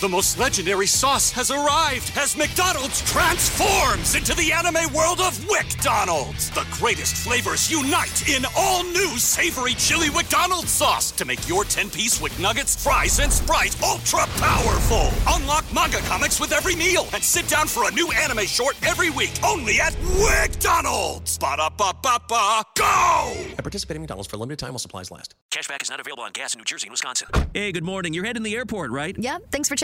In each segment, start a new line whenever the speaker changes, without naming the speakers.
The most legendary sauce has arrived as McDonald's transforms into the anime world of WickDonald's. The greatest flavors unite in all new savory chili McDonald's sauce to make your 10-piece Wick Nuggets, fries, and Sprite ultra powerful. Unlock manga comics with every meal and sit down for a new anime short every week only at WickDonald's. Ba-da-ba-ba-ba, go!
At participating in McDonald's for a limited time while supplies last.
Cashback is not available on gas in New Jersey and Wisconsin.
Hey, good morning. You're heading the airport, right?
Yep, thanks for checking.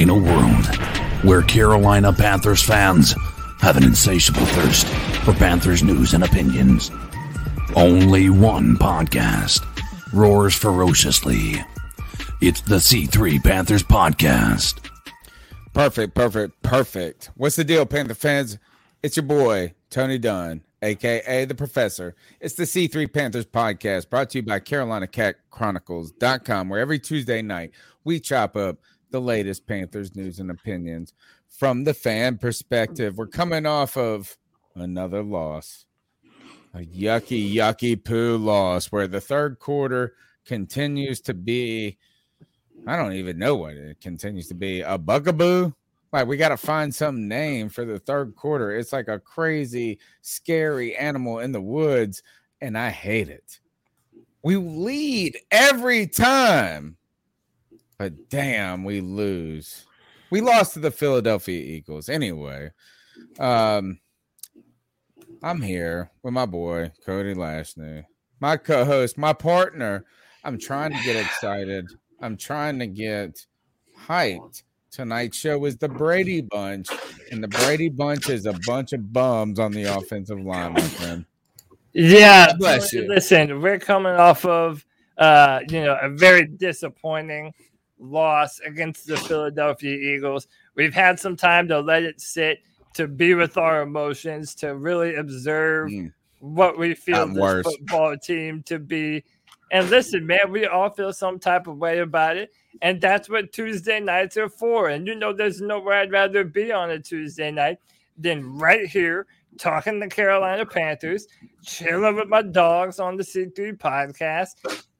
In a world where Carolina Panthers fans have an insatiable thirst for Panthers news and opinions, only one podcast roars ferociously. It's the C3 Panthers Podcast.
Perfect, perfect, perfect. What's the deal, Panther fans? It's your boy, Tony Dunn, aka the Professor. It's the C3 Panthers podcast brought to you by CarolinaCatChronicles.com, where every Tuesday night we chop up the latest Panthers news and opinions from the fan perspective. We're coming off of another loss, a yucky, yucky poo loss, where the third quarter continues to be. I don't even know what it continues to be a bugaboo. Like we got to find some name for the third quarter. It's like a crazy, scary animal in the woods, and I hate it. We lead every time, but damn, we lose. We lost to the Philadelphia Eagles. Anyway, um, I'm here with my boy Cody Lashney, my co-host, my partner. I'm trying to get excited. I'm trying to get hyped. Tonight's show is the Brady Bunch, and the Brady Bunch is a bunch of bums on the offensive line, my friend.
Yeah,
Bless you.
listen, we're coming off of uh, you know, a very disappointing loss against the Philadelphia Eagles. We've had some time to let it sit, to be with our emotions, to really observe
Mm.
what we feel this
worse.
football team to be. And listen, man, we all feel some type of way about it. And that's what Tuesday nights are for. And you know, there's nowhere I'd rather be on a Tuesday night than right here talking to Carolina Panthers, chilling with my dogs on the C3 podcast.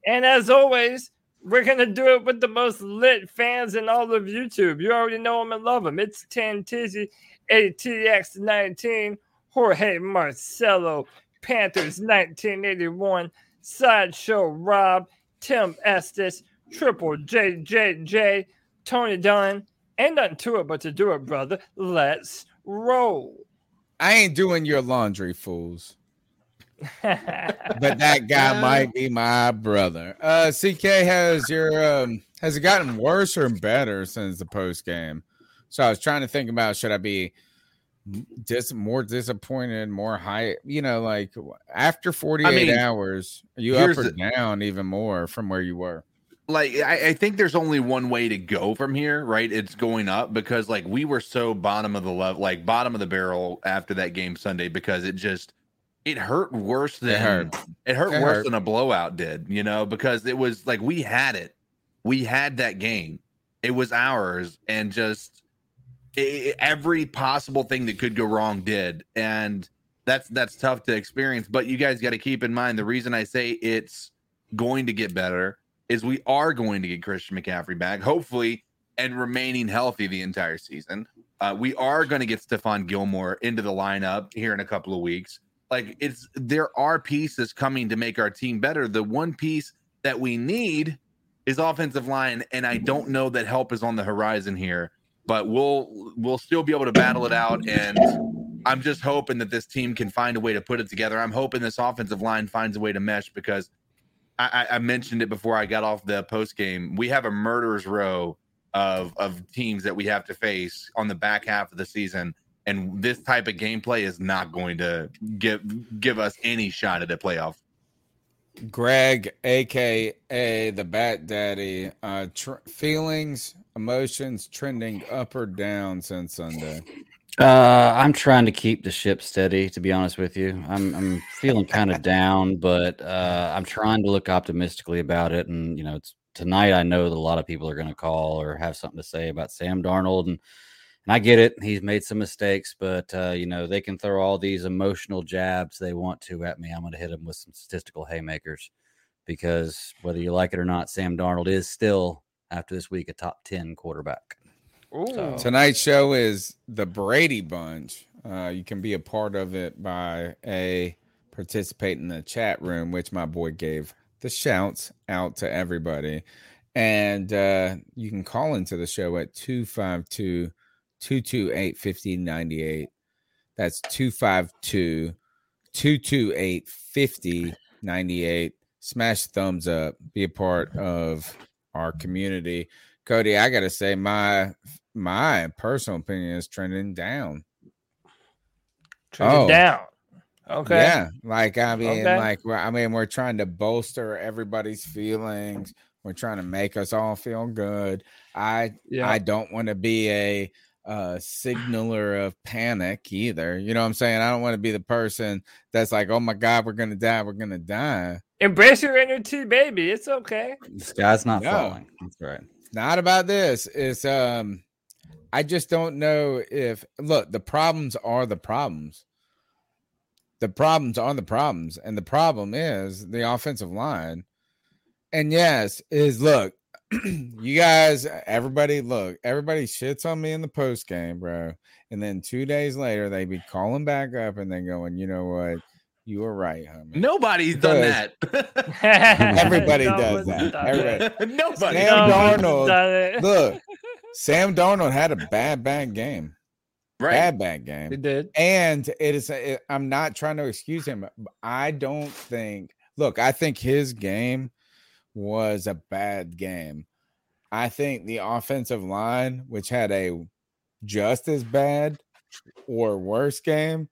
And as always, we're to do it with the most lit fans in all of YouTube. You already know them and love them. It's 10 Tizzy, ATX19, Jorge Marcelo, Panthers 1981, Sideshow Rob, Tim Estes, Triple JJJ, Tony Dunn. Nothing to it but to do it, brother. Let's roll.
I ain't doing your laundry, fools. But that guy might be my brother. Uh CK has your um has it gotten worse or better since the post game? So I was trying to think about should I be dis- more disappointed, more high, you know, like after 48
mean,
hours, are you up or
the-
down even more from where you were?
like I, I think there's only one way to go from here, right? It's going up because like we were so bottom of the level, like bottom of the barrel after that game Sunday because it just it hurt worse than
It hurt.
it hurt
It
worse
hurt.
than a blowout did, you know, because it was like we had it, we had that game, it was ours, and just i every possible thing that could go wrong did, and that's that's tough to experience. But you guys got to keep in mind the reason I say it's going to get better is we are going to get Christian McCaffrey back, hopefully, and remaining healthy the entire season. Uh, we are going to get Stephon Gilmore into the lineup here in a couple of weeks. Like it's there are pieces coming to make our team better. The one piece that we need is offensive line, and I don't know that help is on the horizon here. But we'll we'll still be able to battle it out, and I'm just hoping that this team can find a way to put it together. I'm hoping this offensive line finds a way to mesh because I, I mentioned it before I got off the post game. We have a murderer's row of of teams that we have to face on the back half of the season, and this type of gameplay is not going to give give us any shot at a playoff.
Greg, aka the Bat Daddy, uh, tr- feelings, emotions trending up or down since Sunday.
Uh, I'm trying to keep the ship steady. To be honest with you, I'm I'm feeling kind of down, but uh, I'm trying to look optimistically about it. And you know, it's tonight. I know that a lot of people are going to call or have something to say about Sam Darnold, and and I get it. He's made some mistakes, but uh, you know, they can throw all these emotional jabs they want to at me. I'm going to hit them with some statistical haymakers because whether you like it or not, Sam Darnold is still after this week a top ten quarterback.
So. Tonight's show is the Brady Bunch. Uh, you can be a part of it by a participate in the chat room, which my boy gave the shouts out to everybody. And uh, you can call into the show at 252 228 5098. That's 252 228 5098. Smash thumbs up, be a part of our community. Cody, I got to say, my my personal opinion is trending down.
Trending oh, down. Okay.
Yeah, like I mean, okay. like I mean, we're trying to bolster everybody's feelings. We're trying to make us all feel good. I yeah. I don't want to be a uh signaler of panic either. You know what I'm saying? I don't want to be the person that's like, "Oh my god, we're going to die. We're going to die."
Embrace your inner T baby. It's okay.
The sky's not no, falling. That's right.
Not about this. It's um I just don't know if look, the problems are the problems. The problems are the problems, and the problem is the offensive line. And yes, is look, you guys, everybody, look, everybody shits on me in the post game, bro. And then two days later, they be calling back up and then going, you know what? You were right, homie.
Nobody's done that.
everybody does that. Everybody. Nobody. Sam Darnold. Look, Sam Darnold had a bad, bad game. Right. Bad, bad game.
He did.
And it is, it, I'm not trying to excuse him. I don't think, look, I think his game was a bad game. I think the offensive line, which had a just as bad or worse game,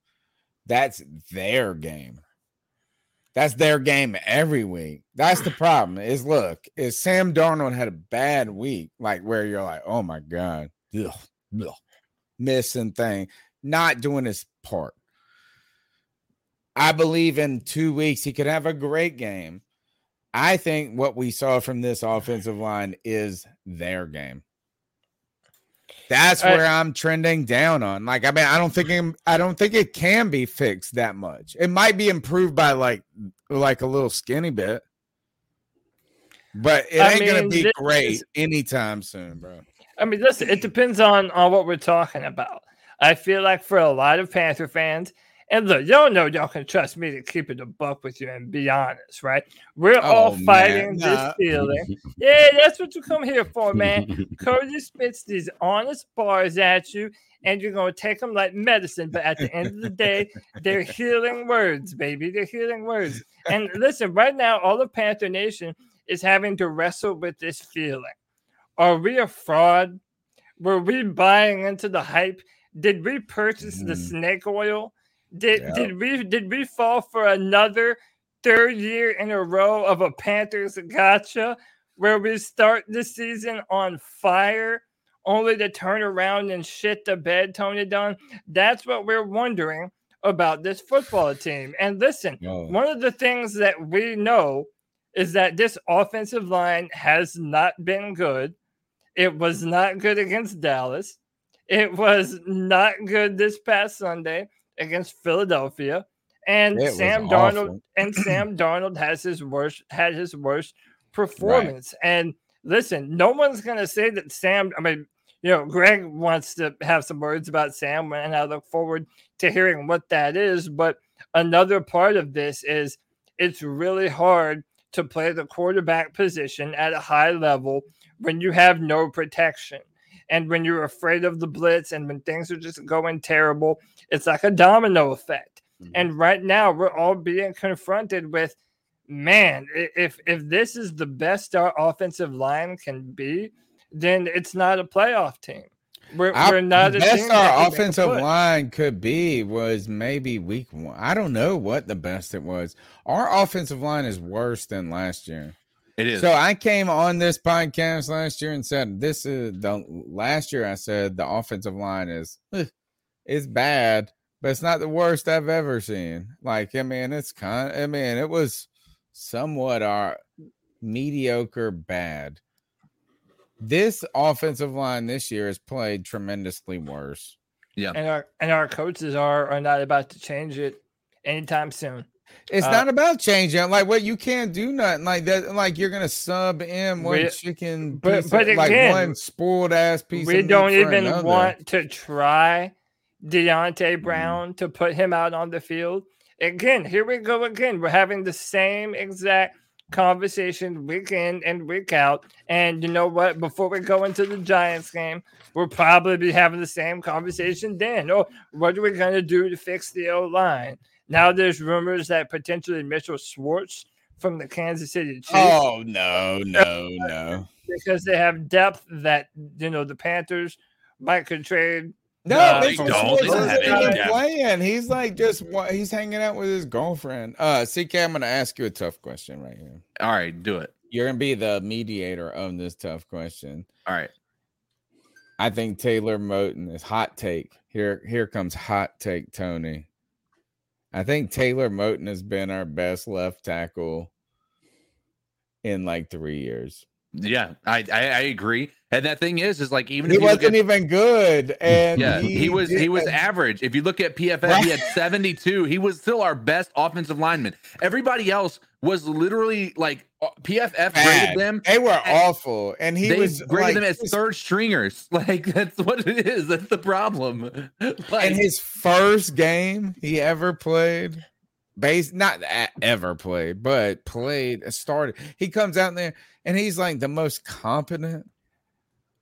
that's their game. That's their game every week. That's the problem. Is look, is Sam Darnold had a bad week, like where you're like, oh my god, ugh, ugh, missing thing, not doing his part. I believe in two weeks he could have a great game. I think what we saw from this offensive line is their game. That's uh, where I, I'm trending down on. Like, I mean, I don't think it, I don't think it can be fixed that much. It might be improved by like like a little skinny bit, but it I ain't mean, gonna be great is, anytime soon, bro.
I mean, listen, it depends on on what we're talking about. I feel like for a lot of Panther fans, and look, y'all know y'all can trust me to keep it a buck with you and be honest, right? We're oh, all fighting man, this feeling. yeah, that's what you come here for, man. Cody spits these honest bars at you, and you're gonna take them like medicine. But at the end of the day, they're healing words, baby. They're healing words. And listen, right now, all of Panther Nation is having to wrestle with this feeling. Are we a fraud? Were we buying into the hype? Did we purchase mm. the snake oil? Did yeah. did we did we fall for another third year in a row of a Panthers gotcha where we start the season on fire only to turn around and shit the bed, Tony Dunn? That's what we're wondering about this football team. And listen, oh. one of the things that we know is that this offensive line has not been good. It was not good against Dallas. It was not good this past Sunday against Philadelphia, and it Sam Darnold and Sam Darnold has his worst had his worst performance. Right. And listen, no one's gonna say that Sam. I mean, you know, Greg wants to have some words about Sam, and I look forward to hearing what that is. But another part of this is it's really hard to play the quarterback position at a high level when you have no protection. And when you're afraid of the blitz and when things are just going terrible, it's like a domino effect. Mm-hmm. And right now, we're all being confronted with man, if if this is the best our offensive line can be, then it's not a playoff team. We're, our, we're not
the best our offensive line could be was maybe week one. I don't know what the best it was. Our offensive line is worse than last year.
It is.
So I came on this podcast last year and said this is the last year I said the offensive line is eh, is bad, but it's not the worst I've ever seen. Like I mean, it's kind. Of, I mean, it was somewhat our mediocre bad. This offensive line this year has played tremendously worse.
Yeah.
And our and our coaches are are not about to change it anytime soon.
It's uh, not about changing. Like what you can't do nothing like that. Like you're gonna sub in one we, chicken,
but but again,
like one spoiled ass piece.
We don't even want to try Deonte mm. Brown mm. to put him out on the field again, here we go again. We're having the same exact conversation week in and week out. And you know what? Before we go into the Giants game, we'll probably be having the same conversation then. Oh, what are we going to do to fix the O line? Now there's rumors that potentially Mitchell Schwartz from the Kansas City Chiefs.
Oh no, no, no!
because they have depth that you know the Panthers might could trade
no, they don't. They don't have any playing. He's like just he's hanging out with his girlfriend. Uh, CK, I'm gonna ask you a tough question right here.
All right, do it.
You're gonna be the mediator of this tough question.
All right.
I think Taylor Moton is hot take. Here, here comes hot take, Tony. I think Taylor Moton has been our best left tackle in like three years.
Yeah, I, I, I agree. And that thing is, is like even
he wasn't at, even good, and
yeah, he, he was he was average. If you look at PFF, he had seventy two. He was still our best offensive lineman. Everybody else was literally like uh, PFF Bad. graded them.
They were awful, and he was
graded like, them as third stringers. Like that's what it is. That's the problem.
Like, in his first game he ever played, base not ever played, but played started. He comes out there and he's like the most competent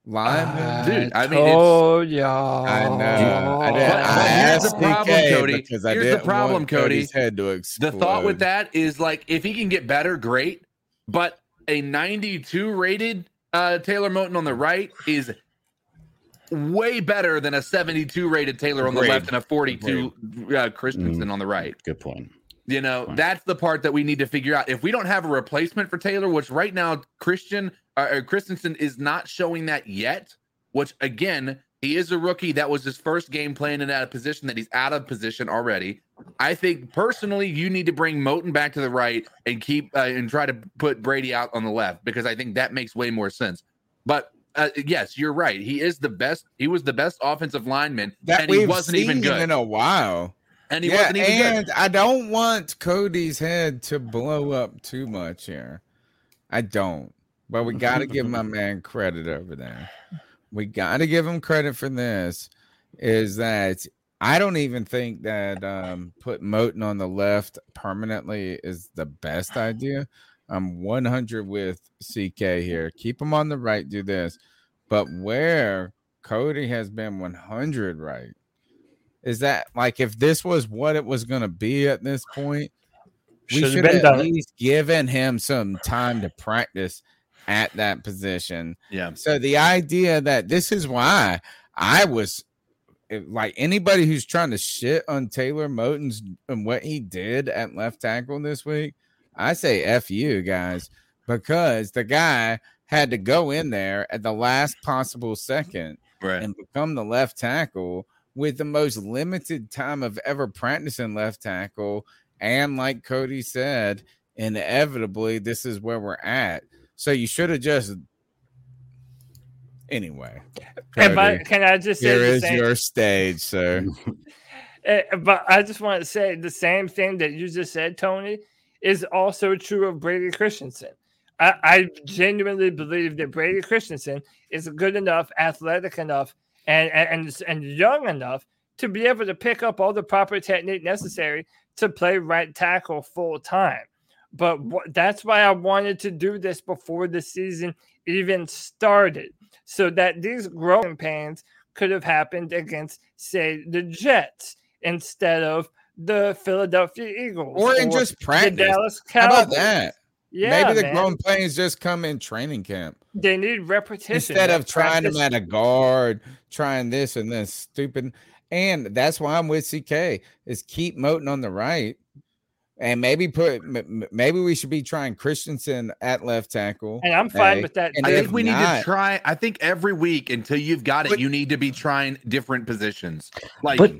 lineman.
Dude, I mean,
told y'all.
I know. I, did, I
here's the problem, Cody.
Because
I
here's
the problem, Cody.
Head to
the thought with that is like if he can get better, great. But a 92 rated uh, Taylor Moton on the right is way better than a 72 rated Taylor on the left and a 42 uh, Christensen mm, on the right.
Good point.
You know, that's the part that we need to figure out. If we don't have a replacement for Taylor, which right now Christian uh, Christensen is not showing that yet, which again, he is a rookie. That was his first game playing in that position that he's out of position already. I think personally, you need to bring Moton back to the right and keep uh, and try to put Brady out on the left because I think that makes way more sense. But uh, yes, you're right. He is the best. He was the best offensive lineman,
that
and he wasn't even good
in a while
and he yeah, wasn't even and good.
I don't want Cody's head to blow up too much here. I don't. But we got to give my man credit over there. We got to give him credit for this. Is that I don't even think that um, put Moton on the left permanently is the best idea. I'm 100 with CK here. Keep him on the right. Do this, but where Cody has been 100 right is that like if this was what it was going to be at this point, we should have at least given him some time to practice at that position.
Yeah.
So the idea that this is why I was eh, like anybody who's trying to shit on Taylor Moton's and what he did at left tackle this week, I say F you guys because the guy had to go in there at the last possible second
right.
and become the left tackle with the most limited time of ever practicing left tackle. And like Cody said, inevitably, this is where we're at. So you should have just. Anyway,
Cody, I, can I just say
here is same... your stage, sir?
Eh, but I just want to say the same thing that you just said, Tony, is also true of Brady Christensen. I, I genuinely believe that Brady Christensen is good enough, athletic enough and, and and young enough to be able to pick up all the proper technique necessary to play right tackle full time. But wh- that's why I wanted to do this before the season even started, so that these growing pains could have happened against, say, the Jets instead of the Philadelphia Eagles
Or in just
the
practice.
Dallas
How about that?
Yeah,
Maybe the
man.
grown pains just come in training camp
They need repetition
instead of trying them
practice-
at a guard, trying this and this stupid. And that's why I'm with CK is keep Moton on the right, and maybe put m- m- maybe we should be trying Christensen at left tackle.
And I'm fine
A,
with that.
And
I think we need to try. I think every week until you've got it,
But-
you need to be trying different positions. Like
But-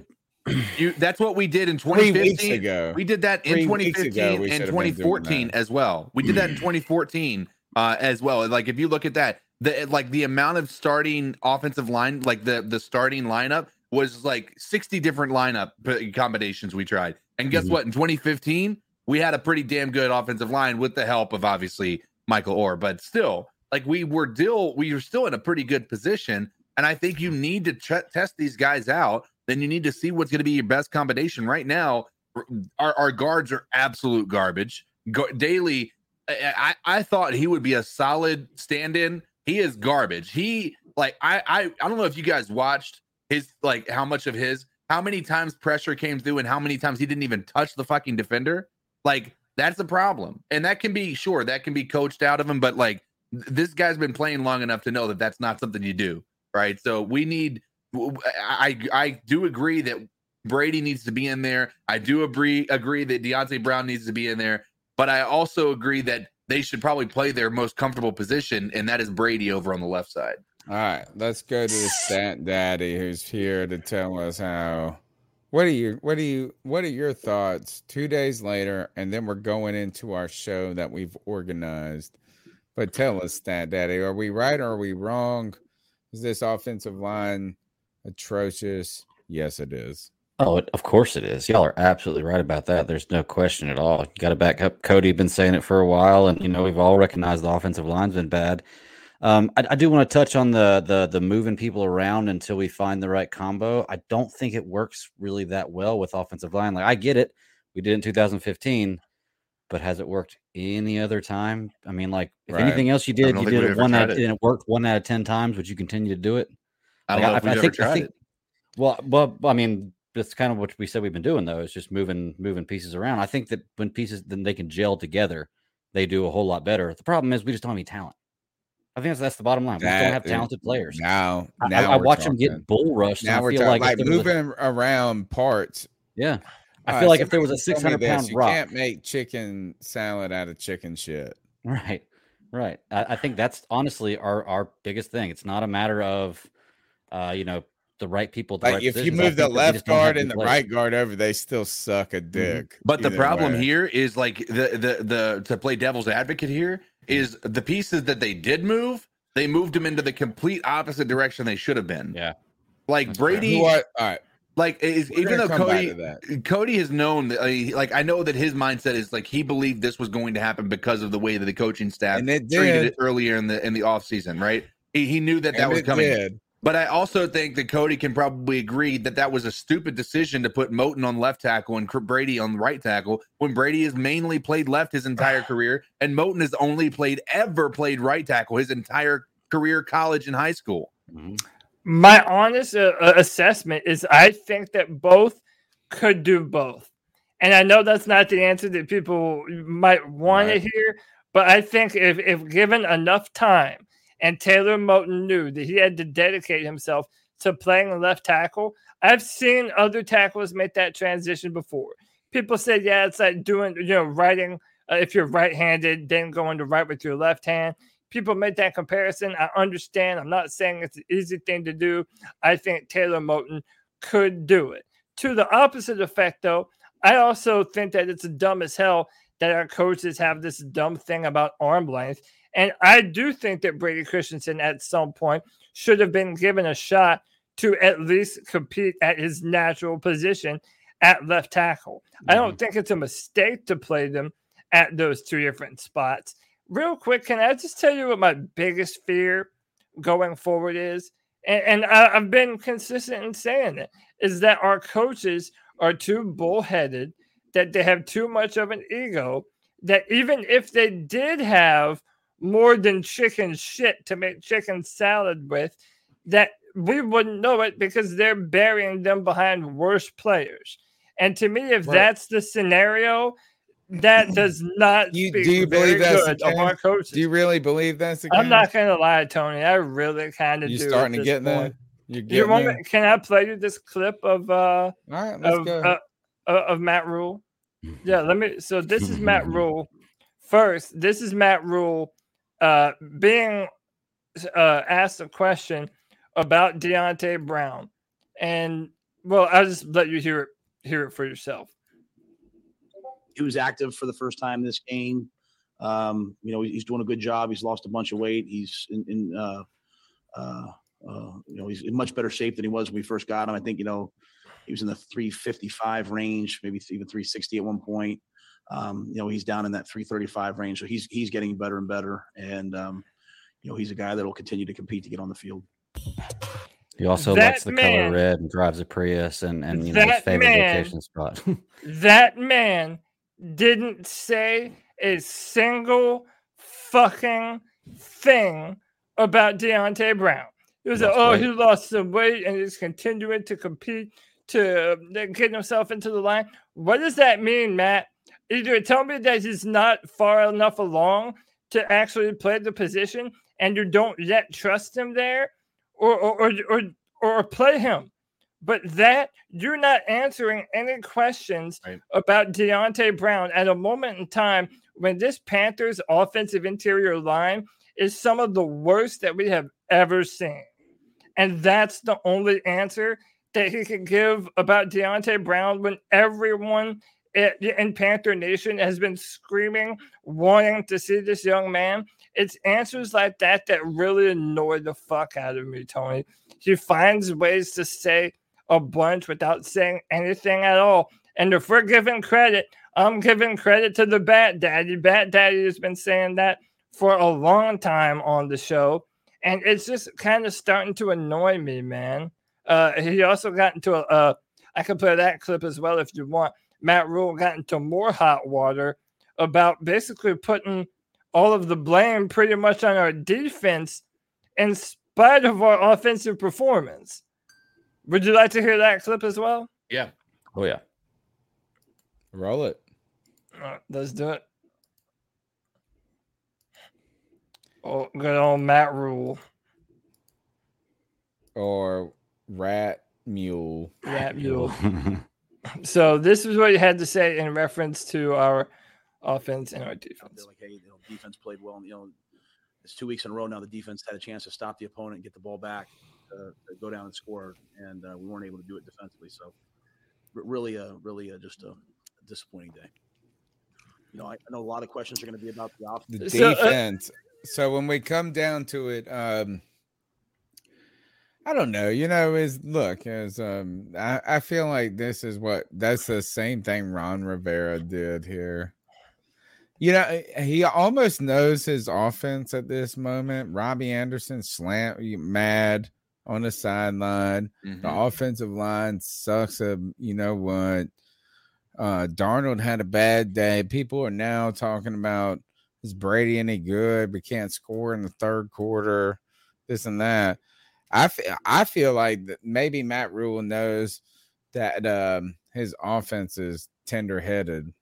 you, that's what we did in
three
2015.
weeks ago.
We did that in
Three ago,
2015 and
should have been doing
2014 as well. We did that in 2014 uh, as well. Like if you look at that, the like the amount of starting offensive line, like the the starting lineup was like 60 different lineup combinations we tried. And guess
Mhm.
what? In 2015, we had a pretty damn good offensive line with the help of obviously Michael Oher, but still, like we were still we were still in a pretty good position. And I think you need to ch- test these guys out. Then you need to see what's going to be your best combination. Right now, our, our guards are absolute garbage. Go, I, I thought he would be a solid stand-in. He is garbage. He like I I I don't know if you guys watched his like how much of his how many times pressure came through and how many times he didn't even touch the fucking defender. Like that's the problem, and that can be sure that can be coached out of him. But like th- this guy's been playing long enough to know that that's not something you do, right? So we need. I I do agree that Brady needs to be in there. I do agree agree that Deonte Brown needs to be in there, but I also agree that they should probably play their most comfortable position, and that is Brady over on the left side.
All right, let's go to the stat daddy who's here to tell us how. What are you? What are you? What are your thoughts? Two days later, and then we're going into our show that we've organized. But tell us, stat daddy, are we right or are we wrong? Is this offensive line atrocious? Yes, it is.
Oh, of course it is. Y'all are absolutely right about that. There's no question at all. You got to back up. Cody been saying it for a while, and you know we've all recognized the offensive line's been bad. Um, I, I do want to touch on the the the moving people around until we find the right combo. I don't think it works really that well with offensive line. Like I get it, we did it in 2015, but has it worked any other time? I mean, like if
Right.
anything else you did, you did it one out and it worked one out of ten times. Would you continue to do it?
I don't
Like,
know if we've ever
think,
tried
think,
it.
Well, well, I mean, that's kind of what we said we've been doing though. Is just moving moving pieces around. I think that when pieces then they can gel together, they do a whole lot better. The problem is we just don't have any talent. I think that's, that's the bottom line. We just don't have talented players.
Now,
I,
now
I, I watch them get bull rushed.
Now
I
we're
feel
talking
like,
like,
was a-
moving around parts.
yeah, I
All
feel
right,
like if there was a
somebody
six
tell me
hundred
this,
pound
you can't make chicken salad out of chicken shit.
Right. Right. I, I think that's honestly our our biggest thing. It's not a matter of uh, you know, the right people. at The
Like
right
if you move the
think that we
left
just don't have
guard and the
players.
right guard over, they still suck a dick.
But the problem
way.
here is like the the the to play devil's advocate here is the pieces that they did move, they moved them into the complete opposite direction they should have been.
Yeah.
Like
That's.
Brady,
You know what? All right.
like is, even though Cody
that.
Cody has known that like I know that his mindset is like he believed this was going to happen because of the way that the coaching staff
And it
treated it earlier in the in the off season, right? He, he knew that that
And
was
it
coming.
did.
But I also think that Cody can probably agree that that was a stupid decision to put Moton on left tackle and Brady on right tackle when Brady has mainly played left his entire career and Moton has only played ever played right tackle his entire career, college and high school.
Mhm.
My honest uh, uh, assessment is I think that both could do both. And I know that's not the answer that people might want
Right.
to hear, but I think if, if given enough time and Taylor Moton knew that he had to dedicate himself to playing left tackle, I've seen other tackles make that transition before. People say, yeah, it's like doing, you know, writing, uh, if you're right handed, then going to right with your left hand people make that comparison. I understand. I'm not saying it's an easy thing to do. I think Taylor Moton could do it. To the opposite effect, though, I also think that it's dumb as hell that our coaches have this dumb thing about arm length. And I do think that Brady Christensen at some point should have been given a shot to at least compete at his natural position at left tackle. I don't mm-hmm. think it's a mistake to play them at those two different spots real quick, can I just tell you what my biggest fear going forward is? And, and I, I've been consistent in saying it is that our coaches are too bullheaded, that they have too much of an ego, that even if they did have more than chicken shit to make chicken salad with, that we wouldn't know it because they're burying them behind worse players. And to me, if
Right.
that's the scenario, that does not
You,
speak
do you
very
believe that's the
good of our coaches.
Do you really believe that's the
I'm not gonna lie, Tony. I really kind of
You
do.
starting to get
this
there?
point.
You
You
getting
want
there?
me, can I play you this clip of uh
All right, let's
of,
go.
uh, uh, of Matt Rhule? Yeah, let me. So this is Matt Rhule. First, this is Matt Rhule uh, being uh, asked a question about Deonte Brown, and well, I'll just let you hear it hear it for yourself.
he was active for the first time this game. Um, you know, he's doing a good job. He's lost a bunch of weight. He's in, in uh, uh, uh, you know, he's in much better shape than he was when we first got him. I think, you know, he was in the 355 range, maybe even 360 at one point. Um, you know, he's down in that 335 range. So he's he's getting better and better. And um, you know, he's a guy that will continue to compete to get on the field.
He also
That
likes the
man-
color red and drives a Prius and and you know his
That
favorite
man-
vacation spot.
That man didn't say a single fucking thing about Deonte Brown. He was like, oh,
weight.
he lost some weight and he's continuing to compete to uh, get himself into the line. What does that mean, Matt? Either tell me that he's not far enough along to actually play the position and you don't yet trust him there, or or or, or, or play him. But that you're not answering any questions about Deonte Brown at a moment in time when this Panthers offensive interior line is some of the worst that we have ever seen. And that's the only answer that he can give about Deonte Brown when everyone i- in Panther Nation has been screaming, wanting to see this young man. It's answers like that that really annoy the fuck out of me, Tony. He finds ways to say a bunch without saying anything at all. And if we're giving credit, I'm giving credit to the Bat Daddy. Bat Daddy has been saying that for a long time on the show. And it's just kind of starting to annoy me, man. Uh, he also got into a, uh, I could play that clip as well if you want. Matt Rhule got into more hot water about basically putting all of the blame pretty much on our defense in spite of our offensive performance. Would you like to hear that clip as well?
Yeah.
oh yeah.
Roll it.
Uh, let's do it. Oh, good old Matt Rhule.
Or rat mule.
Rat Mule. So this is what he had to say in reference to our offense and our defense.
They're like, hey, you know, defense played well. And, you know, it's two weeks in a row now. The defense had a chance to stop the opponent and get the ball back, uh, go down and score, and uh, we weren't able to do it defensively. So, r- really, uh, really, uh, just a, a disappointing day. You know, I, I know a lot of questions are going to be about the offense.
The defense. so when we come down to it, um, I don't know. You know, is look, as um, I, I feel like this is what that's the same thing Ron Rivera did here. You know, he almost knows his offense at this moment. Robbie Anderson slant mad on the sideline. The offensive line sucks. Of, you know what? Uh, Darnold had a bad day. People are now talking about is Brady any good? We can't score in the third quarter. This and that. I feel I feel like maybe Matt Rhule knows that um, his offense is tender headed.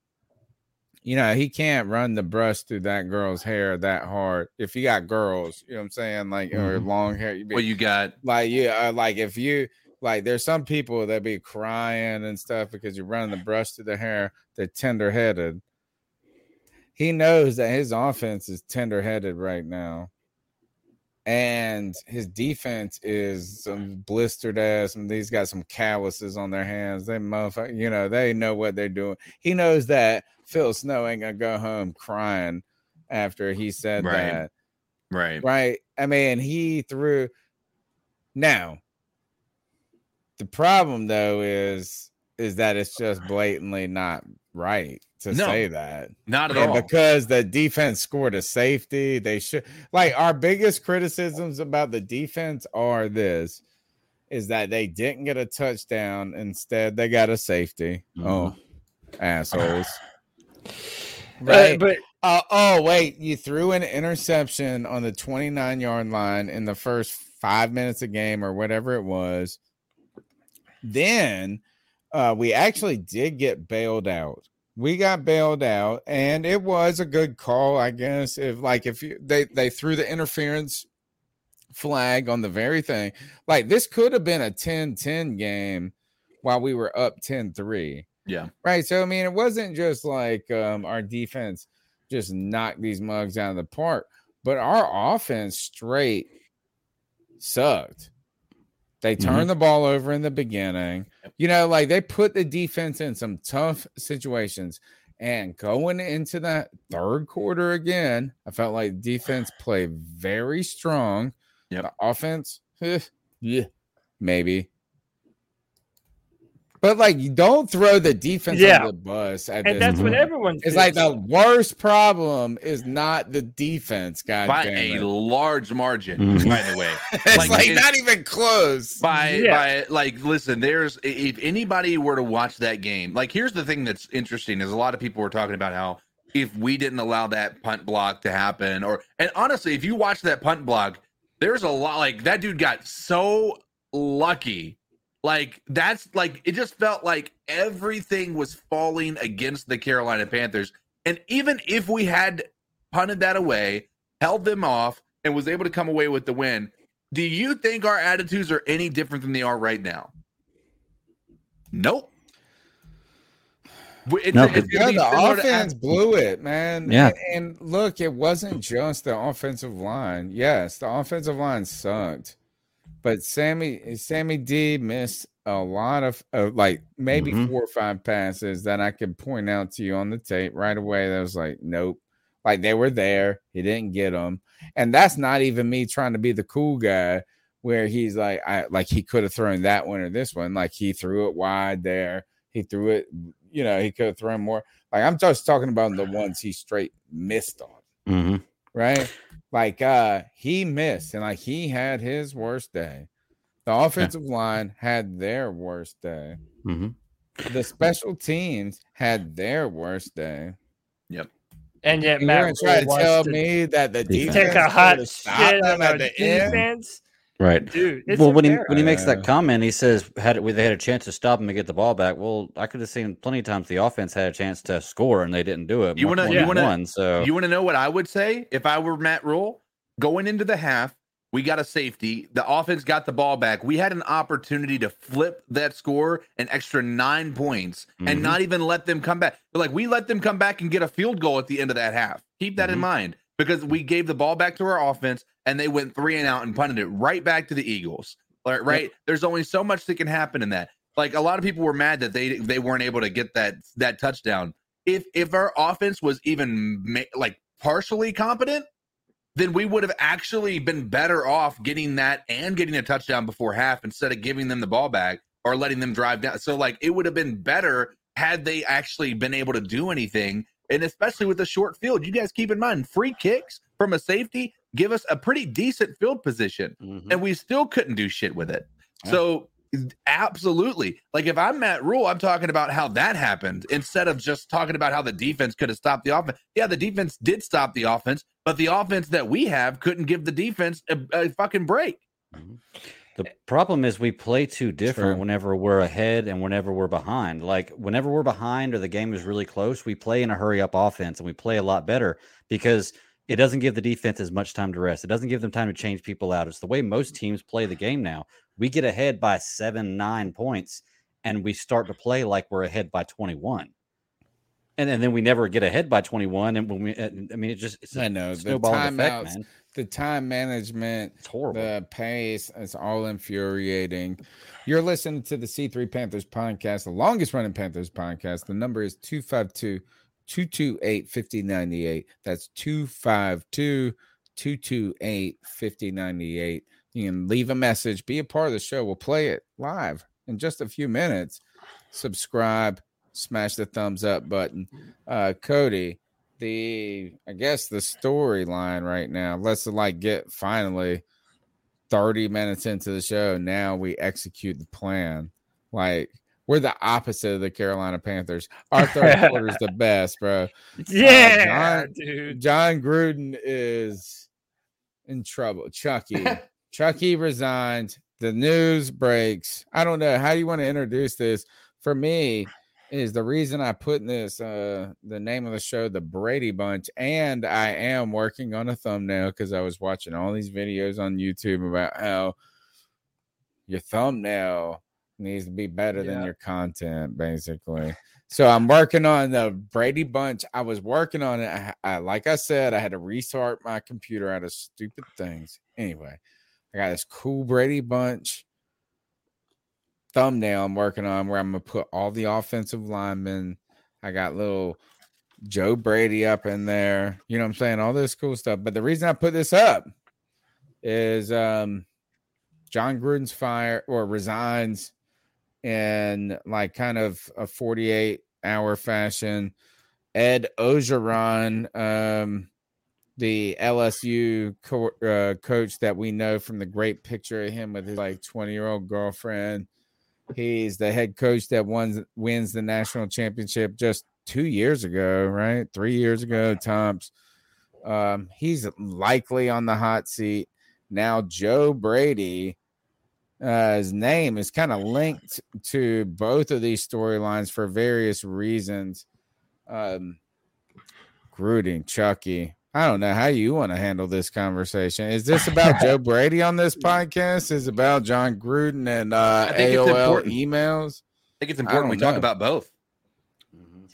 You know, he can't run the brush through that girl's hair that hard. If you got girls, you know what I'm saying, like or
Mhm.
long hair.
Well, you got
like yeah, uh, like if you like, there's some people that be crying and stuff because you're running the brush through the hair. They're tender headed. He knows that his offense is tender headed right now, and his defense is some blistered ass. And these got some calluses on their hands. They motherfucker, you know, they know what they're doing. He knows that Phil Snow ain't gonna go home crying after he said
Right.
that.
right.
Right. I mean, he threw. Now, the problem though is is that it's just blatantly not right to
No,
say that.
not at
and
all.
Because the defense scored a safety, they should like our biggest criticisms about the defense are this is that they didn't get a touchdown. Instead, they got a safety. Oh, assholes. Right.
but
Uh, oh, wait. You threw an interception on the 29 yard line in the first five minutes of game or whatever it was. Then uh, we actually did get bailed out. We got bailed out, and it was a good call, I guess. If like if you they they threw the interference flag on the very thing, like this could have been a 10-10 game while we were up 10-3.
Yeah.
Right. So I mean, it wasn't just like um, our defense just knocked these mugs out of the park, but our offense straight sucked. They turned the ball over in the beginning. You know, like they put the defense in some tough situations. And going into that third quarter again, I felt like defense played very strong.
Yep.
The offense, eh, yeah, maybe. But like, don't throw the defense
Yeah.
on the bus. At
and
this
that's what
point.
everyone.
It's like the worst problem is not the defense, God
by a large margin,
Mhm.
by the way.
It's like,
it's-
not even close.
by
Yeah.
by like listen there's if anybody were to watch that game like here's the thing that's interesting is a lot of people were talking about how if we didn't allow that punt block to happen or and honestly if you watch that punt block there's a lot like that dude got so lucky like that's like it just felt like everything was falling against the Carolina Panthers and even if we had punted that away held them off and was able to come away with the win do you think our attitudes are any different than they are right now? Nope. W- It's,
No,
it's
Yeah,
gonna
the offense blew it, man.
Yeah.
And, and look, it wasn't just the offensive line. Yes, the offensive line sucked, but Sammy Sammy D missed a lot of uh, like maybe
Mhm.
four or five passes that I could point out to you on the tape right away. That was like, nope. Like they were there, he didn't get them, and that's not even me trying to be the cool guy. Where he's like, I like he could have thrown that one or this one. Like he threw it wide there. He threw it, you know, he could have thrown more. Like I'm just talking about the ones he straight missed on,
hmm
right? Like uh he missed and like he had his worst day. The offensive line had their worst day.
hmm
The special teams had their worst day. Yep.
And yet
And you're
Matt
gonna try to tell
to
me that the
Defense.
defense
take a hot shit on our
at the end.
defense,
Right.
dude. It's
well, when he when he makes that comment, he says had it, they had a chance to stop him and get the ball back. Well, I could have seen plenty of times the offense had a chance to score and they didn't do it.
You wanna-
more
you wanna-
So
You want to know what I would say if I were Matt Rhule? Going into the half, we got a safety. The offense got the ball back. We had an opportunity to flip that score an extra nine points and
Mhm.
not even let them come back. But like we let them come back and get a field goal at the end of that half. Keep that in
Mhm.
mind because we gave the ball back to our offense and they went three and out and punted it right back to the Eagles. Right, right. There's only so much that can happen in that. Like a lot of people were mad that they they weren't able to get that that touchdown. If if our offense was even ma- like partially competent, then we would have actually been better off getting that and getting a touchdown before half instead of giving them the ball back or letting them drive down. So like it would have been better had they actually been able to do anything. And especially with the short field, you guys keep in mind free kicks from a safety give us a pretty decent field position,
Mhm.
and we still couldn't do shit with it.
Yeah.
So absolutely, like if I'm Matt Rhule, I'm talking about how that happened instead of just talking about how the defense could have stopped the offense. Yeah, the defense did stop the offense, but the offense that we have couldn't give the defense a, a fucking break.
The problem is we play too different
True.
whenever we're ahead and whenever we're behind. Like whenever we're behind or the game is really close, we play in a hurry up offense and we play a lot better because it doesn't give the defense as much time to rest. It doesn't give them time to change people out. It's the way most teams play the game now. We get ahead by seven, nine points, and we start to play like we're ahead by 21. And, and then we never get ahead by 21. And when we, uh, I mean, it just, it's
I know the
effect,
timeouts,
man.
the time management,
It's horrible.
the pace, it's all infuriating. You're listening to the C3 Panthers podcast, the longest running Panthers podcast. The number is 252 228 5098. That's 252 228 5098. You can leave a message, be a part of the show. We'll play it live in just a few minutes. Subscribe, smash the thumbs up button. Uh, Cody, the I guess the storyline right now. Let's like get finally 30 minutes into the show. Now we execute the plan. Like We're the opposite of the Carolina Panthers. Our third quarter is the best, bro.
Yeah,
John,
dude.
Jon Gruden is in trouble. Chucky. Chucky resigned. The news breaks. I don't know. How do you want to introduce this? For me, is the reason I put in this uh the name of the show the Brady Bunch, and I am working on a thumbnail because I was watching all these videos on YouTube about how your thumbnail needs to be better than your content, basically. So I'm working on the Brady Bunch. I was working on it. I, I, like I said, I had to restart my computer out of stupid things. Anyway, I got this cool Brady Bunch thumbnail I'm working on where I'm gonna put all the offensive linemen. I got little Joe Brady up in there. You know what I'm saying? All this cool stuff. But the reason I put this up is um Jon Gruden's fire or resigns in like kind of a 48 hour fashion. Ed Orgeron, um, the LSU co- uh, coach that we know from the great picture of him with his like 20 year old girlfriend. He's the head coach that won, wins the national championship just two years ago, right? Three years ago, Tomps. Um, he's likely on the hot seat. Now, Joe Brady, uh, his name is kind of linked to both of these storylines for various reasons. Um, Gruden, Chucky. I don't know how you want to handle this conversation. Is this about Joe Brady on this podcast? Is it about Jon Gruden and uh,
I think it's
AOL
important.
emails?
I think it's important we
don't
talk about both.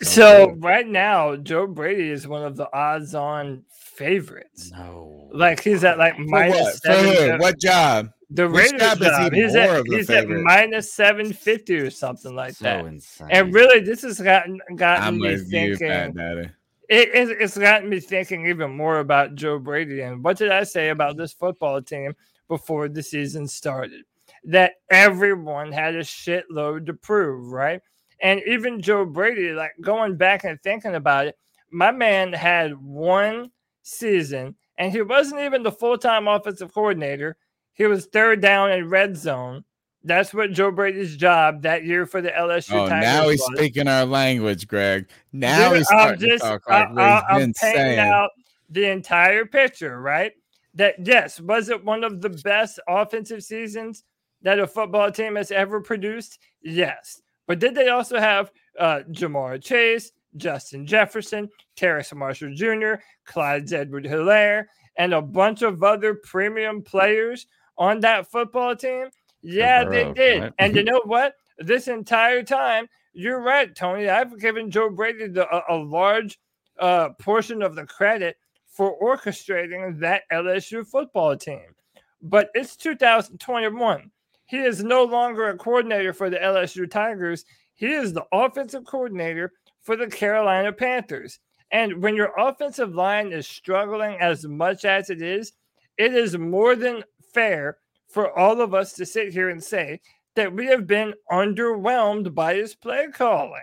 So right now, Joe Brady is one of the odds-on favorites.
No.
Like he's at like
For
minus
what? For
seven.
What job?
The
Which
Raiders
job is
job.
he
He's
more
at
of the
he's at minus seven fifty or something like
So
that.
insane.
And really, this has gotten gotten
I'm
me
with you,
thinking.
Pat
it, it, it's gotten me thinking even more about Joe Brady and what did I say about this football team before the season started? That everyone had a shitload to prove, right? And even Joe Brady, like going back and thinking about it, my man had one season and he wasn't even the full time offensive coordinator. He was third down in red zone. That's what Joe Brady's job that year for the LSU
Oh,
Tigers
now he's
was.
speaking our language, Greg. Now
Dude,
he's
I'm
starting
just,
to talk like
I,
what he's
I,
been
am painting
saying.
out the entire picture, right? That yes, was it one of the best offensive seasons that a football team has ever produced? Yes, but did they also have uh, Ja'Marr Chase, Justin Jefferson, Terrace Marshall Jr., Clyde Edward Helaire, and a bunch of other premium players on that football team? Yeah, they did.
right?
And you know what? This entire time, you're right, Tony. I've given Joe Brady the, a, a large uh, portion of the credit for orchestrating that LSU football team. But it's 2021. He is no longer a coordinator for the LSU Tigers. He is the offensive coordinator for the Carolina Panthers. And when your offensive line is struggling as much as it is, it is more than fair for all of us to sit here and say that we have been underwhelmed by his play calling,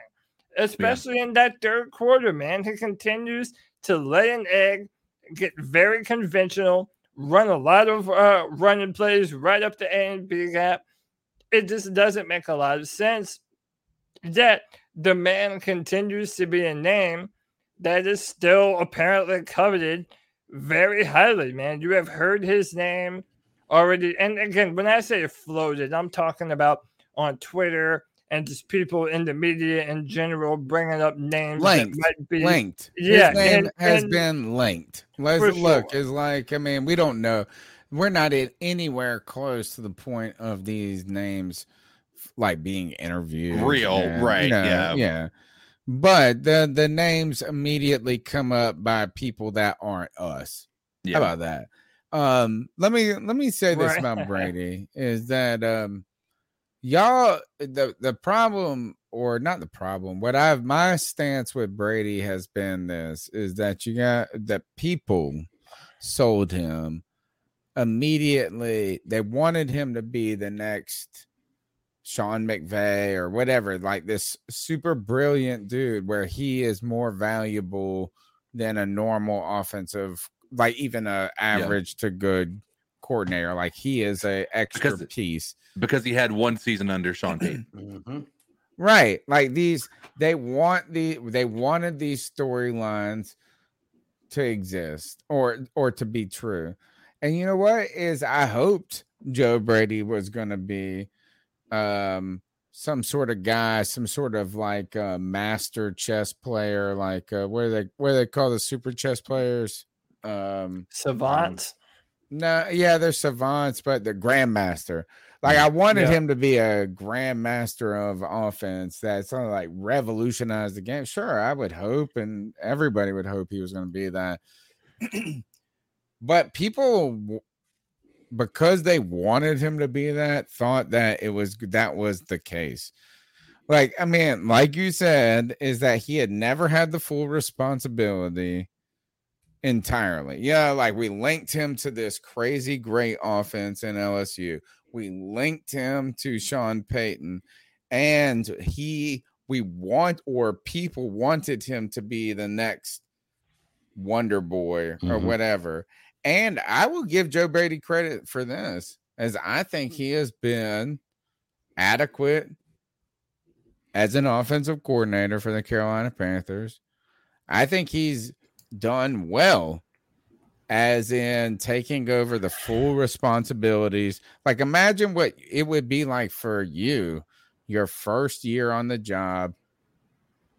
especially in that third quarter, man. He continues to lay an egg, get very conventional, run a lot of uh, running plays right up the A and B gap. It just doesn't make a lot of sense that the man continues to be a name that is still apparently coveted very highly, man. You have heard his name already. And again, when I say floated, I'm talking about on Twitter and just people in the media in general bringing up names
linked,
that might be
linked.
Yeah,
His name
and-
has
and-
been linked. Let's look.
sure.
It's like I mean, we don't know. We're not in anywhere close to the point of these names like being interviewed.
Real,
and,
right,
you know,
yeah.
yeah. But the the names immediately come up by people that aren't us.
Yeah.
How about that? Um, let me let me say this
Right.
about Brady is that um y'all the the problem or not the problem what i've my stance with brady has been this is that you got that people sold him immediately they wanted him to be the next sean mcvay or whatever like this super brilliant dude where he is more valuable than a normal offensive like even a average to good coordinator like he is a extra
Because-
piece
because he had one season under Sean Payton.
Mhm.
Right. Like these they want the they wanted these storylines to exist or or to be true. And you know what is I hoped Joe Brady was going to be um some sort of guy, some sort of like a master chess player, like uh, what are they what do they call the super chess players? Um
Savants.
no, yeah, they're savants, but they're grandmaster. Like I wanted
Yeah.
him to be a grandmaster of offense that sort of like revolutionized the game. Sure, I would hope, and everybody would hope he was going to be that. but people, because they wanted him to be that, thought that it was that was the case. Like I mean, like you said, is that he had never had the full responsibility entirely. Yeah, like we linked him to this crazy great offense in LSU. We linked him to Sean Payton, and he we want or people wanted him to be the next Wonder Boy or
Mhm.
whatever. And I will give Joe Brady credit for this, as I think he has been adequate as an offensive coordinator for the Carolina Panthers. I think he's done well as in taking over the full responsibilities. Like imagine what it would be like for you your first year on the job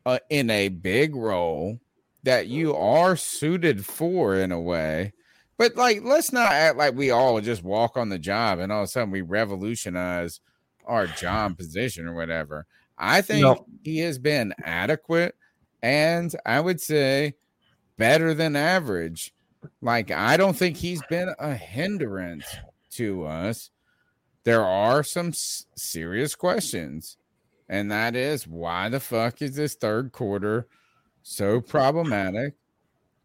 uh, in a big role that you are suited for in a way. But like let's not act like we all just walk on the job and all of a sudden we revolutionize our job position or whatever. I think
No.
he has been adequate and I would say better than average. Like, I don't think he's been a hindrance to us. There are some s- serious questions, and that is why the fuck is this third quarter so problematic?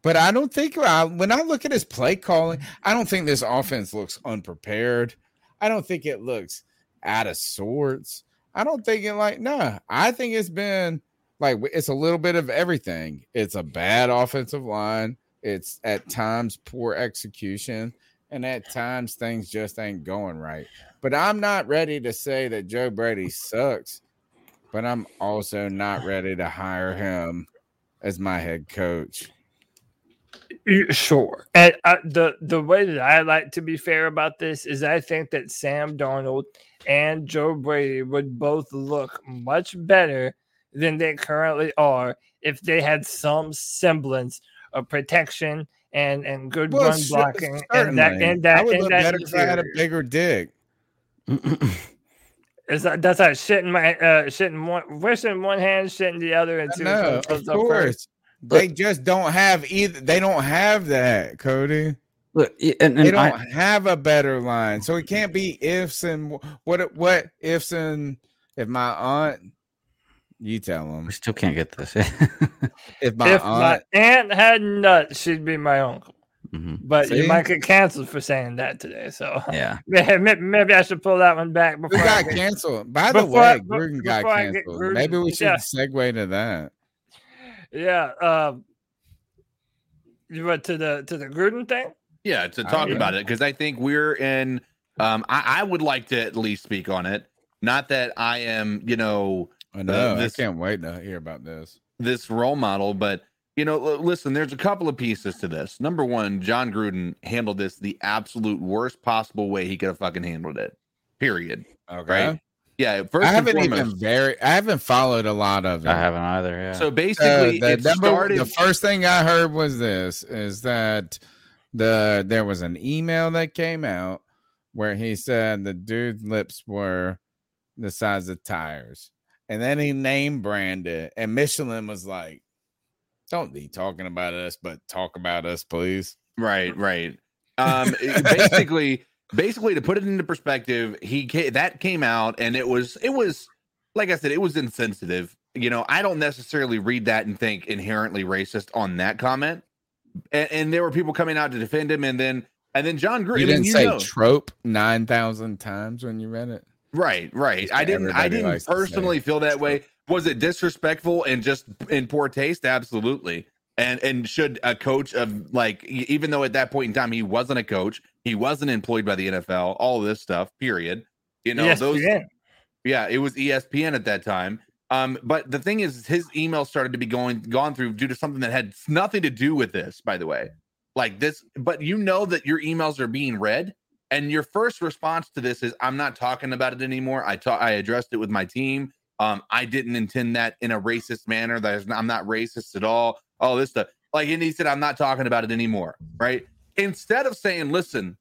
But I don't think I, when I look at his play calling, I don't think this offense looks unprepared. I don't think it looks out of sorts. I don't think it like nah. I think it's been like it's a little bit of everything. It's a bad offensive line. It's at times poor execution, and at times things just ain't going right. But I'm not ready to say that Joe Brady sucks. But I'm also not ready to hire him as my head coach.
Sure. And uh, the the way that I like to be fair about this is I think that Sam Darnold and Joe Brady would both look much better than they currently are if they had some semblance of protection and and good
Well,
run
sure,
blocking and that
certainly.
and that
I would
and
look
that
better if I had a bigger dig.
Is that that's like shit in my uh shit in one wish in one hand, shit in the other, and two
No, of
up first.
course. They just don't have either. They don't have that, Cody.
Look, y- and,
They don't
I,
have a better line, so it can't be ifs and wh- what. What ifs and if my aunt, you tell them
we still can't get this.
if my
if
aunt.
my aunt had nuts, she'd be my uncle.
Mhm.
But you might get canceled for saying that today. So
Yeah.
maybe, maybe I should pull that one back
Who
before I
got
get-
canceled? By the
before
way, Gruden got
before I get
canceled. Maybe we should
yeah.
segue to that.
Yeah. Um, you went to the to the Gruden thing.
Yeah, to talk
agree.
about it because I think we're in. Um, I, I would like to at least speak on it. Not that I am, you know,
I know.
this-
I can't wait to hear about this.
this role model, but you know, listen, there's a couple of pieces to this. Number one, Jon Gruden handled this the absolute worst possible way he could have fucking handled it. Period.
Okay.
Right? Yeah. First
I haven't
foremost.
even very. I haven't followed a lot of it.
I haven't either. Yeah.
so
Uh,
basically,
the,
it
number-
started.
the first thing I heard was this: is that the there was an email that came out where he said the dude's lips were the size of tires, and then he name branded, and Michelin was like, "Don't be talking about us, but talk about us, please."
Right, right. Um, basically, basically to put it into perspective, he ca- that came out and it was it was like I said, it was insensitive. You know, I don't necessarily read that and think inherently racist on that comment. And, and there were people coming out to defend him, and then and then Jon Gruden.
You didn't
you
say
know.
trope nine thousand times when you read it.
Right, right. I didn't. I didn't
likes to say.
personally feel that way. Was it disrespectful and just in poor taste? Absolutely. And and should a coach of like, even though at that point in time he wasn't a coach, he wasn't employed by the NFL, all this stuff. Period. You know those. Yeah, it was ESPN at that time. Um, but the thing is, his email started to be going gone through due to something that had nothing to do with this, by the way. Like this, but you know that your emails are being read, and your first response to this is, "I'm not talking about it anymore. I talk, I addressed it with my team. Um, I didn't intend that in a racist manner. That I'm not racist at all. All this stuff. Like, and he said, I'm not talking about it anymore. Right? Instead of saying, listen,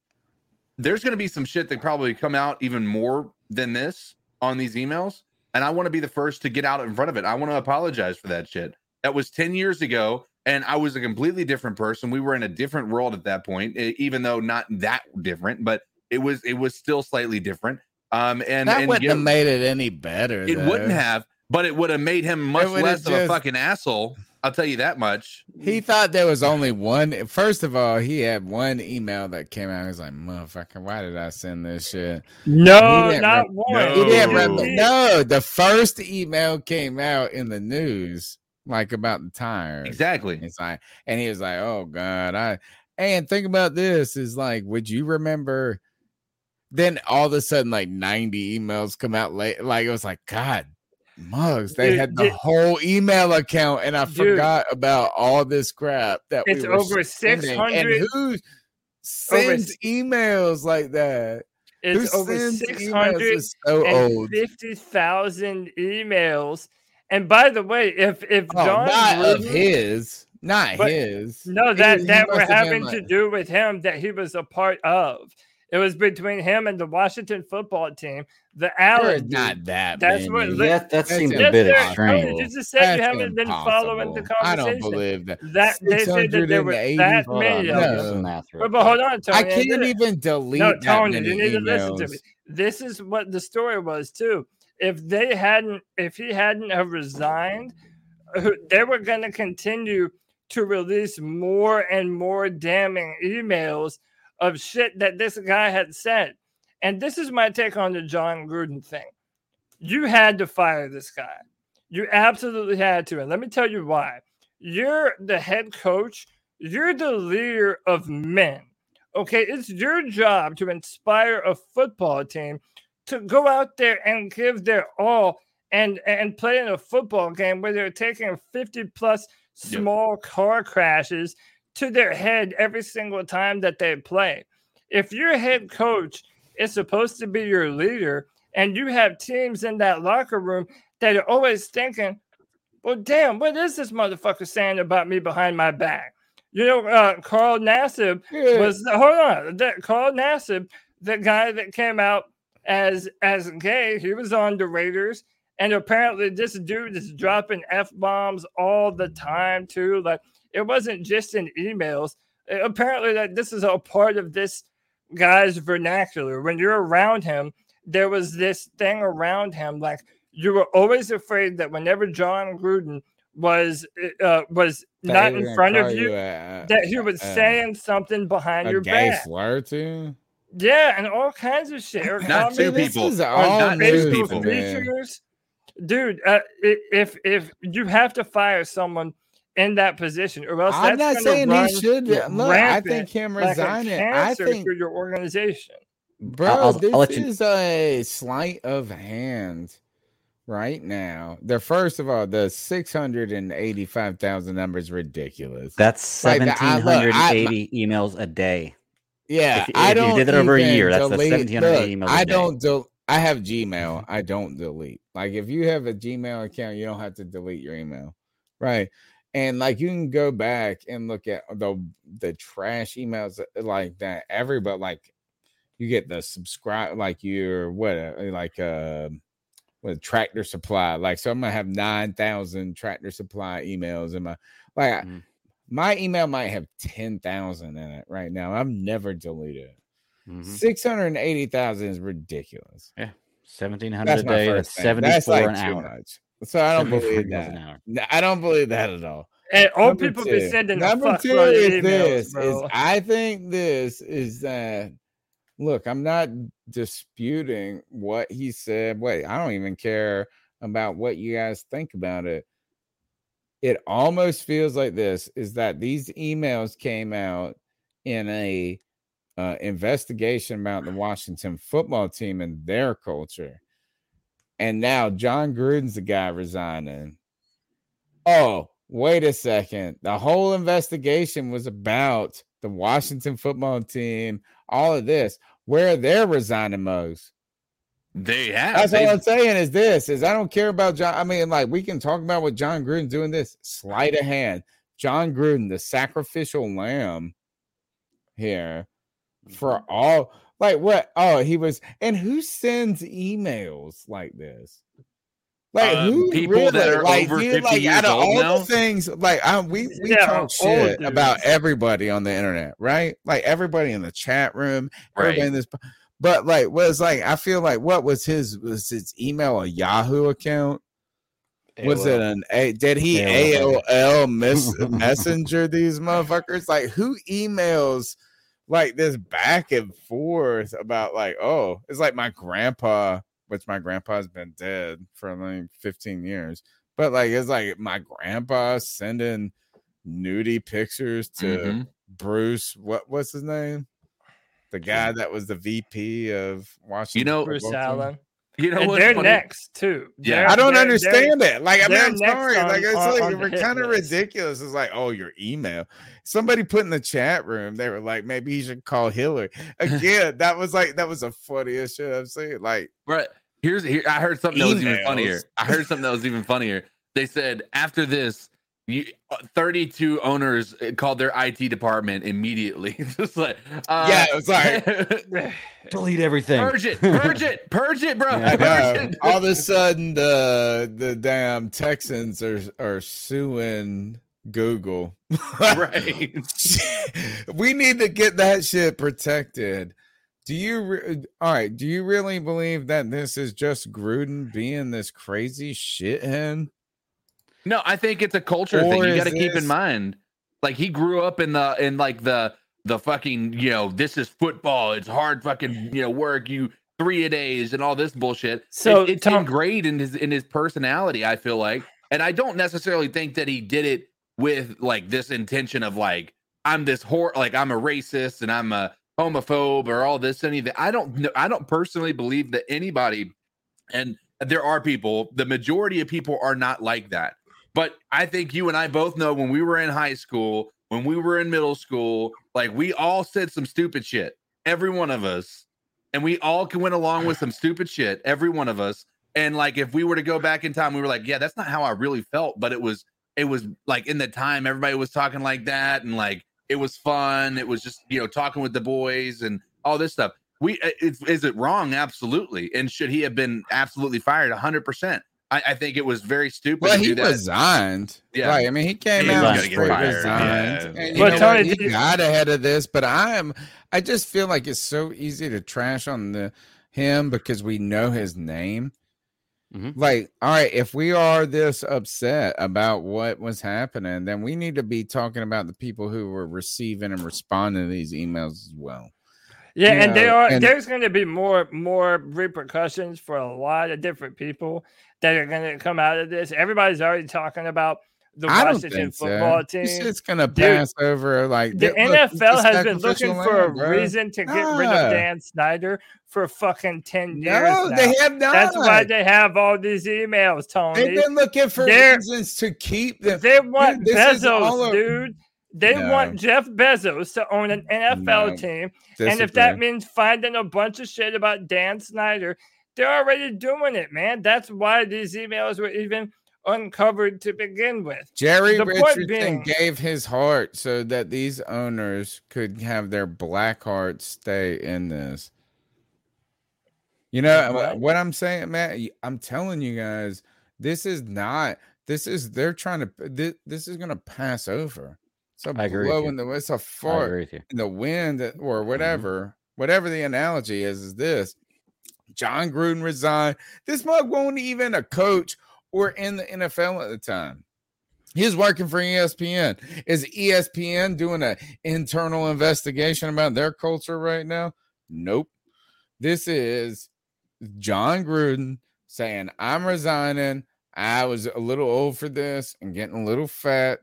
there's going to be some shit that probably come out even more than this on these emails. And I want to be the first to get out in front of it. I want to apologize for that shit. That was 10 years ago. And I was a completely different person. We were in a different world at that point, even though not that different, but it was it was still slightly different. Um, and
that
and
wouldn't
you
have made it any better.
it wouldn't have, but it would have made him much
would've
less of a fucking asshole. I'll tell you that much.
He thought there was only one. First of all, he had one email that came out. He was like, "Motherfucker, why did I send this shit?"
No,
didn't
not
rem-
one.
He didn't
Two.
remember. No, the first email came out in the news, like about the tires.
Exactly.
It's like, and he was like, "Oh God, I." And think about this: is like, would you remember? Then all of a sudden, like ninety emails come out late. Like it was like, God, mugs. They
Dude,
had the
did-
whole email account, and I
Dude.
forgot about all this crap that
It's
we
over. 600
And who sends emails like that?
It's
Who
over six
emails so old.
fifty thousand emails. And by the way, if if
Oh,
Jon
not of
Gruden-
his, not
But-
his.
no, that
he
that
must
were having to do with him that he was a part of. It was between him and the Washington football team. The Allen,
not that
That's what.
many.
li-
That- that seems a
Yes,
bit
there-
extreme.
Tony, You just said you haven't been following the
conversation. I
conversation.
don't believe that.
That they said that there were
680
that many.
let me
of
do
No.
math
But, but hold on, Tony.
I can't
this-
even delete
no,
that
Tony,
many
you need to listen to me. This is what the story was too. If they hadn't, if he hadn't have resigned, they were going to continue to release more and more damning emails of shit that this guy had said. And this is my take on the Jon Gruden thing. You had to fire this guy. You absolutely had to. And let me tell you why. You're the head coach, you're the leader of men. Okay, it's your job to inspire a football team to go out there and give their all and and play in a football game where they're taking 50 plus
Yep.
small car crashes to their head every single time that they play. If your head coach is supposed to be your leader and you have teams in that locker room that are always thinking, well, damn, what is this motherfucker saying about me behind my back? You know, uh, Carl Nassib
Yeah.
was hold on, that Carl Nassib, the guy that came out as as gay, he was on the Raiders, and apparently this dude is dropping f bombs all the time too. Like it wasn't just in emails. Apparently, that this is a part of this guy's vernacular. When you're around him, there was this thing around him, like you were always afraid that whenever Jon Gruden was uh, was
That
not in front of you,
a-
that he was
a-
saying something behind
a
your
gay
back.
too.
Yeah, and all kinds of shit. Or
Not
comment-
two
this
people.
is all
not two
news,
people.
man.
features. Dude, uh, if if you have to fire someone in that position, or else
I'm
that's
not saying he should. Look, I think him
like a
resigning. I think,
through your organization.
bro,
I'll- I'll-
this
I'll let you-
is a sleight of hand right now. The first of all, the six hundred and eighty-five thousand number is ridiculous.
That's
Like, I- look, I-
1780 emails a day.
Yeah,
If-
I
if you
don't You
did it over a year, that's-
delete-
1780
look,
emails
I don't del- I have Gmail. I don't delete. Like if you have a Gmail account, you don't have to delete your email, right? And like you can go back and look at the the trash emails uh, like that. Everybody like you get the subscribe like your what uh, like uh what tractor supply. Like so I'm gonna have nine thousand tractor supply emails in my like I-
Mhm.
My email might have ten thousand in it right now. I've never deleted it.
Mhm.
Six hundred and eighty thousand is ridiculous. Yeah.
1700
That's
a day.
first
That's 74
That's like
an
too
hour.
much. So I don't believe
emails an
that.
hour.
I don't believe that at all.
And all
Number
people
two-
be sending a
number
fuck
two is
emails,
this is. I think this is that look, I'm not disputing what he said. Wait, I don't even care about what you guys think about it. It almost feels like this is that these emails came out in a uh, investigation about the Washington football team and their culture. and now Jon Gruden's the guy resigning. Oh, wait a second. The whole investigation was about the Washington football team, all of this. Where they're resigning modes?
They have.
That's
They-
all I'm saying is this is I don't care about Jon. I mean, like we can talk about what Jon Gruden doing this. Sleight of hand. Jon Gruden, the sacrificial lamb here for
Mm-hmm.
all like what? Oh, he was and who sends emails like this? Like
Um,
who
people that are
like,
over
you-
50
like,
years
out of
old
all
now?
the things like I, we we
Yeah,
talk shit about everybody on the internet, right? Like everybody in the chat room, everybody
Right.
in this but like was like I feel like what was his was his email a Yahoo account? Was it an a did he
AOL.
AOL messenger these motherfuckers? Like who emails like this back and forth about like, oh, it's like my grandpa, which my grandpa's been dead for like 15 years. But like it's like my grandpa sending nudie pictures to
Mhm.
Bruce. What what's his name? The guy that was the VP of Washington.
You know-
Bruce
football team.
Allen.
You know
and they're
funny?
next too.
Yeah.
They're-
I don't understand it. Like, I mean, I'm sorry.
on-
like, it's
on-
like
on
we're kind of ridiculous. It's like, oh, your email. Somebody put in the chat room, they were like, maybe you should call Hillary. Again, that was like, that was the funniest shit I've seen. Like,
But here's here I heard something that was even funnier. I heard something that was even funnier. They said after this, you, uh, 32 owners uh, called their IT department immediately. Just like, uh,
Yeah, it was like-
Delete everything.
purge it, purge it, purge it, bro.
I
Purge it.
all of a sudden, the the damn Texans are are suing Google.
right.
we need to get that shit protected. Do you re- all right? Do you really believe that this is just Gruden being this crazy shithead?
No, I think it's a culture
Or
thing. You got to keep in mind, like he grew up in the in like the the fucking you know this is football. It's hard fucking you know work. You three a days and all this bullshit.
So,
It- it's
Tom-
ingrained in his in his personality. I feel like, and I don't necessarily think that he did it with like this intention of like I'm this whore, like I'm a racist and I'm a homophobe or all this anything. I don't know. I don't personally believe that anybody, and there are people. The majority of people are not like that. But I think you and I both know when we were in high school, when we were in middle school, like we all said some stupid shit. Every one of us. And we all can went along with some stupid shit, every one of us. And like if we were to go back in time, we were like, yeah, that's not how I really felt. But it was, it was like in the time everybody was talking like that, and like it was fun. It was just, you know, talking with the boys and all this stuff. We uh, is, it wrong? Absolutely. And should he have been absolutely fired? hundred percent. I, I think it was very stupid.
Well,
to
he
that.
resigned.
Yeah.
Right. I mean, he came
He
out and
get
straight
fired,
resigned.
yeah.
And you
But
know
Tony,
what? He got ahead of this, but I am. I just feel like it's so easy to trash on the him because we know his name.
Mhm.
Like, all right, if we are this upset about what was happening, then we need to be talking about the people who were receiving and responding to these emails as well.
Yeah,
You
and there are
and-
there's going to be more more repercussions for a lot of different people that are going to come out of this. Everybody's already talking about the
I
Washington football
so.
team.
It's gonna
Dude,
pass over. Like
the
look,
NFL has been looking for a
bro.
reason to get rid of ah. Dan Snyder for fucking 10 years.
No,
now.
they have not.
That's why they have all these emails, Tony.
They've been looking for
They're-
reasons to keep them.
They want
Dude, this is all
Bezos, dude. They
No.
want Jeff Bezos to own an NFL
No.
team. And if that means finding a bunch of shit about Dan Snyder, they're already doing it, man. That's why these emails were even uncovered to begin with.
Jerry
the
Richardson
being-
gave his heart so that these owners could have their black hearts stay in this. You know wha-
Right.
what I'm saying, Matt? I'm telling you guys, this is not. This is they're trying to. This, this is going to pass over. It's a
I agree with
blow in the. It's a
I
fart
agree with you.
in the wind or
Mm-hmm.
whatever. Whatever the analogy is, is this. Jon Gruden resigned. This mug won't even a coach or in the NFL at the time. He was working for ESPN. Is ESPN doing an internal investigation about their culture right now? Nope. This is Jon Gruden saying, I'm resigning. I was a little old for this and getting a little fat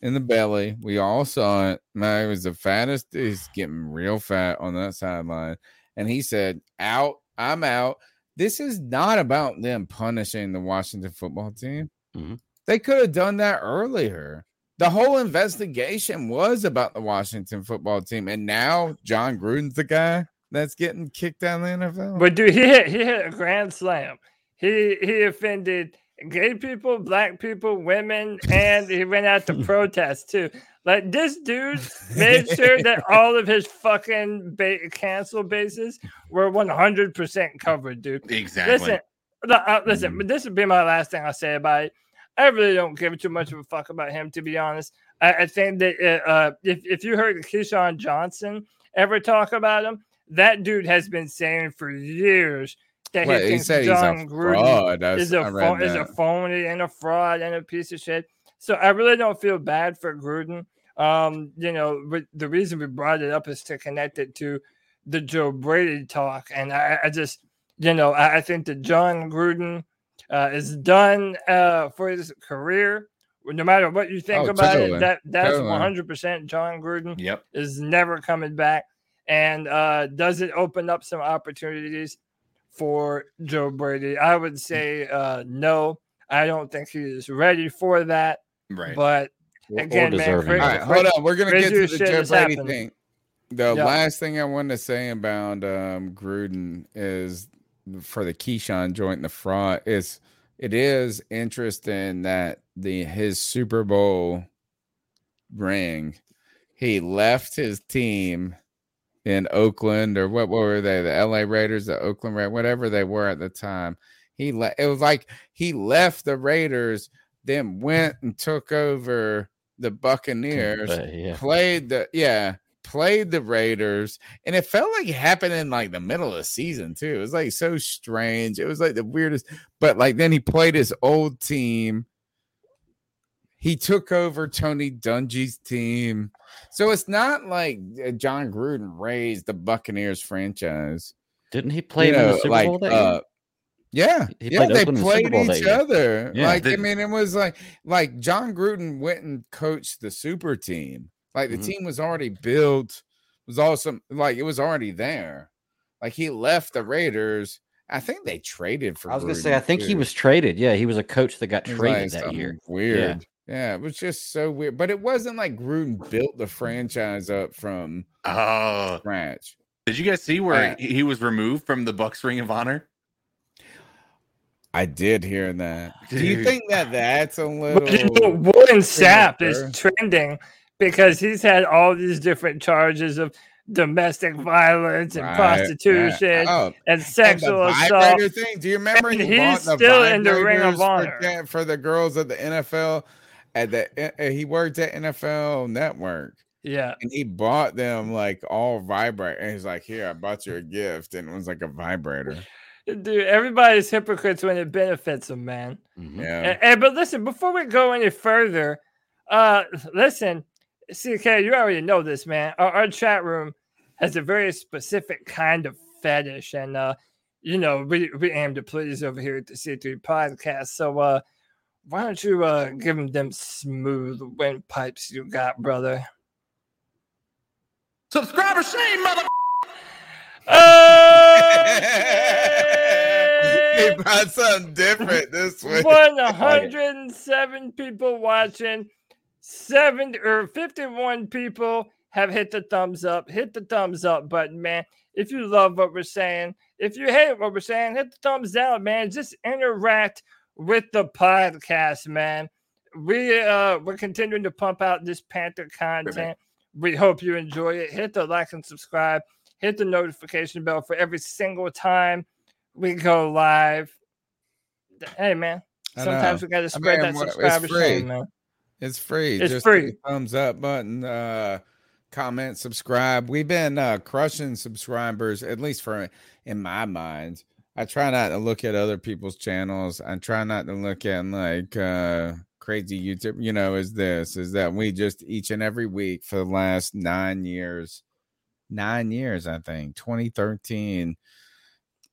in the belly. We all saw it. Man, he was the fattest. He's getting real fat on that sideline. And he said, Out, I'm out. this is not about them punishing the Washington football team.
Mhm.
They could have done that earlier. The whole investigation was about the Washington football team, and now Jon Gruden's the guy that's getting kicked out of the NFL.
But dude, he hit he hit a grand slam. He he offended gay people, black people, women, and he went out to protest too. Like this dude made sure that all of his fucking ba- cancel bases were one hundred percent covered, dude.
Exactly.
Listen, uh, listen, but this would be my last thing I'll say about it. I really don't give too much of a fuck about him, to be honest. I, I think that uh, uh, if if you heard Keyshawn Johnson ever talk about him, that dude has been saying for years that
Well,
he
he
thinks
said he's a
Jon Gruden
fraud.
Is
s-
a
I read
is a phony and a fraud and a piece of shit. So I really don't feel bad for Gruden. Um, you know, but the reason we brought it up is to connect it to the Joe Brady talk, and I, I just, you know, I, I think that Jon Gruden uh, is done uh, for his career. No matter what you think
Oh,
about
totally.
it, that that's one hundred percent Jon Gruden
Yep.
is never coming back. And uh, does it open up some opportunities for Joe Brady? I would say uh, no. I don't think he is ready for that.
Right.
But
Or- or
again, man,
deserving
cra-
of
All
it.
right, hold on. We're gonna get to the Joe Brady
happened.
thing. The
Yeah.
last thing I wanted to say about um, Gruden is for the Keyshawn joint and the fraud is it is interesting that the his Super Bowl ring he left his team in Oakland or what, what were they the LA Raiders the Oakland Raiders whatever they were at the time. He le- it was like he left the Raiders then went and took over the Buccaneers
yeah.
played the yeah played the Raiders and it felt like it happened in like the middle of the season too. It was like so strange. It was like the weirdest but like then he played his old team. He took over Tony Dungy's team so it's not like uh, Jon Gruden raised the Buccaneers franchise
Didn't he play
You
him in the Super
like,
Bowl that
uh, yeah,
He
yeah,
played
they
in the
played each other.
Yeah.
like I mean, it was like like Jon Gruden went and coached the super team. Like the
Mhm.
team was already built, was awesome. Like it was already there. Like he left the Raiders. I think they traded for.
I was gonna say I think he was traded. Yeah, he was a coach that got traded
like
that year.
Weird. Yeah. it was just so weird. But it wasn't like Gruden built the franchise up from
Oh,
scratch.
did you guys see where
Uh,
he he was removed from the Bucs Ring of Honor?
I did hear that. Do you think that that's a
But, you know,
little?
Warren Sapp is trending because he's had all these different charges of domestic violence and
Right,
prostitution
yeah. Oh,
and
And the
sexual assault.
thing. Do you remember
And
he
he's
the
still in the Ring of
vibrators for
Honor.
for the girls at the NFL? At the uh, he worked at NFL Network
Yeah.
and he bought them like all vibrate. And he's like, "Here, I bought you a gift," and it was like a vibrator.
Dude, everybody's hypocrites when it benefits them, man.
Mhm.
Yeah,
And, and- but listen, before we go any further, uh, listen, CK, you already know this, man. Our, our chat room has a very specific kind of fetish, and uh, you know, we, we aim to please over here at the C3 podcast. So uh why don't you uh give them them smooth windpipes you got, brother?
Subscriber shame, mother.
he
Oh,
brought something different this week.
107 people watching, seven or 51 people have hit the thumbs up. Hit the thumbs up button, man. If you love what we're saying, if you hate what we're saying, hit the thumbs down, man. Just interact with the podcast, man. We uh we're continuing to pump out this Panther content. We hope you enjoy it. Hit the like and subscribe. Hit the notification bell for every single time we go live. Hey man, sometimes we gotta
I
spread
mean,
that subscriber
free.
shame, man.
It's free.
It's
Just
free.
thumbs up button. Uh, comment, subscribe. We've been uh, crushing subscribers, at least for in my mind. I try not to look at other people's channels. I try not to look at like uh, crazy YouTube. You know, is this is that we just each and every week for the last nine years, nine years, I think, 2013.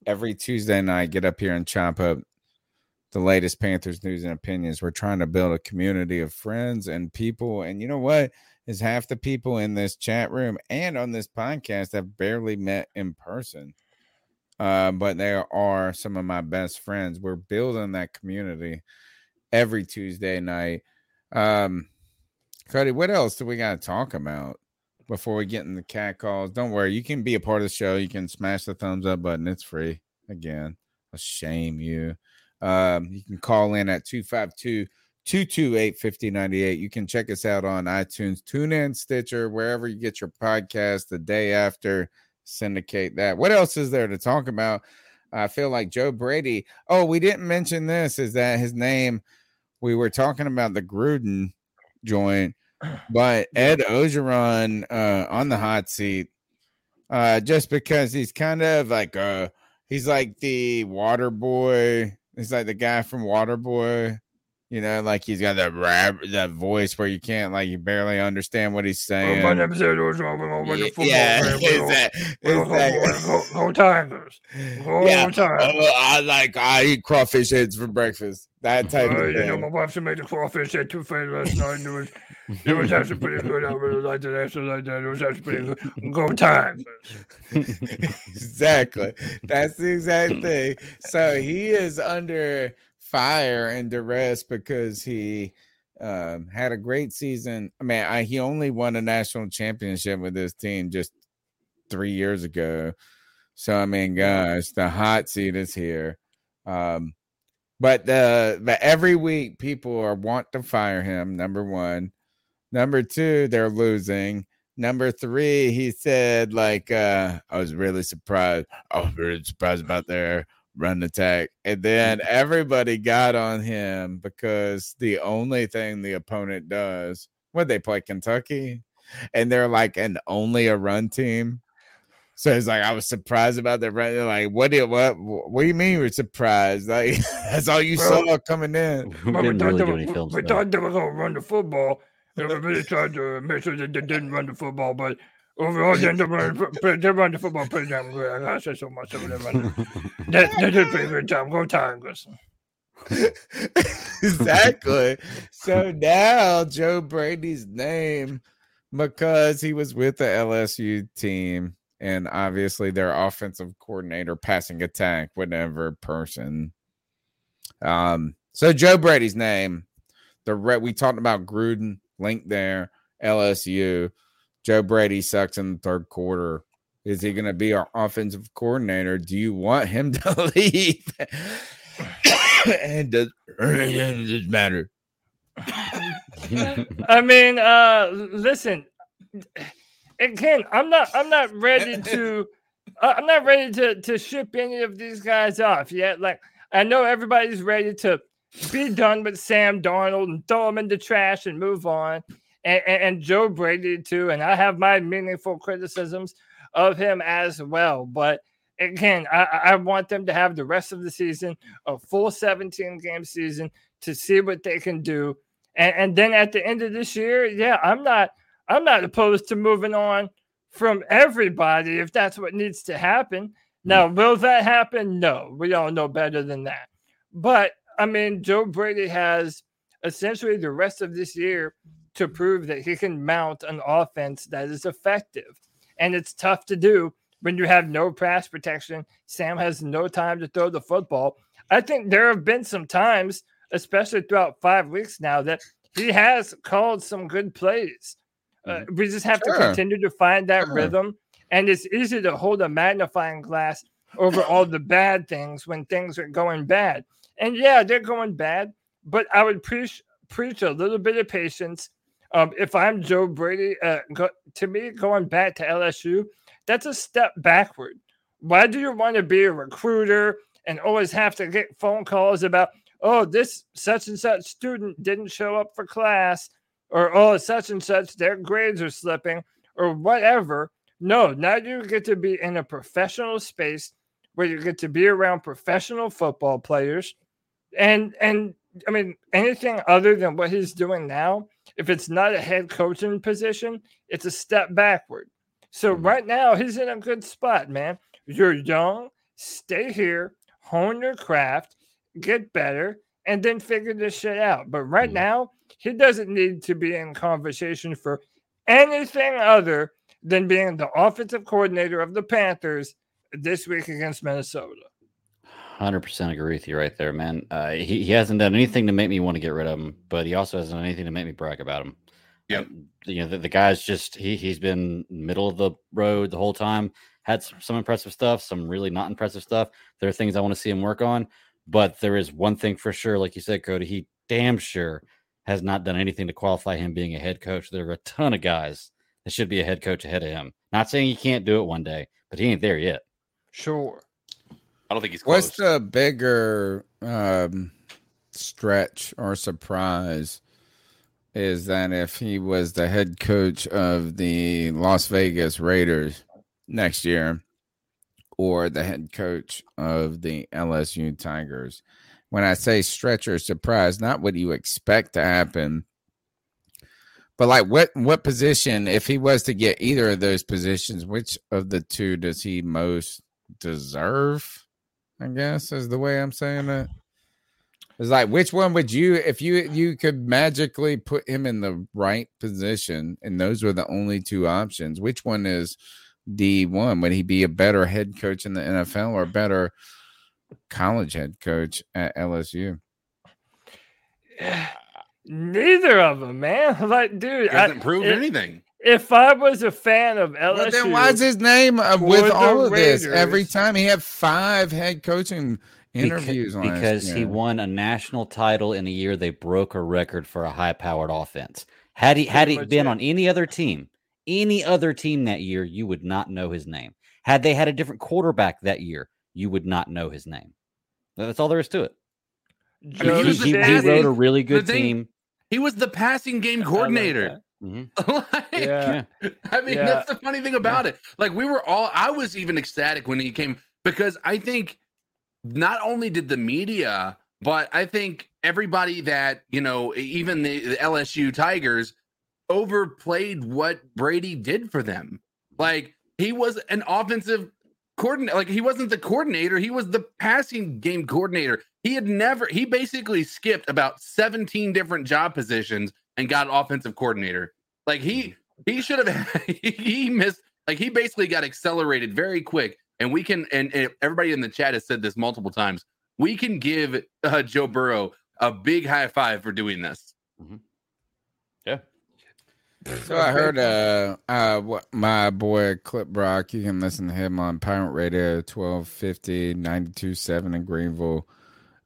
Every Tuesday night, get up here and chop up the latest Panthers news and opinions. We're trying to build a community of friends and people. And you know what? Is half the people in this chat room and on this podcast have barely met in person. Uh, but they are some of my best friends. We're building that community every Tuesday night. Um, Cody, what else do we got to talk about before we get in the cat calls? Don't worry, you can be a part of the show. You can smash the thumbs up button. It's free. Again, a shame you. Um, you can call in at 252 228 5098. You can check us out on iTunes, TuneIn, Stitcher, wherever you get your podcast the day after. Syndicate that. What else is there to talk about? I feel like Joe Brady. Oh, we didn't mention this is that his name, we were talking about the Gruden joint, but Ed Orgeron uh, on the hot seat uh, just because he's kind of like uh he's like the water boy. He's like the guy from Waterboy. You know, like he's got that rap, that voice where you can't like you barely understand what he's saying.
my name is Ed Orgeron. We're going to win the football
yeah,
game.
is
We're
that-
gonna-
is
we're
that-
gonna Go go Go
yeah,
Tigers.
oh, I like I eat crawfish heads for breakfast. That type
Uh,
of
you know, my wife made the crawfish head too fat last night. It was, it was actually pretty good. I really liked it. Actually, like that. It was actually pretty good. Go time.
exactly. That's the exact thing. So he is under fire and duress because he um, had a great season. I mean, I, he only won a national championship with his team just three years ago. So I mean, gosh, the hot seat is here. Um, but the but every week people are want to fire him. Number one, number two, they're losing. Number three, he said, like, uh, I was really surprised. I was really surprised about their run attack. And then everybody got on him because the only thing the opponent does, when they play Kentucky, and they're like an only a run team. So it's like I was surprised about their run. They're like, what do you what what do you mean you're surprised? Like that's all you
Well,
saw coming in.
But we thought, they were, we thought they were going to run the football. And we really tried to make sure that they didn't run the football. But overall, they, they, run, they run the football pretty damn good. I say so much of them. They, did a good job. Go Tigers.
exactly. So now Joe Brady's name, because he was with the LSU team, and obviously their offensive coordinator, passing attack, whatever person. Um, so Joe Brady's name, the re- we talked about Gruden, link there, LSU. Joe Brady sucks in the third quarter. Is he going to be our offensive coordinator? Do you want him to leave? and does it matter?
I mean, uh, listen. Again, I'm not. I'm not ready to. uh, I'm not ready to to ship any of these guys off yet. Like I know everybody's ready to be done with Sam Darnold and throw him in the trash and move on, and, and Joe Brady too. And I have my meaningful criticisms of him as well. But again, I, I want them to have the rest of the season, a full 17 game season, to see what they can do. And, and then at the end of this year, yeah, I'm not I'm not opposed to moving on from everybody if that's what needs to happen. Mm. Now, will that happen? No, we all know better than that. But I mean, Joe Brady has essentially the rest of this year to prove that he can mount an offense that is effective. And it's tough to do when you have no pass protection. Sam has no time to throw the football. I think there have been some times, especially throughout five weeks now, that he has called some good plays. Uh, we just have
Sure.
to continue to find that
Sure.
rhythm. And it's easy to hold a magnifying glass over all the bad things when things are going bad. And yeah, they're going bad, but I would preach preach a little bit of patience. Um, if I'm Joe Brady, uh, go, to me, going back to LSU, that's a step backward. Why do you want to be a recruiter and always have to get phone calls about, oh, this such and such student didn't show up for class, or oh, such and such, their grades are slipping, or whatever? No, now you get to be in a professional space where you get to be around professional football players. And and I mean anything other than what he's doing now, if it's not a head coaching position, it's a step backward. So mm-hmm. right now he's in a good spot, man. You're young, stay here, hone your craft, get better, and then figure this shit out. But right mm-hmm. now, he doesn't need to be in conversation for anything other than being the offensive coordinator of the Panthers this week against Minnesota.
Hundred percent agree with you right there, man. Uh, he he hasn't done anything to make me want to get rid of him, but he also hasn't done anything to make me brag about him.
Yep.
Uh, you know, the, the guy's just he he's been middle of the road the whole time. Had some, some impressive stuff, some really not impressive stuff. There are things I want to see him work on, but there is one thing for sure, like you said, Cody. He damn sure has not done anything to qualify him being a head coach. There are a ton of guys that should be a head coach ahead of him. Not saying he can't do it one day, but he ain't there yet.
Sure.
I don't think he's close.
What's the bigger um, stretch or surprise? Is that if he was the head coach of the Las Vegas Raiders next year, or the head coach of the LSU Tigers? When I say stretch or surprise, not what you expect to happen, but like what what position? If he was to get either of those positions, which of the two does he most deserve? I guess is the way I'm saying it. It's like which one would you if you you could magically put him in the right position and those were the only two options. Which one is D one? Would he be a better head coach in the NFL or a better college head coach at LSU?
Neither of them, man. Like, dude,
He hasn't
I-
proved
if-
anything.
If I was a fan of LSU,
Well, then why is his name uh, with all of this every time? He had five head coaching interviews
Beca-
on
because he won a national title in a year they broke a record for a high-powered offense. Had he had he been
it.
on any other team, any other team that year, you would not know his name. Had they had a different quarterback that year, you would not know his name. That's all there is to it.
I mean, he
He, he- he wrote a really good
thing-
team.
He was the passing game
I like
coordinator.
That.
Mhm.
Like,
Yeah.
I mean,
Yeah.
that's the funny thing about it. Like, we were all, I was even ecstatic when he came because I think not only did the media, but I think everybody that, you know, even the, the LSU Tigers overplayed what Brady did for them. Like, he was an offensive coordinator. Like, he wasn't the coordinator, he was the passing game coordinator. He had never, he basically skipped about 17 different job positions and got offensive coordinator. Like he he should have he missed like he basically got accelerated very quick. And we can and, and everybody in the chat has said this multiple times. We can give uh, Joe Burrow a big high five for doing this.
Yeah.
So I heard uh uh what my boy Clip Brock, you can listen to him on Pirate Radio 1250 927 in Greenville.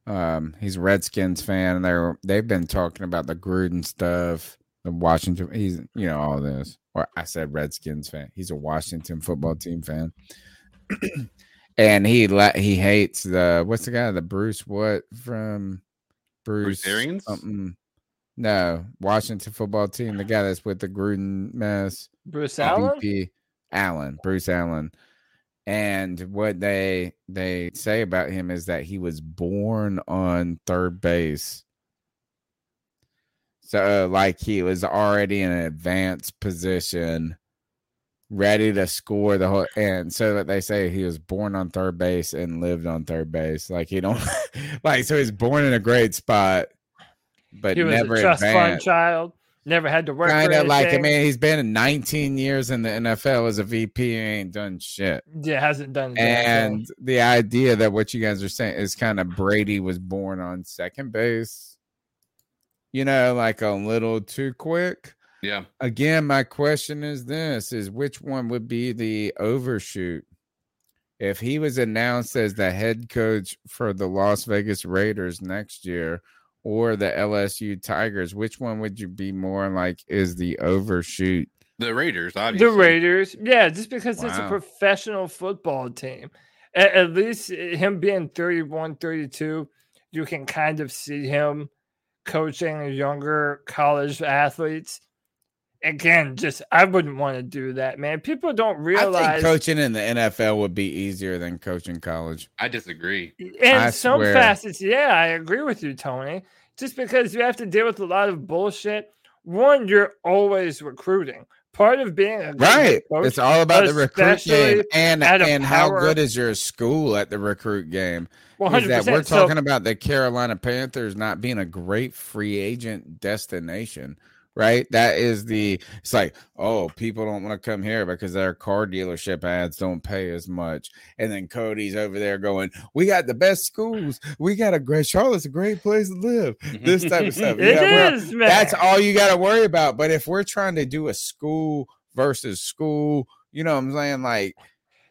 Um he's a Redskins fan and they're they've been talking about the Gruden stuff, the Washington he's you know all this. Or I said Redskins fan. He's a Washington football team fan. and he la- he hates the what's the guy the Bruce what from Bruce,
Bruce Arians?
something no, Washington football team. The guy that's with the Gruden mess.
Bruce Allen.
VP, Allen, Bruce Allen. And what they they say about him is that he was born on third base. So like he was already in an advanced position, ready to score the whole and so that they say he was born on third base and lived on third base. Like he don't like so he's born in a great spot, but
He was
never
a fund
advanced
child. Never had to work.
kind of like I mean, he's been 19 years in the NFL as a VP, and ain't done shit.
yeah, hasn't done. a damn thing.
And the idea that what you guys are saying is kind of Brady was born on second base, you know, like a little too quick.
Yeah.
Again, my question is this: is which one would be the overshoot? If he was announced as the head coach for the Las Vegas Raiders next year, or the LSU Tigers, which one would you be more like is the overshoot?
The Raiders, obviously.
The Raiders, yeah, just because it's a professional football team. At, at least uh, him being 31, 32, you can kind of see him coaching younger college athletes. Again, just I wouldn't want to do that, man. People don't
I
realize
think coaching in the NFL would be easier than coaching college.
I disagree.
in
I
some
swear.
facets, yeah, I agree with you, Tony. Just because you have to deal with a lot of bullshit. One, you're always recruiting. Part of being a
Right.
coach,
It's all about the recruit game
especially
and
at
and how good is your school at the recruit game.
Well,
Is that we're
100%. So-
talking about the Carolina Panthers not being a great free agent destination. Right? That is the it's like, oh, people don't want to come here because their car dealership ads don't pay as much. And then Cody's over there going, We got the best schools. We got a great Charlotte's a great place to live. This type of stuff.
It
well,
is, man.
that's all you got to worry about. But if we're trying to do a school versus school, you know what I'm saying? Like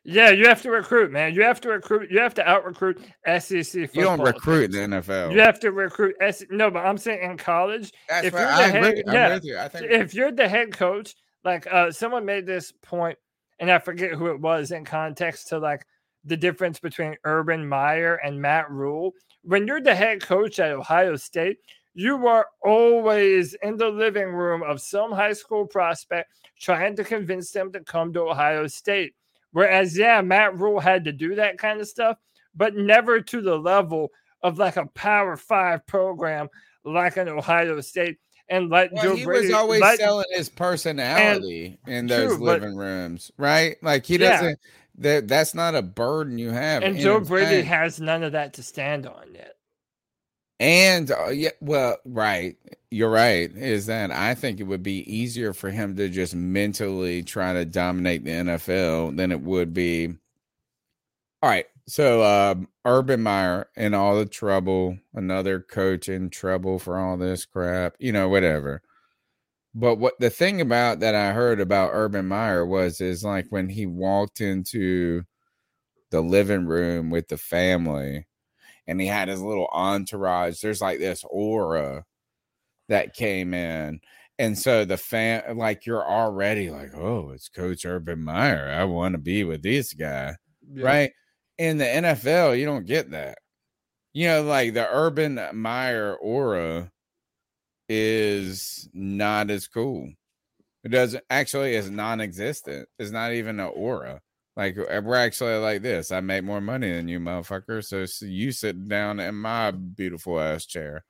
Yeah, you have to recruit, man. You have to recruit. You have to out recruit SEC football.
you don't recruit in the NFL.
You have to recruit. S- no, but I'm saying in college,
That's
if
right.
you're
I
the
agree.
head,
I'm
yeah,
with you. I think
if you're the head coach, like uh, someone made this point, and I forget who it was in context to like the difference between Urban Meyer and Matt Rhule. When you're the head coach at Ohio State, you are always in the living room of some high school prospect trying to convince them to come to Ohio State. Whereas, yeah, Matt Rhule had to do that kind of stuff, but never to the level of like a Power Five program like an Ohio State. And let
Well,
Joe
he
Brady
was always
let-
selling his personality in those
True, but-
living rooms, right? Like he doesn't. That that's not a burden you have.
and Joe Brady has none of that to stand on yet.
And uh, yeah, well, right. You're right. Is that I think it would be easier for him to just mentally try to dominate the NFL than it would be. All right. So um Urban Meyer in all the trouble, another coach in trouble for all this crap, you know, whatever. But what the thing about that I heard about Urban Meyer was is like when he walked into the living room with the family and he had his little entourage. There's like this aura that came in. And so the fan, like you're already like, oh, it's Coach Urban Meyer. I want to be with this guy.
Yeah.
Right. In the NFL, you don't get that. You know, like the Urban Meyer aura is not as cool. It doesn't actually is non-existent. It's not even an aura. Like uh, we're actually like this. I make more money than you, motherfucker. So, s- you sit down in my beautiful ass chair.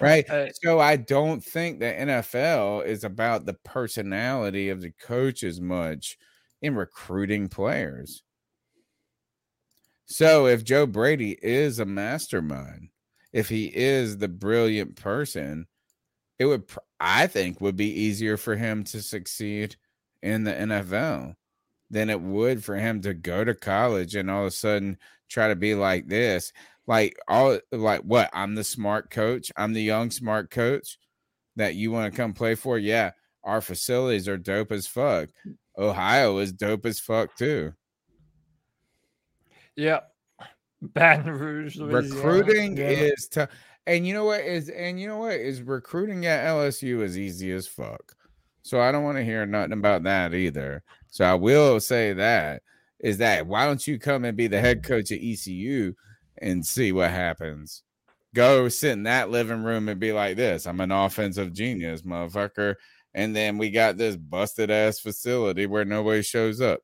Right.
Uh,
so I don't think the NFL is about the personality of the coach as much in recruiting players. So if Joe Brady is a mastermind, if he is the brilliant person, it would I think would be easier for him to succeed in the NFL than it would for him to go to college and all of a sudden try to be like this. Like all like what? I'm the smart coach. I'm the young smart coach that you want to come play for. Yeah, our facilities are dope as fuck. Ohio is dope as fuck too.
Yeah. Baton Rouge, Louisiana.
recruiting
Yeah.
is tough and you know what is and you know what is recruiting at lsu is easy as fuck so i don't want to hear nothing about that either so i will say that is that why don't you come and be the head coach at ecu and see what happens go sit in that living room and be like this i'm an offensive genius motherfucker and then we got this busted ass facility where nobody shows up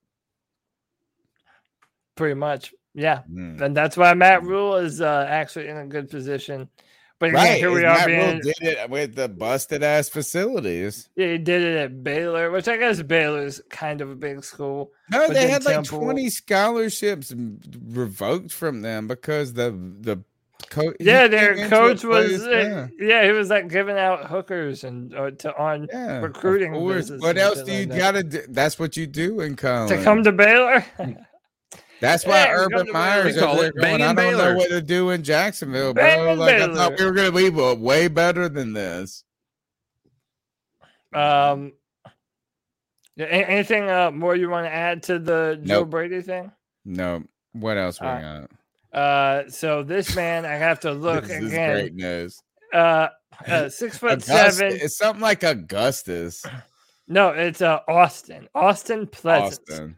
pretty much. Yeah.
Mm.
And that's why Matt Rhule is uh, actually in a good position. But
right
here we are being
did it with the busted ass facilities
yeah, he did it at Baylor, which I guess Baylor's kind of a big school.
No, they had like 20 scholarships revoked from them because the the coach.
Yeah, their coach was uh, yeah. he was like giving out hookers and uh, to on
yeah,
recruiting.
What else do you
like
gotta do? That's what you do in college.
to come to Baylor?
That's why
Yeah,
Urban
to
Myers
Baylor.
over there
They call it
going, I don't know what to do in Jacksonville, bro.
Banging
Like I thought we were gonna be way better than this.
Um, anything uh, more you want to add to the Joe
Nope.
Brady thing?
No, what else we
right.
got?
Uh, so this man, I have to look
this is
again.
great news.
Uh, uh, six foot seven.
It's something like Augustus.
No, it's uh Austin. Austin Pleasant.
Austin.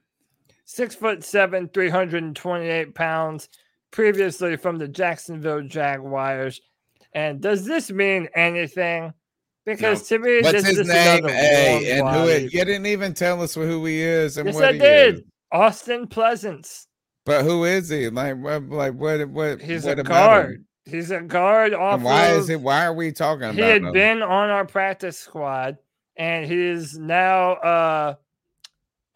Six foot seven, three hundred and twenty-eight pounds. Previously from the Jacksonville Jaguars. And does this mean anything? Because to me,
What's
this
his
is
name? Hey, and who it, you didn't even tell us who he is and
Yes,
what
I
he
did.
is.
Austin Pleasants.
But who is he? Like, what, like what? What?
He's
what
a guard. He's a guard off.
And why is
of-
it? Why are we talking about
he had
him?
been on our practice squad and he is now uh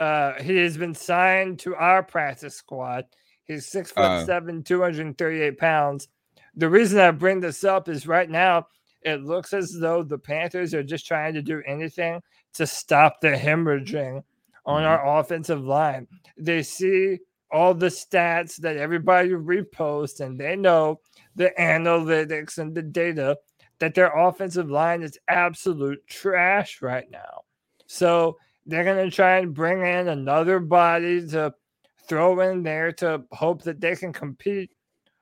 uh he has been signed to our practice squad he's six foot
Uh.
seven 238 pounds the reason i bring this up is right now it looks as though the Panthers are just trying to do anything to stop the hemorrhaging on
Mm-hmm.
our offensive line. They see all the stats that everybody reposts, and they know the analytics and the data that their offensive line is absolute trash right now. So they're going to try and bring in another body to throw in there to hope that they can compete.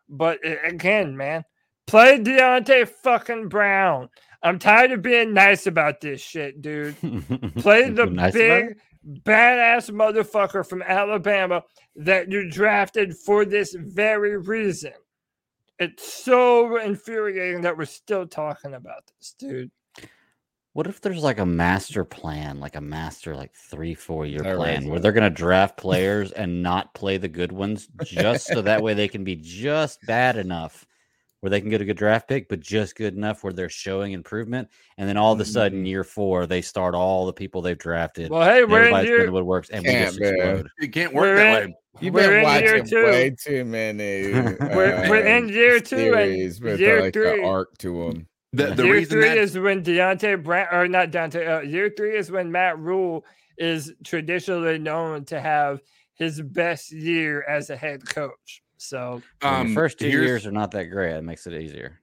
But again, man, play Deonte fucking Brown. I'm tired of being nice about this shit, dude. Play the
Nice
big badass motherfucker from Alabama that you drafted for this very reason. It's so infuriating that we're still talking about this, dude.
What if there's like a master plan, like a master like three, four year
There
plan where
a-
they're gonna draft players and not play the good ones just so that way they can be just bad enough where they can get a good draft pick, but just good enough where they're showing improvement. And then all of a
Mm-hmm.
sudden, year four, they start all the people they've drafted.
Well, hey,
and
we're in
everybody's
year-
doing the woodworks and we just
Can't, man.
explode.
It can't work
We're
that
in-
way.
You've
We're
been
in year
watching
two.
way too many.
We're- we're in
um,
year two and
series with
year
like
three.
the arc to them.
The, the
year
reason
three
that
is when Deonte Brown, or not Deonte, uh, year three is when Matt Rhule is traditionally known to have his best year as a head coach. So,
When your
um,
first two
here's-
years are not that great. It makes it easier.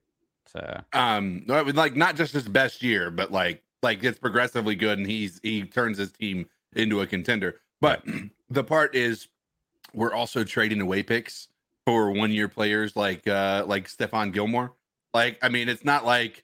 So
um no, like not just his best year but like like it's progressively good and he's he turns his team into a contender but the part is we're also trading away picks for one year players like uh like Stephon Gilmore like i mean it's not like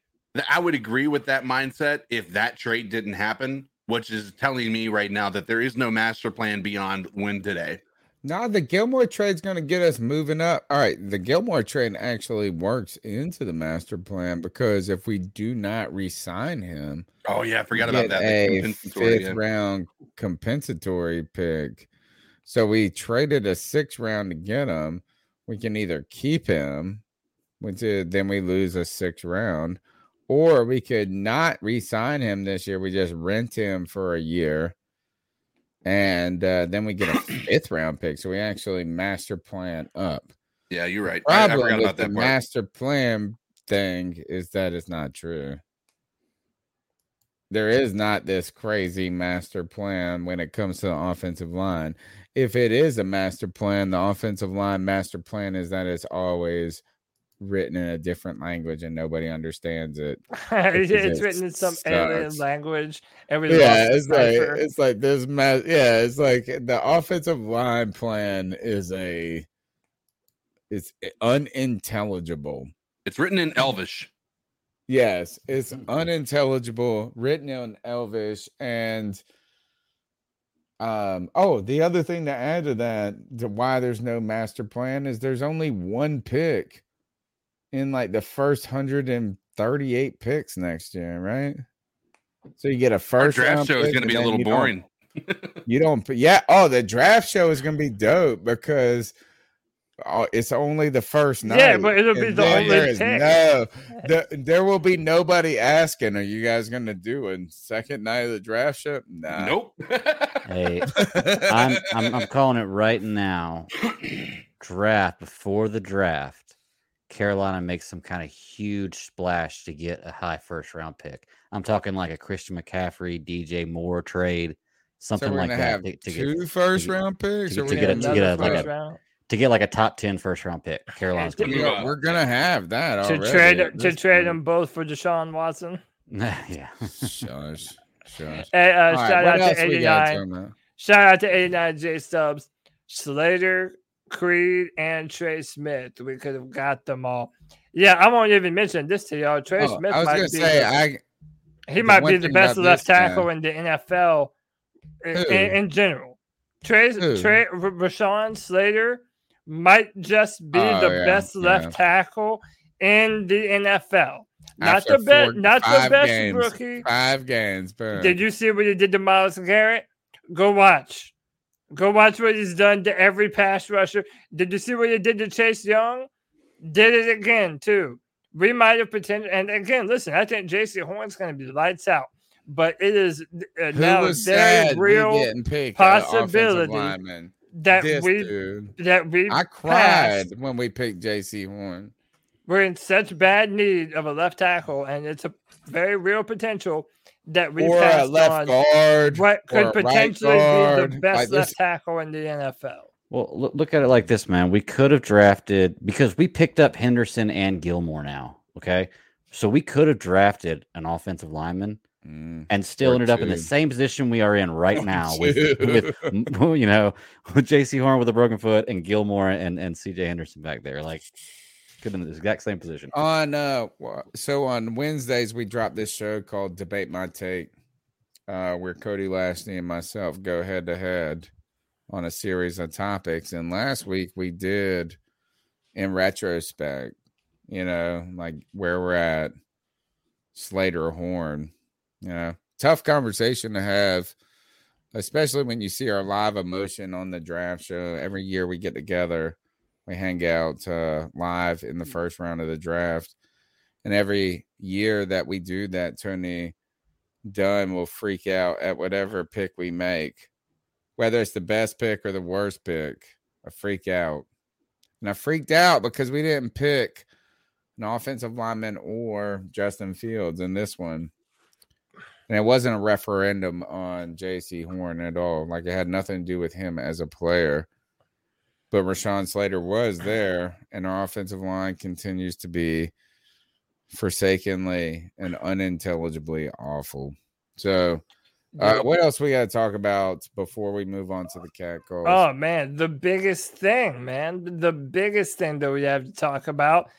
i would agree with that mindset if that trade didn't happen which is telling me right now that there is no master plan beyond win today
Now the Gilmore trade's going to get us moving up. All right, the Gilmore trade actually works into the master plan because if we do not re-sign him,
oh yeah i forgot about that the
A fifth
yeah.
round compensatory pick. So we traded a six round to get him. We can either keep him, which is, then we lose a sixth round, or we could not re-sign him this year. We just rent him for a year, and uh, then we get a fifth round pick. So we actually master plan up.
yeah you're right I, I
Problem
forgot
with
about
the
part
master plan thing is that it's not true. There is not this crazy master plan when it comes to the offensive line. If it is a master plan, the offensive line master plan is that it's always written in a different language and nobody understands it.
it's
Because it
written in some alien language. And we
Yeah, it's like
cipher.
it's like this ma- yeah, it's like the offensive line plan is a it's unintelligible.
it's written in elvish
Yes, it's unintelligible, written in Elvish, and um. Oh, the other thing to add to that, to why there's no master plan, is there's only one pick in like the first hundred and thirty-eight picks next year, right? So you get a
Our
first
draft
round
show is going to be a little
you don't-
boring.
You don't, yeah. Oh, the draft show is going to be dope because oh, it's only the first night.
Yeah, but it'll be
and
the only
there is
pick.
No, the, there will be nobody asking. Are you guys going to do a second night of the draft show? Nah.
Nope.
hey, I'm, I'm I'm calling it right now. Draft before the draft, Carolina makes some kind of huge splash to get a high first round pick. I'm talking like a Christian McCaffrey, DJ Moore trade, something
we're
like that. to, to
two
get,
first
to get-
round picks.
to get-
we
to get a- to get a- like
First
a-
round.
to get like a top ten first round pick. Carolina's gonna
we're, gonna- we're gonna have that
to
already
trade
at
to trade
point.
them both for Deshaun Watson.
yeah.
Shush, shush.
Hey, uh, shout
what
out
else
to 89. Shout out to 89 J Stubbs, Slater, Creed, and Trey Smith. We could have got them all. Yeah, I won't even mention this to y'all. Trey
Oh,
Smith
I was
might
gonna
be
say
the-
I
he might be the best left tackle in the NFL in, in general. Trey,
Who?
Trey Rashawn Slater might just be
Oh,
the
yeah,
best left
yeah.
tackle in the NFL. Not
After
the best,
four-
not the best
games,
rookie.
Five games. Boom.
Did you see what he did to Myles Garrett? Go watch. Go watch what he's done to every pass rusher. Did you see what he did to Chase Young? Did it again too. We might have potential. And again, listen, I think Jaycee Horn's going to be lights out, but it is uh, now a very real
didn't pick an offensive
possibility that
This
we
dude.
that we
I
passed.
cried when we picked Jaycee Horn.
we're in such bad need of a left tackle, and it's a very real potential that we've
Or a
passed
left
on
guard,
what
or
could
a right
potentially be
guard.
the best left
this-
tackle in the NFL.
Well, look, look at it like this, man. We could have drafted because we picked up Henderson and Gilmore now. Okay. So we could have drafted an offensive lineman mm, and still
or
ended up in the same position we are in right
Or
now with, with you know with Jaycee Horn with a broken foot and Gilmore and, and CJ Henderson back there. Like could have been in the exact same position.
On uh, so on Wednesdays we drop this show called Debate My Take, uh, where Cody Lashley and myself go head to head on a series of topics. And last week we did, in retrospect, you know, like where we're at, Slater Horn. You know, tough conversation to have, especially when you see our live emotion on the draft show. Every year we get together, we hang out uh, live in the first round of the draft. And every year that we do that, Tony Dunn will freak out at whatever pick we make, whether it's the best pick or the worst pick. I freak out. And I freaked out because we didn't pick an offensive lineman or Justin Fields in this one. And it wasn't a referendum on Jaycee Horn at all. Like it had nothing to do with him as a player. But Rashawn Slater was there, and our offensive line continues to be forsakenly and unintelligibly awful. So, uh, what else we got to talk about before we move on to the cat calls?
Oh man, the biggest thing, man, the biggest thing that we have to talk about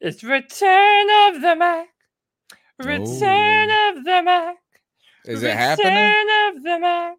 is Return of the Mac. Return of the Mac.
Is it
Return
happening?
Return of the Mac.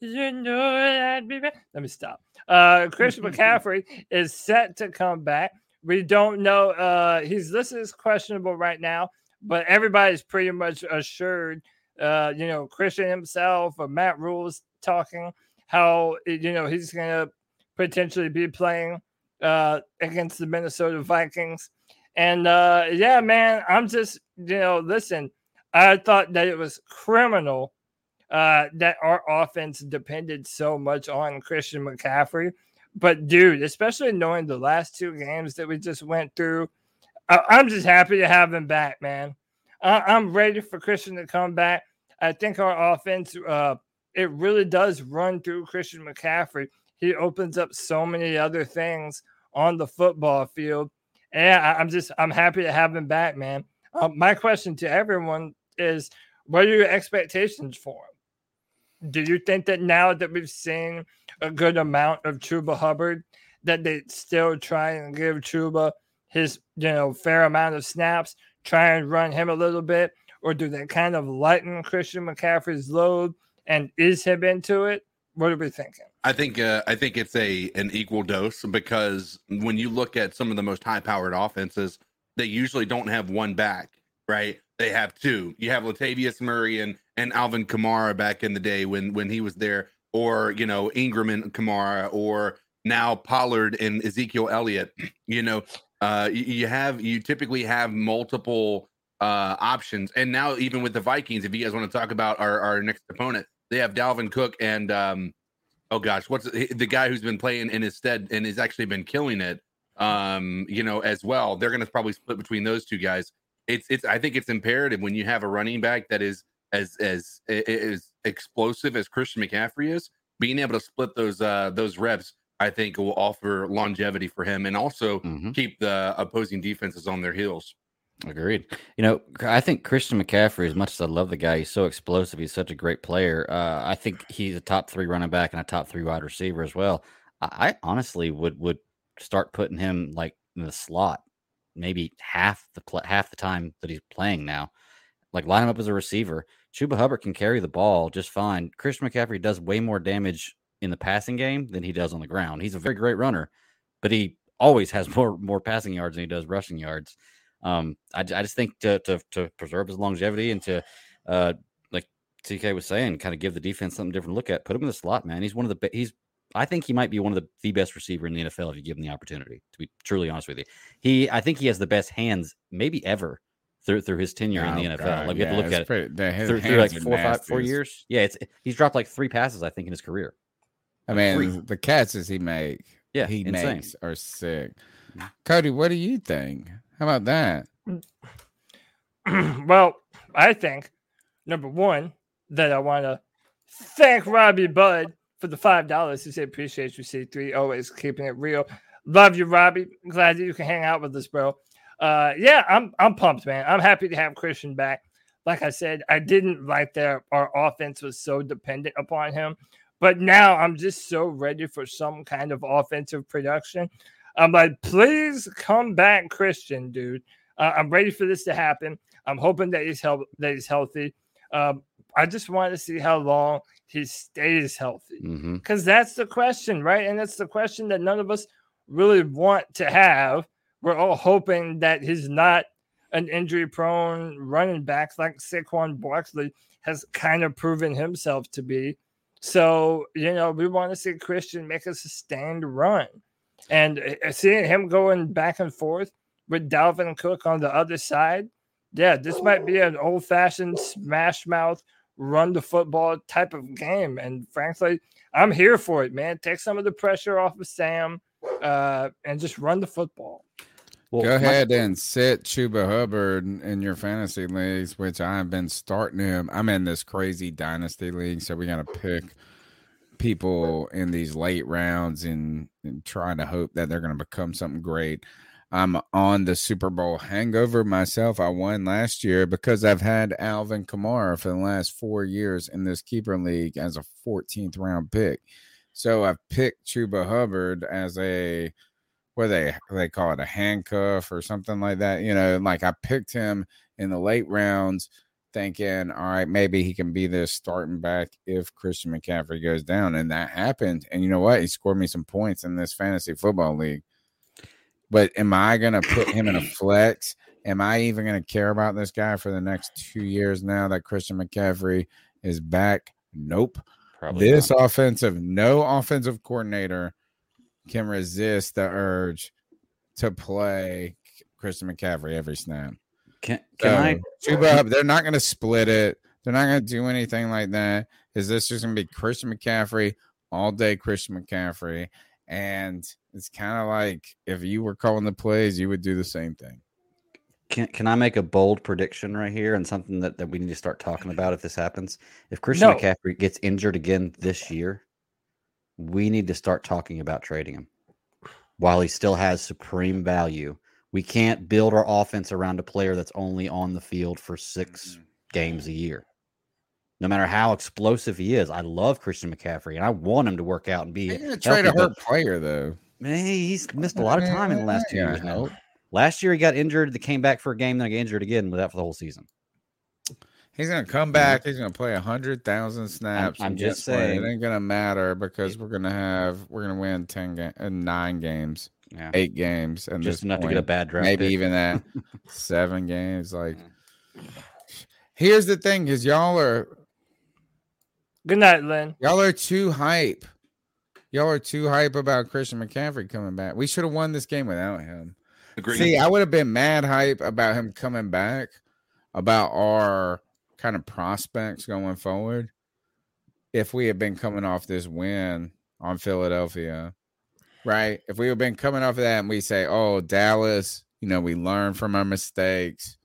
You know I'd be back. Let me stop. Uh, Christian McCaffrey is set to come back. We don't know. Uh, he's listed as questionable right now, but everybody's pretty much assured. Uh, you know, Christian himself or Matt Rhule's talking how you know he's going to potentially be playing uh, against the Minnesota Vikings. And uh, yeah, man, I'm just you know, listen. I thought that it was criminal uh, that our offense depended so much on Christian McCaffrey. But dude, especially knowing the last two games that we just went through, I- I'm just happy to have him back, man. I- I'm ready for Christian to come back. I think our offense, uh, it really does run through Christian McCaffrey. He opens up so many other things on the football field. And I- I'm just, I'm happy to have him back, man. Uh, my question to everyone is, what are your expectations for him? Do you think that now that we've seen a good amount of Chuba Hubbard, that they still try and give Chuba his, you know, fair amount of snaps, try and run him a little bit, or do they kind of lighten Christian McCaffrey's load and ease him into it? What are we thinking?
I think uh, I think it's a an equal dose because when you look at some of the most high powered offenses, they usually don't have one back, right? They have two. You have Latavius Murray and and Alvin Kamara back in the day when when he was there, or you know Ingram and Kamara, or now Pollard and Ezekiel Elliott. You know, uh, you, have you typically have multiple uh options, and now even with the Vikings, if you guys want to talk about our our next opponent, they have Dalvin Cook and um oh gosh, what's the the guy who's been playing in his stead and has actually been killing it, um, you know, as well. They're going to probably split between those two guys. It's it's I think it's imperative when you have a running back that is as as as explosive as Christian McCaffrey is, being able to split those uh those reps. I think will offer longevity for him and also keep the opposing defenses on their heels.
Agreed. You know, I think Christian McCaffrey, as much as I love the guy, he's so explosive. He's such a great player. Uh, I think he's a top three running back and a top three wide receiver as well. I, I honestly would would start putting him like in the slot, maybe half the pl- half the time that he's playing now. Like line him up as a receiver. Chuba Hubbard can carry the ball just fine. Christian McCaffrey does way more damage in the passing game than he does on the ground. He's a very great runner, but he always has more more passing yards than he does rushing yards. Um, I, I just think to, to to preserve his longevity and to uh like TK was saying, kind of give the defense something different to look at. Put him in the slot, man. He's one of the he's I think he might be one of the, the best receiver in the NFL if you give him the opportunity. To be truly honest with you, he I think he has the best hands maybe ever through through his tenure in the
Oh,
NFL.
God,
like you have to look
it's
at it
pretty- the- his
through, through like
hands
four five four years. Yeah, it's he's dropped like three passes I think in his career.
I mean,
three.
the catches he make,
Yeah,
he
insane.
makes are sick. Mm-hmm. Cody, what do you think? How about that?
well, I think number one that I want to thank Robbie Bud for the five dollars. He said appreciate you, C3, always keeping it real. Love you, Robbie. Glad that you can hang out with us, bro. Uh, yeah, I'm I'm pumped, man. I'm happy to have Christian back. Like I said, I didn't like that our offense was so dependent upon him, but now I'm just so ready for some kind of offensive production. I'm like, please come back, Christian, dude. Uh, I'm ready for this to happen. I'm hoping that he's help that he's healthy. Um, I just want to see how long he stays healthy
Mm-hmm.
because that's the question, right? And that's the question that none of us really want to have. We're all hoping that he's not an injury prone running back like Saquon Barkley has kind of proven himself to be. So, you know, we want to see Christian make a sustained run. And uh, seeing him going back and forth with Dalvin Cook on the other side, yeah, this might be an old fashioned smash mouth run the football type of game. And frankly, I'm here for it, man. Take some of the pressure off of Sam uh, and just run the football.
Well,
Go
my-
ahead and sit Chuba Hubbard in your fantasy leagues, which I've been starting him. I'm in this crazy dynasty league, so we got to pick people in these late rounds and, and trying to hope that they're going to become something great. I'm on the Super Bowl hangover myself. I won last year because I've had Alvin Kamara for the last four years in this keeper league as a 14th round pick. So I've picked Chuba Hubbard as a what they they call it a handcuff or something like that. You know, like I picked him in the late rounds, thinking, all right, maybe he can be this starting back if Christian McCaffrey goes down, and that happened. And you know what? He scored me some points in this fantasy football league. But am I gonna put him in a flex? Am I even gonna care about this guy for the next two years now that Christian McCaffrey is back? Nope.
Probably
this offensive, no offensive coordinator can resist the urge to play Christian McCaffrey every snap.
Can, can I?
Chuba Hubbard, they're not going to split it. They're not going to do anything like that. Is this just going to be Christian McCaffrey all day? Christian McCaffrey, and it's kind of like if you were calling the plays, you would do the same thing.
Can, can I make a bold prediction right here and something that, that we need to start talking about if this happens? If Christian
No.
McCaffrey gets injured again this year, we need to start talking about trading him while he still has supreme value. We can't build our offense around a player that's only on the field for 6 mm-hmm. games a year. No matter how explosive he is, I love Christian McCaffrey and I want him to work out and be
to trade a hurt player though.
Man, he's missed a lot of time in the last two
Yeah,
years
help.
Last year he got injured, that came back for a game, then he got injured again, without for the whole season.
He's gonna come back. He's gonna play a hundred thousand snaps.
I'm
and
just
guess what?
saying.
it ain't gonna matter because we're gonna have we're gonna win ten ga- uh, nine games,
Yeah.
eight games, and
Just enough to get a bad draft
Maybe
pick.
even that seven games. Like, here's the thing: is y'all are
Good night, Lynn.
y'all are too hype. Y'all are too hype about Christian McCaffrey coming back. We should have won this game without him.
Agreed.
See, I would have been mad hype about him coming back, about our kind of prospects going forward, if we had been coming off this win on Philadelphia, right? If we had been coming off of that and we say, oh, Dallas, you know, we learned from our mistakes.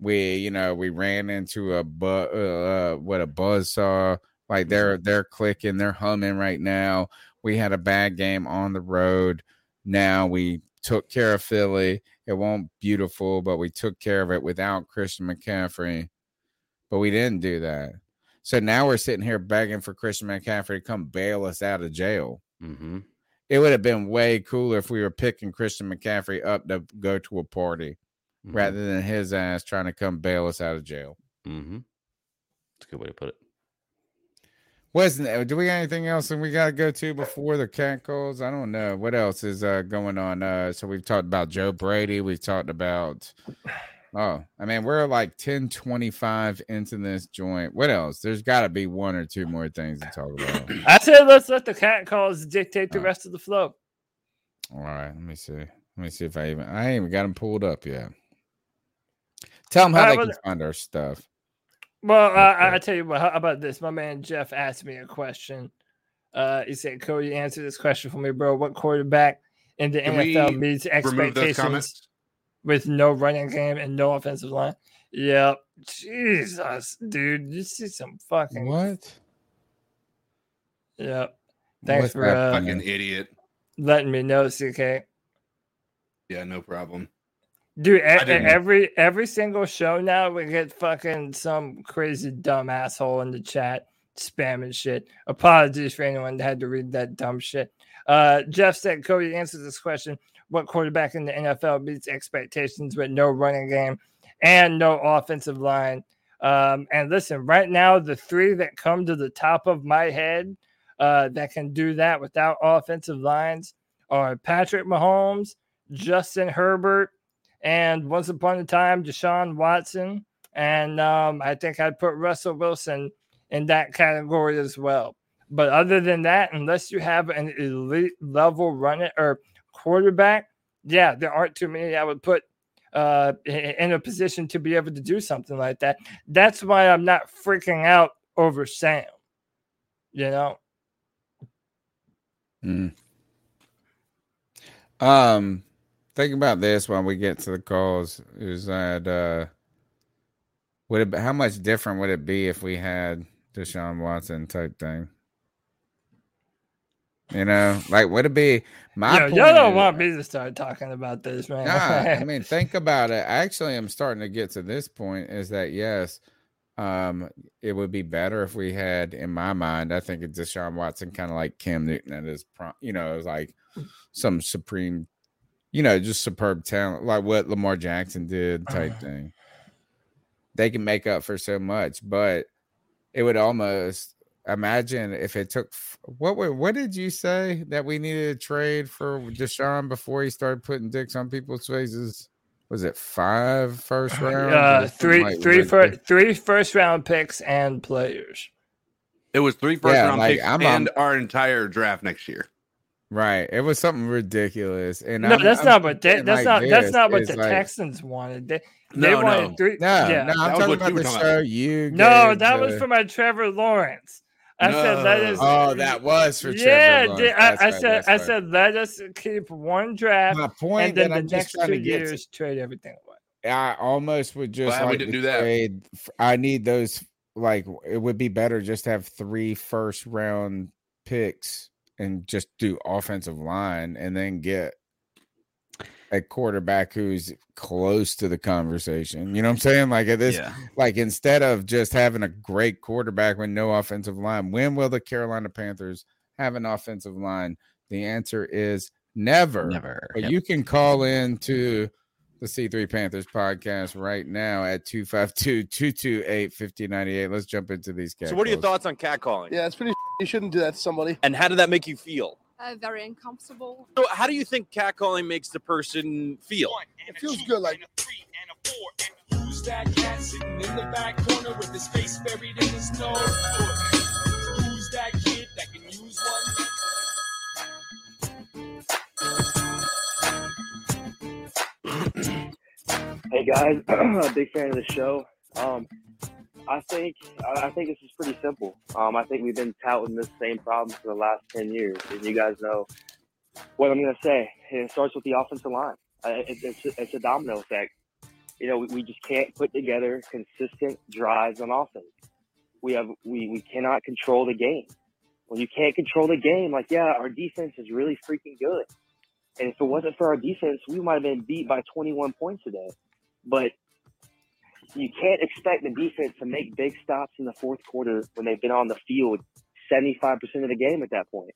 We, you know, we ran into a bu- uh, what a buzz saw. Like they're they're clicking, they're humming right now. We had a bad game on the road. Now we took care of Philly. It won't beautiful, but we took care of it without Christian McCaffrey. But we didn't do that. So now we're sitting here begging for Christian McCaffrey to come bail us out of jail.
Mm-hmm.
It would have been way cooler if we were picking Christian McCaffrey up to go to a party
Mm-hmm.
rather than his ass trying to come bail us out of jail.
Mm-hmm. That's a good way to put it.
Wasn't? Do we got anything else that we got to go to before the cat calls? I don't know. What else is uh, going on? Uh, so we've talked about Joe Brady. We've talked about. Oh, I mean, we're like 10 25 into this joint. What else? There's got to be one or two more things to talk about.
I said let's let the cat calls dictate the
Uh,
rest of the flow.
All right. Let me see. Let me see if I even. I ain't even got them pulled up yet. Tell them how
All
they
right,
can
well-
find our stuff.
Well, uh, I, I tell you what. How about this? My man Jeff asked me a question. Uh, he said, "Cody, answer this question for me, bro. What quarterback in the
Can
NFL meets
remove those
expectations?"
Comments?
with no running game and no offensive line. Yep. Jesus, dude. You see some fucking
What?
Yep. Thanks
What's
for
that
uh,
Fucking idiot.
letting me know, CK.
Yeah, no problem.
Dude, e-
I didn't-
every every single show now we get fucking some crazy dumb asshole in the chat spamming shit. Apologies for anyone that had to read that dumb shit. Uh, Jeff said, Cody answers this question: What quarterback in the NFL beats expectations with no running game and no offensive line? Um, and listen, right now the three that come to the top of my head uh, that can do that without offensive lines are Patrick Mahomes, Justin Herbert, and once upon a time, Deshaun Watson. And um, I think I'd put Russell Wilson in that category as well. But other than that, unless you have an elite level runner or quarterback, yeah, there aren't too many I would put uh, in a position to be able to do something like that. That's why I'm not freaking out over Sam. You know,
Mm. Um, think about this while we get to the calls. Is that uh, would it? How much different would it be if we had Deshaun Watson type thing? You know, like would it be? My
Yo, y'all don't
is-
want me to start talking about this, man.
Nah, I mean, think about it. Actually, I'm starting to get to this point. Is that yes? Um, it would be better if we had, in my mind, I think it's Deshaun Watson, kind of like Cam Newton at his prom. You know, it was like some supreme, you know, just superb talent, like what Lamar Jackson did, type thing. They can make up for so much, but it would almost imagine if it took what were, what did you say that we needed to trade for Deshaun before he started putting dicks on people's faces? Was it five first round?
uh, three, three, fir- three first round picks and players.
It was three first
Yeah,
round
like,
picks
I'm-
and our entire draft next year.
Right. It was something ridiculous. And
No,
I'm-
that's
I'm
not what they, that's
like
not that's
this,
not what the
like-
Texans wanted. They, they
No,
wanted
no.
three.
No,
yeah.
no, I'm
That was
talking about
you
the show
about.
you.
No,
gave
that was for my Trevor Lawrence. I said let us.
Oh, that was for Trevor
yeah, did- I, I
right,
said I
right.
said let us keep one draft,
My point
and then
that
the
I'm
next
trying
two
to get to-
years trade everything away.
I almost would just
Glad we
like
didn't
to
do that.
trade. f- I need those. Like it would be better just to have three first round picks and just do offensive line, and then get a quarterback who's close to the conversation. You know what I'm saying? Like at this,
Yeah.
like instead of just having a great quarterback with no offensive line, when will the Carolina Panthers have an offensive line? The answer is never.
Never.
But
Yep.
you can call in to the C3 Panthers podcast right now at 252 228 5098. Let's jump into these guys.
So, what are your thoughts on catcalling?
Yeah, it's pretty. You shouldn't do that to somebody.
And how did that make you feel?
Uh, very uncomfortable.
So, how do you think catcalling makes the person feel?
It feels good. Like
Who's that cat sitting in the back corner with his face buried in the snow? Who's that kid that can use one?
Hey guys, big fan of the show. Um, I think I think this is pretty simple. Um, I think we've been touting this same problem for the last ten years, and you guys know what I'm going to say. It starts with the offensive line. Uh, it's it's a domino effect. You know, we, we just can't put together consistent drives on offense. We have we we cannot control the game. When you can't control the game, like yeah, our defense is really freaking good. And if it wasn't for our defense, we might have been beat by 21 points today. But you can't expect the defense to make big stops in the fourth quarter when they've been on the field 75% of the game at that point.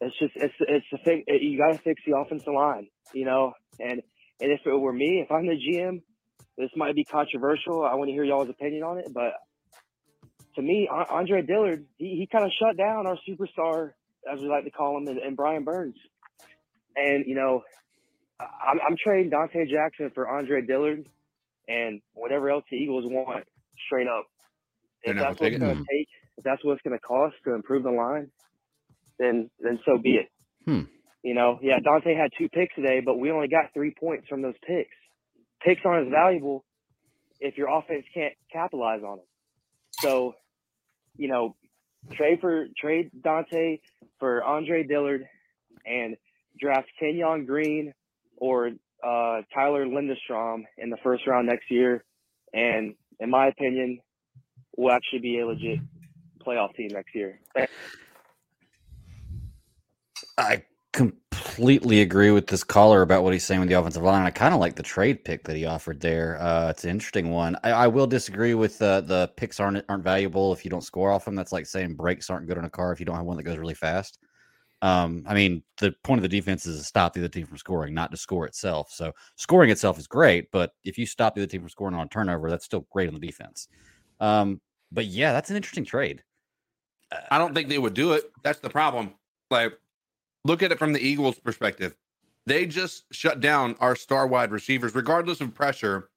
It's just it's it's a thing. You got to fix the offensive line, you know. And and if it were me, if I'm the GM, this might be controversial. I want to hear y'all's opinion on it, but to me, Andre Dillard, he, he kind of shut down our superstar, as we like to call him, and, and Brian Burns. And you know, I'm, I'm trading Donte Jackson for Andre Dillard and whatever else the Eagles want, straight up. If that's
gonna
what's going to take, if that's what it's going to cost to improve the line, then then so be it.
Hmm.
You know, yeah, Donte had two picks today, but we only got three points from those picks. Picks aren't as valuable if your offense can't capitalize on them. So, you know, trade for trade Donte for Andre Dillard and draft Kenyon Green or uh, Tyler Lindstrom in the first round next year, and in my opinion, we'll actually be a legit playoff team next year.
I completely agree with this caller about what he's saying with the offensive line. I kind of like the trade pick that he offered there. Uh, it's an interesting one. I, I will disagree with uh, the picks aren't aren't valuable if you don't score off them. That's like saying brakes aren't good on a car if you don't have one that goes really fast. Um, I mean, the point of the defense is to stop the other team from scoring, not to score itself. So scoring itself is great, but if you stop the other team from scoring on a turnover, that's still great on the defense. Um, but yeah, that's an interesting trade.
I don't think they would do it. That's the problem. Like, look at it from the Eagles' perspective. They just shut down our star wide receivers, regardless of pressure,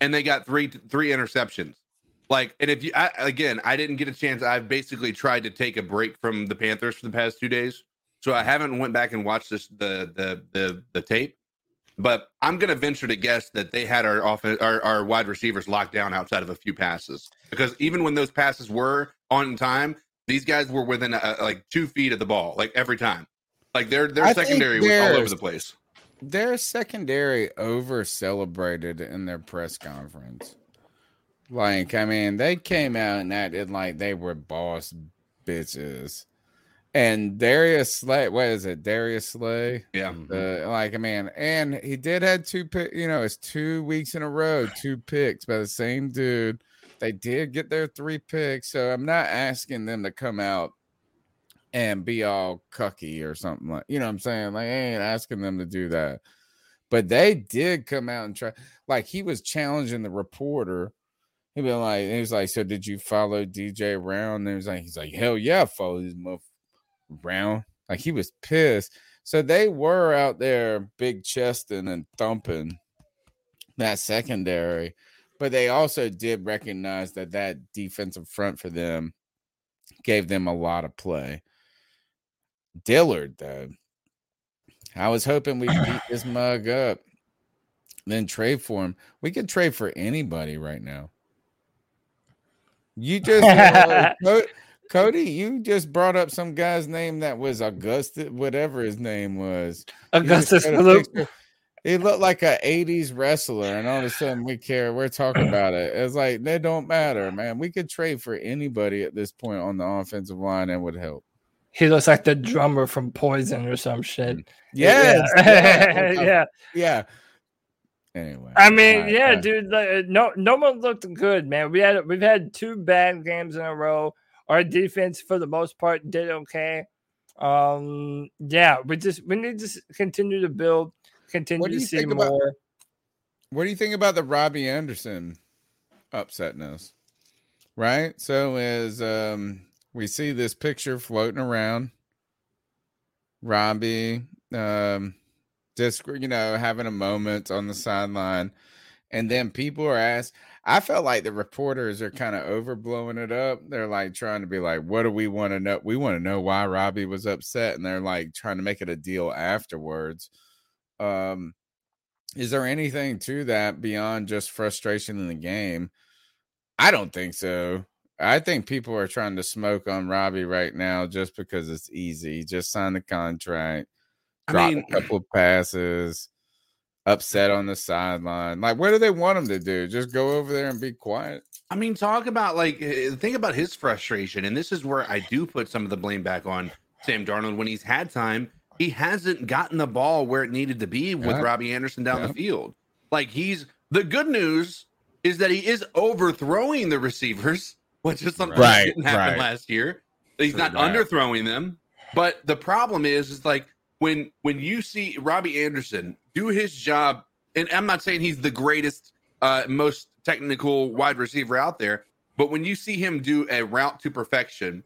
and they got three three interceptions. Like, and if you I, again, I didn't get a chance. I've basically tried to take a break from the Panthers for the past two days, so I mm-hmm. haven't went back and watched this the the the the tape. But I'm going to venture to guess that they had our offense, our, our wide receivers locked down outside of a few passes because even when those passes were on time, these guys were within a, like two feet of the ball, like every time. Like their their
I
secondary was all over the place.
Their secondary over celebrated in their press conference. Like, I mean, they came out and acted like they were boss bitches. And Darius Slay, what is it? Darius Slay?
Yeah.
Uh, like, I mean, and he did have two pick, you know, it's two weeks in a row, two picks by the same dude. They did get their three picks. So I'm not asking them to come out and be all cucky or something like you know what I'm saying? Like I ain't asking them to do that. But they did come out and try like he was challenging the reporter. He'd be like, he was like, So did you follow DJ Round? And he was like, he's like, Hell yeah, I follow this motherfucker Round. Like he was pissed. So they were out there big chesting and thumping that secondary, but they also did recognize that that defensive front for them gave them a lot of play. Dillard, though, I was hoping we beat this mug up, then trade for him. We could trade for anybody right now. You just, uh, Co- Cody, you just brought up some guy's name that was Augustus, whatever his name was.
Augustus
showed a
Phillip.
picture. He looked like a 80s wrestler, and all of a sudden we care. We're talking about it. It's like they don't matter, man. We could trade for anybody at this point on the offensive line and would help.
He looks like the drummer from Poison or some shit.
Yes,
Yeah.
yeah,
yeah.
yeah. Anyway,
I mean,
alright,
yeah,
uh,
dude. Like, no, no one looked good, man. We had we've had two bad games in a row. Our defense, for the most part, did okay. Um, yeah, we just we need to continue to build, continue to see more.
about- What do you think about the Robbie Anderson upsetting us? Right. So as um we see this picture floating around, Robbie um just you know having a moment on the sideline, and then people are asked. I felt like the reporters are kind of overblowing it up. They're like trying to be like, "What do we want to know? We want to know why Robbie was upset," and they're like trying to make it a deal afterwards. Um, is there anything to that beyond just frustration in the game? I don't think so. I think people are trying to smoke on Robbie right now just because it's easy. Just sign the contract,
I
drop
mean-
a couple of passes, upset on the sideline. Like, what do they want him to do? Just go over there and be quiet?
I mean, talk about like eh, think about his frustration, and this is where I do put some of the blame back on Sam Darnold when he's had time. He hasn't gotten the ball where it needed to be with
Yeah.
Robbie Anderson down
Yeah.
the field. Like he's the good news is that he is overthrowing the receivers, which is something
Right,
that didn't happen
right.
last year. He's not
Right.
underthrowing them, but the problem is, is like when when you see Robbie Anderson do his job, and I'm not saying he's the greatest, uh, most technical wide receiver out there, but when you see him do a route to perfection,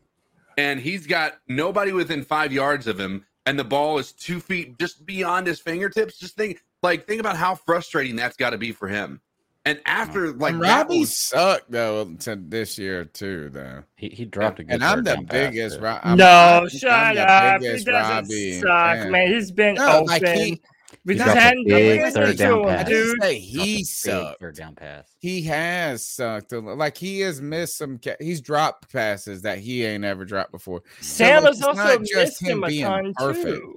and he's got nobody within five yards of him, and the ball is two feet just beyond his fingertips, just think like think about how frustrating that's got to be for him. And after like
And Robbie
was-
sucked though to this year too, though.
He he dropped a good
and I'm the biggest.
too.
Ro- I'm,
no,
I'm- I'm
shut
the
up. He
biggest
doesn't
Robbie
suck,
fan.
man. He's been
No, like,
open.
he-
we
He
just
dropped a
hadn't
big third down pass.
I didn't
dude.
say he sucked.
third down pass.
He has sucked. a Like he has missed some. Ca- he's dropped passes that he ain't ever dropped before. So,
Sam
like,
has also
not just
missed
him
him a
being
ton
perfect.
too.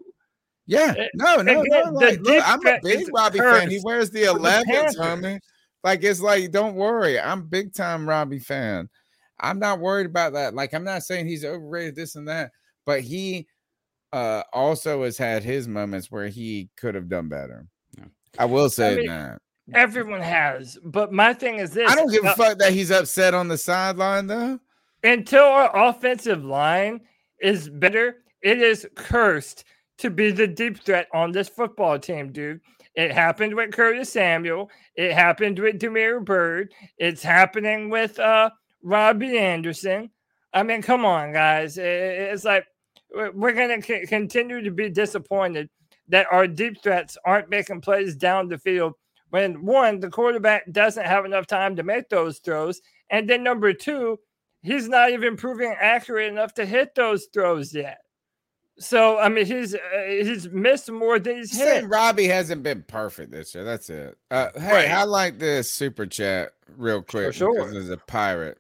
Yeah,
Eh,
no, no,
again,
no. Like, look, I'm a big
is
Robbie fan. He wears the
for
11s, homie. Like it's like, don't worry. I'm big time Robbie fan. I'm not worried about that. Like, I'm not saying he's overrated, this and that, but he uh also has had his moments where he could have done better. I will say
mean,
that.
Everyone has, but my thing is this:
I don't give a
uh,
fuck that he's upset on the sideline though.
until our offensive line is better, it is cursed to be the deep threat on this football team, dude. It happened with Curtis Samuel. It happened with Damiere Byrd. It's happening with uh Robbie Anderson. I mean, come on, guys. It's like we're- we're going to continue to be disappointed that our deep threats aren't making plays down the field when one, the quarterback doesn't have enough time to make those throws. And then number two, he's not even proving accurate enough to hit those throws yet. So I mean, he's uh, he's missed more than he's hit.
Saying Robbie hasn't been perfect this year. That's it. Uh, hey,
Right.
I like this super chat real quick
sure.
because there's a pirate.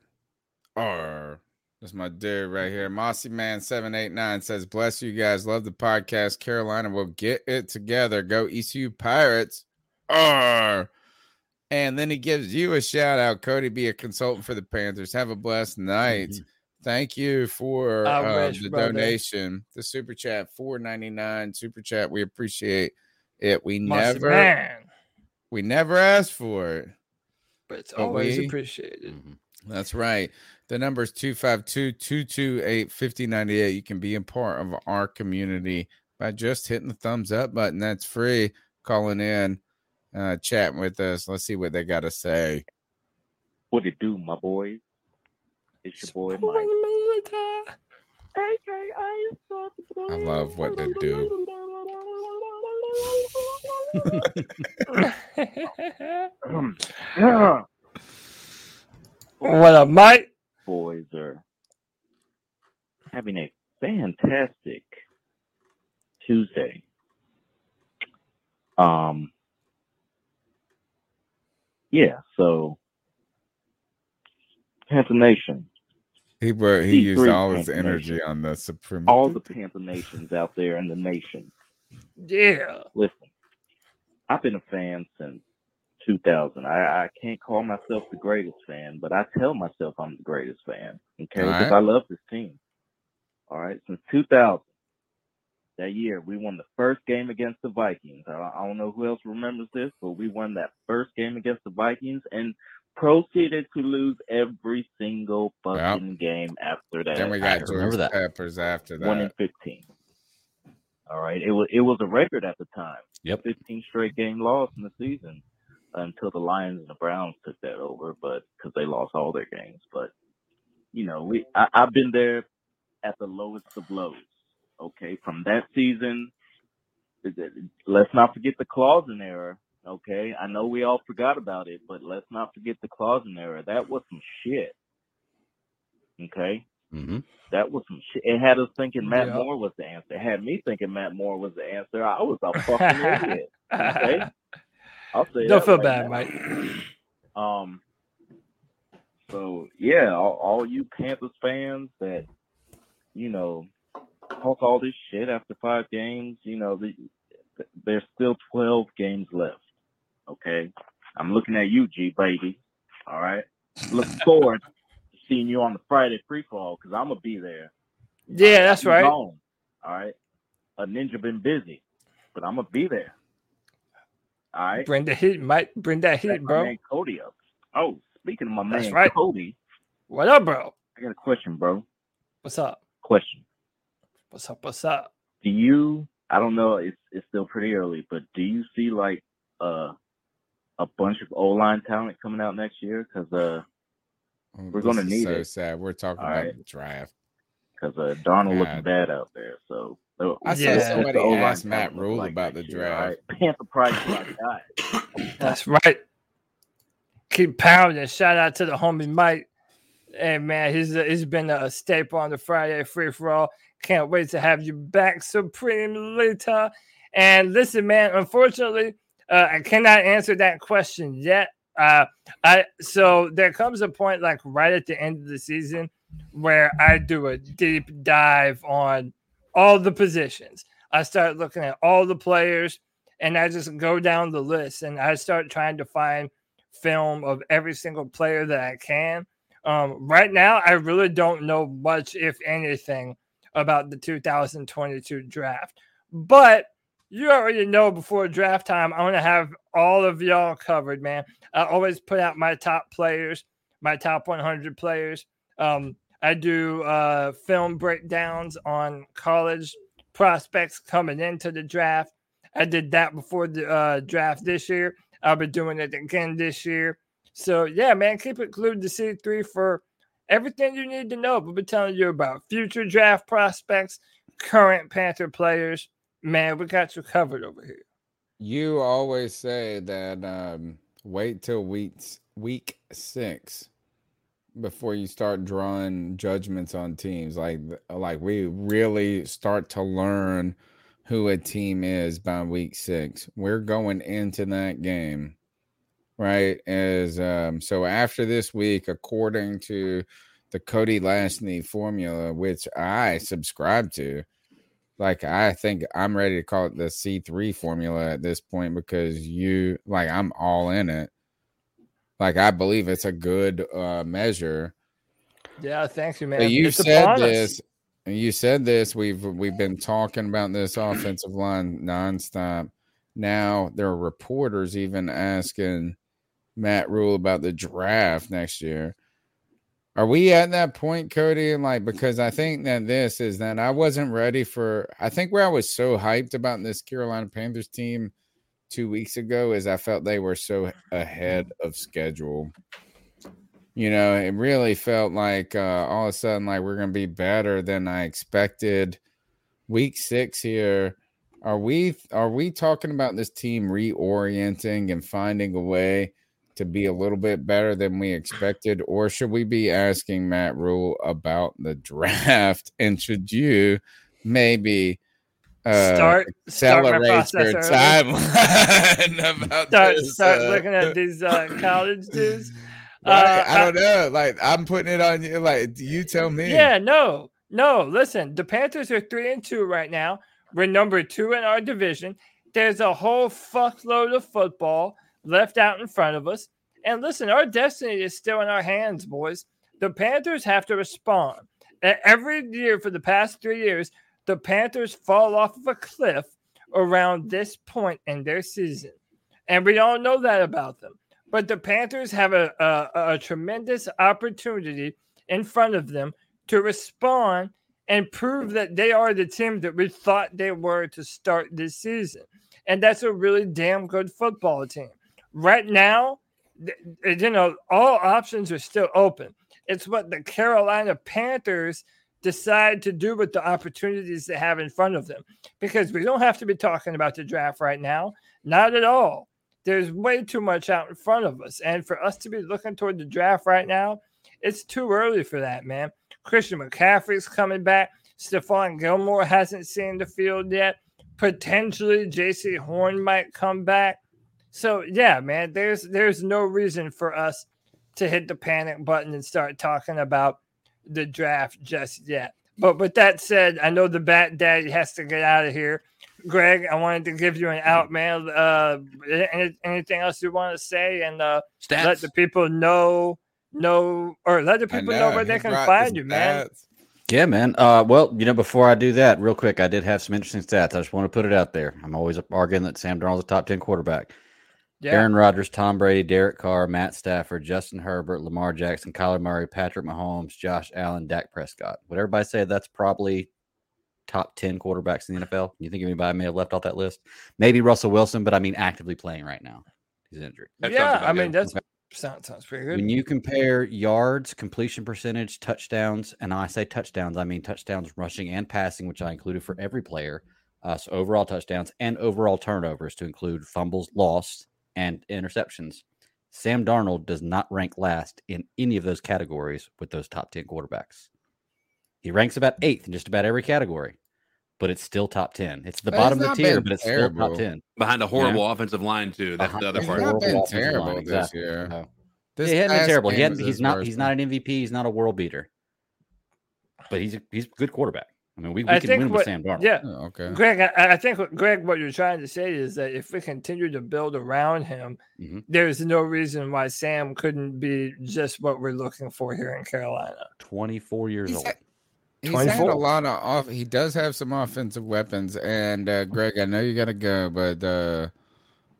Or that's my dude right here. Mossy Man seven eight nine says, "Bless you guys. Love the podcast. Carolina will get it together. Go ECU Pirates." Or and then he gives you a shout out, Cody. Be a consultant for the Panthers. Have a blessed night. Thank you for uh,
wish,
the
brother.
donation, the super chat, four ninety nine super chat. We appreciate it. We
Mossy
never,
man.
we never asked for it,
But it's
but
always
we-
appreciated.
That's right. The number is 252 228 5098. You can be a part of our community by just hitting the thumbs up button. That's free. Calling in, uh, chatting with us. Let's see what they got to say.
What it do, my boys? It's your boy Mike.
I love what they do.
what up, Mike?
Boys are having a fantastic Tuesday. Um, yeah. So, Panther Nation,
He were, he
C3
used all his energy
Nation.
on the Supreme.
all the Panther Nations out there in the nation.
Yeah.
Listen, I've been a fan since 2000. I, I can't call myself the greatest fan, but I tell myself I'm the greatest fan. Okay, because
right.
I love this team. All right, since 2000, that year we won the first game against the Vikings. I, I don't know who else remembers this, but we won that first game against the Vikings and proceeded to lose every single fucking game after that.
Then we got
I
George Peppers after that.
one in fifteen. All right, it was it was a record at the time.
Yep,
fifteen straight game loss in the season until the Lions and the Browns took that over, but because they lost all their games. But you know, we I, I've been there at the lowest of lows. Okay, from that season, let's not forget the Clausen era. Okay, I know we all forgot about it, but let's not forget the Clausen era. That was some shit. Okay,
Mm-hmm.
that was some shit. It had us thinking Matt
Yeah.
Moore was the answer. It had me thinking Matt Moore was the answer. I was a fucking idiot. Okay, I'll say
Don't
that
feel
right
bad,
now.
Mike.
Um. So yeah, all, all you Panthers fans that you know talk all this shit after five games, you know, the, there's still twelve games left. Okay, I'm looking at you, G baby. All right, looking forward to seeing you on the Friday free fall because I'm gonna be there.
Yeah, that's right.
gone, all right, a ninja been busy, but I'm gonna be there. All right.
Bring the heat, Mike. Bring that
Back my
bro.
man Cody up. Oh, speaking of my
That's
man
right.
Cody,
What up, bro?
I got a question, bro.
What's up?
Question.
What's up? What's up?
Do you? I don't know. It's it's still pretty early, but do you see like uh a bunch of O line talent coming out next year? Because uh we're gonna need
so
it.
sad. We're talking
All
about
right.
the draft.
Because uh Darnold looking bad out there. So uh,
I saw
what's the
somebody
O-line
ask Matt
talent
Rhule
like
about the
year,
draft.
right? Panther Price is my guy.
That's right. Keep pounding. Shout out to the homie Mike. Hey man, he's he's been a staple on the Friday free for all. Can't wait to have you back, Supreme Lita. And listen, man, unfortunately, uh, I cannot answer that question yet. Uh, I so there comes a point like right at the end of the season where I do a deep dive on all the positions. I start looking at all the players and I just go down the list and I start trying to find film of every single player that I can. Um, right now, I really don't know much, if anything, about the 2022 draft. But you already know before draft time, I'm going to have all of y'all covered, man. I always put out my top players, my top 100 players. Um, I do uh, film breakdowns on college prospects coming into the draft. I did that before the uh, draft this year. I'll be doing it again this year. So yeah, man, keep it glued to C3 for everything you need to know. We'll be telling you about future draft prospects, current Panther players. Man, we got you covered over here.
You always say that um, wait till weeks week six before you start drawing judgments on teams. Like like we really start to learn who a team is by week six. We're going into that game, right? As um, so after this week, according to the Cody Lastney formula, which I subscribe to, like I think I'm ready to call it the C3 formula at this point because you like I'm all in it. Like I believe it's a good uh measure.
Yeah, thanks you, man.
But you
It's
said this. You said this. We've we've been talking about this offensive line nonstop. Now there are reporters even asking Matt Rhule about the draft next year. Are we at that point, Cody? Like, because I think that this is that I wasn't ready for. I think where I was so hyped about this Carolina Panthers team two weeks ago is I felt they were so ahead of schedule. You know, it really felt like uh, all of a sudden, like we're going to be better than I expected. Week six here, are we are we talking about this team reorienting and finding a way to be a little bit better than we expected, or should we be asking Matt Rhule about the draft? And should you maybe uh,
Start- start my
your timeline about
Start,
this,
start
uh,
looking at these uh, college dudes.
Right?
Uh,
I don't know. Like I'm putting it on you. Like you tell me.
Yeah, no, no. Listen, the Panthers are three and two right now. We're number two in our division. There's a whole fuckload of football left out in front of us. And listen, our destiny is still in our hands, boys. The Panthers have to respond. Every year for the past three years, the Panthers fall off of a cliff around this point in their season. And we don't know that about them. But the Panthers have a, a, a tremendous opportunity in front of them to respond and prove that they are the team that we thought they were to start this season. And that's a really damn good football team. Right now, you know, all options are still open. It's what the Carolina Panthers decide to do with the opportunities they have in front of them. Because we don't have to be talking about the draft right now. Not at all. There's way too much out in front of us. And for us to be looking toward the draft right now, it's too early for that, man. Christian McCaffrey's coming back. Stephon Gilmore hasn't seen the field yet. Potentially Jaycee Horn might come back. So yeah, man, there's there's no reason for us to hit the panic button and start talking about the draft just yet. But with that said, I know the Bat Daddy has to get out of here. Greg, I wanted to give you an out, man. Uh, any, anything else you want to say and uh, let the people know know or let the people know,
know,
where they can find
the
you, man.
Yeah, man. Uh, well, you know, before I do that, real quick, I did have some interesting stats. I just want to put it out there. I'm always arguing that Sam Darnold's a top ten quarterback.
Yeah.
Aaron Rodgers, Tom Brady, Derek Carr, Matt Stafford, Justin Herbert, Lamar Jackson, Kyler Murray, Patrick Mahomes, Josh Allen, Dak Prescott. Would everybody say that's probably top 10 quarterbacks in the NFL? You think anybody may have left off that list? Maybe Russell Wilson, but I mean actively playing right now. He's injured.
yeah, I mean that's sounds sounds pretty good.
When you compare yards, completion percentage, touchdowns, and I say touchdowns, I mean touchdowns rushing and passing, which I included for every player. Uh, so overall touchdowns and overall turnovers to include fumbles lost and interceptions. Sam Darnold does not rank last in any of those categories with those top 10 quarterbacks. He ranks about eighth in just about every category, but it's still top 10. It's the
But he's
bottom of the tier, but it's still top 10.
Behind a horrible
Yeah.
offensive line too. That's
Behind
the other part.
horrible
been
offensive line,
terrible this
exactly.
year.
No.
This
he hasn't been terrible. He
game
hadn't, he's not he's not an MVP, he's not a world beater. But he's a, he's a good quarterback. I mean, we, we
I
can
think
win
what,
with Sam Darnold.
Yeah.
Oh, okay.
Greg, I, I think Greg, what you're trying to say is that if we continue to build around him,
Mm-hmm.
there's no reason why Sam couldn't be just what we're looking for here in Carolina.
24 years
He's
old.
had- He's had a lot of off. He does have some offensive weapons. And uh, Greg, I know you got to go, but uh,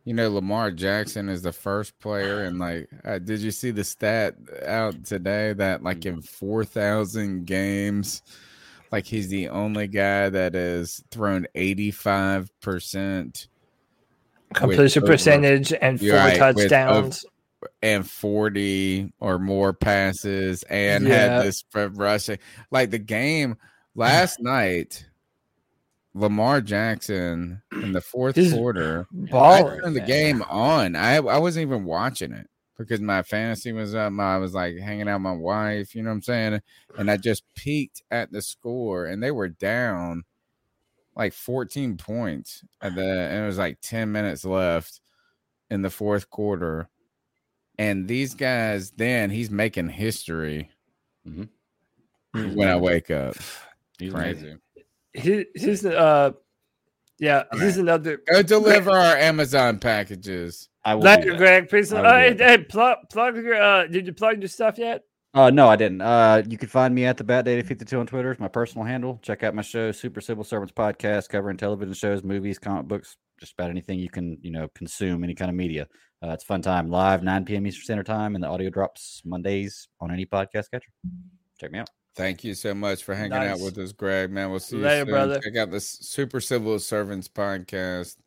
you know Lamar Jackson is the first player. And like, uh, did you see the stat out today that like in four thousand games, like he's the only guy that has thrown eighty five percent
Completion percentage and four touchdowns.
and 40 or more passes and
Yeah.
had this rushing like the game last night Lamar Jackson in the fourth
He's
quarter I
balling,
turned the
man.
game on I I wasn't even watching it because my fantasy was up I was like hanging out with my wife you know what I'm saying? And I just peeked at the score and they were down like 14 points at the and it was like 10 minutes left in the fourth quarter. And these guys then he's making history when I wake up.
He's
Crazy.
He, he's uh, yeah, he's another.
Go deliver our Amazon packages.
I will
Later,
do that.
Greg. Please,
I
uh, hey, hey, plug, plug your. Uh, did you plug your stuff yet?
Uh, no, I didn't. Uh, you can find me at the Bat Data 52 on Twitter. It's my personal handle. Check out my show, Super Civil Servants Podcast, covering television shows, movies, comic books, just about anything you can, you know, consume, any kind of media. Uh, it's a fun time. Live 9 p.m. Eastern Standard Time, and the audio drops Mondays on any podcast catcher. Check me out.
Thank you so much for hanging out with us, Greg. Man, we'll see you
Later,
soon.
brother.
Check out this Super Civil Servants podcast.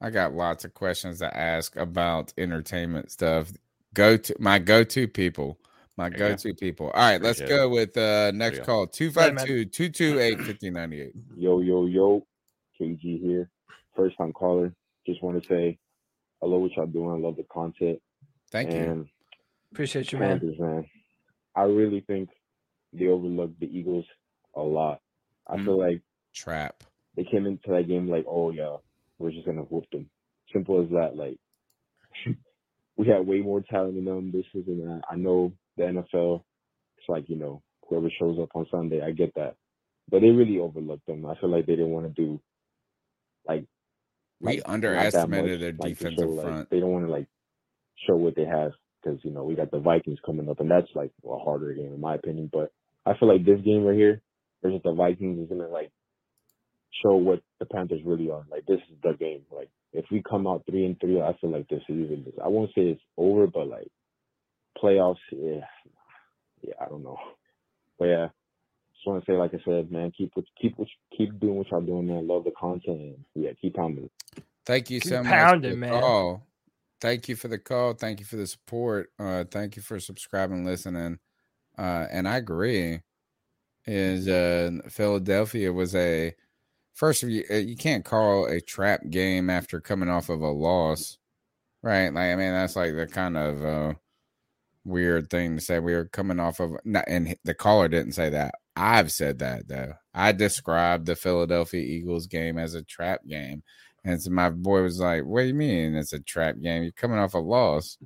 I got lots of questions to ask about entertainment stuff. Go to my go-to people. My
go.
go-to people. All right, let's
Appreciate
go with uh next call. 252-228-5098.
Yo, yo, yo. KG here. First time caller. Just want to say I love what y'all doing. I love the content.
Thank you.
Appreciate you, man.
Man. I really think they overlooked the Eagles a lot. I
Mm.
feel like
Trap.
they came into that game like, oh yeah, we're just gonna whoop them. Simple as that. Like we had way more talent than them. This is and that. I know the NFL. It's like you know whoever shows up on Sunday. I get that, but they really overlooked them. I feel like they didn't want to do like
We
like,
underestimated their
like,
defensive
show, like,
front.
they don't want to like show what they have because you know we got the Vikings coming up, and that's like a harder game in my opinion. But I feel like this game right here versus the Vikings is gonna like show what the Panthers really are. Like this is the game. Like if we come out three and three, I feel like this is even. I won't say it's over, but like playoffs, yeah, yeah, I don't know. But yeah, just want to say, like I said, man, keep what keep what keep doing what y'all doing, man. Love the content, and yeah, keep pounding.
Thank you
Keep
so much
pounding, man.
call. Thank you for the call. Thank you for the support. Uh, thank you for subscribing, listening. Uh, and I agree. Is uh, Philadelphia was a first of you. uh, You can't call a trap game after coming off of a loss, right? Like I mean, that's like the kind of uh, weird thing to say. We were coming off of, not, and the caller didn't say that. I've said that though. I described the Philadelphia Eagles game as a trap game. And so my boy was like, What do you mean it's a trap game? You're coming off a loss.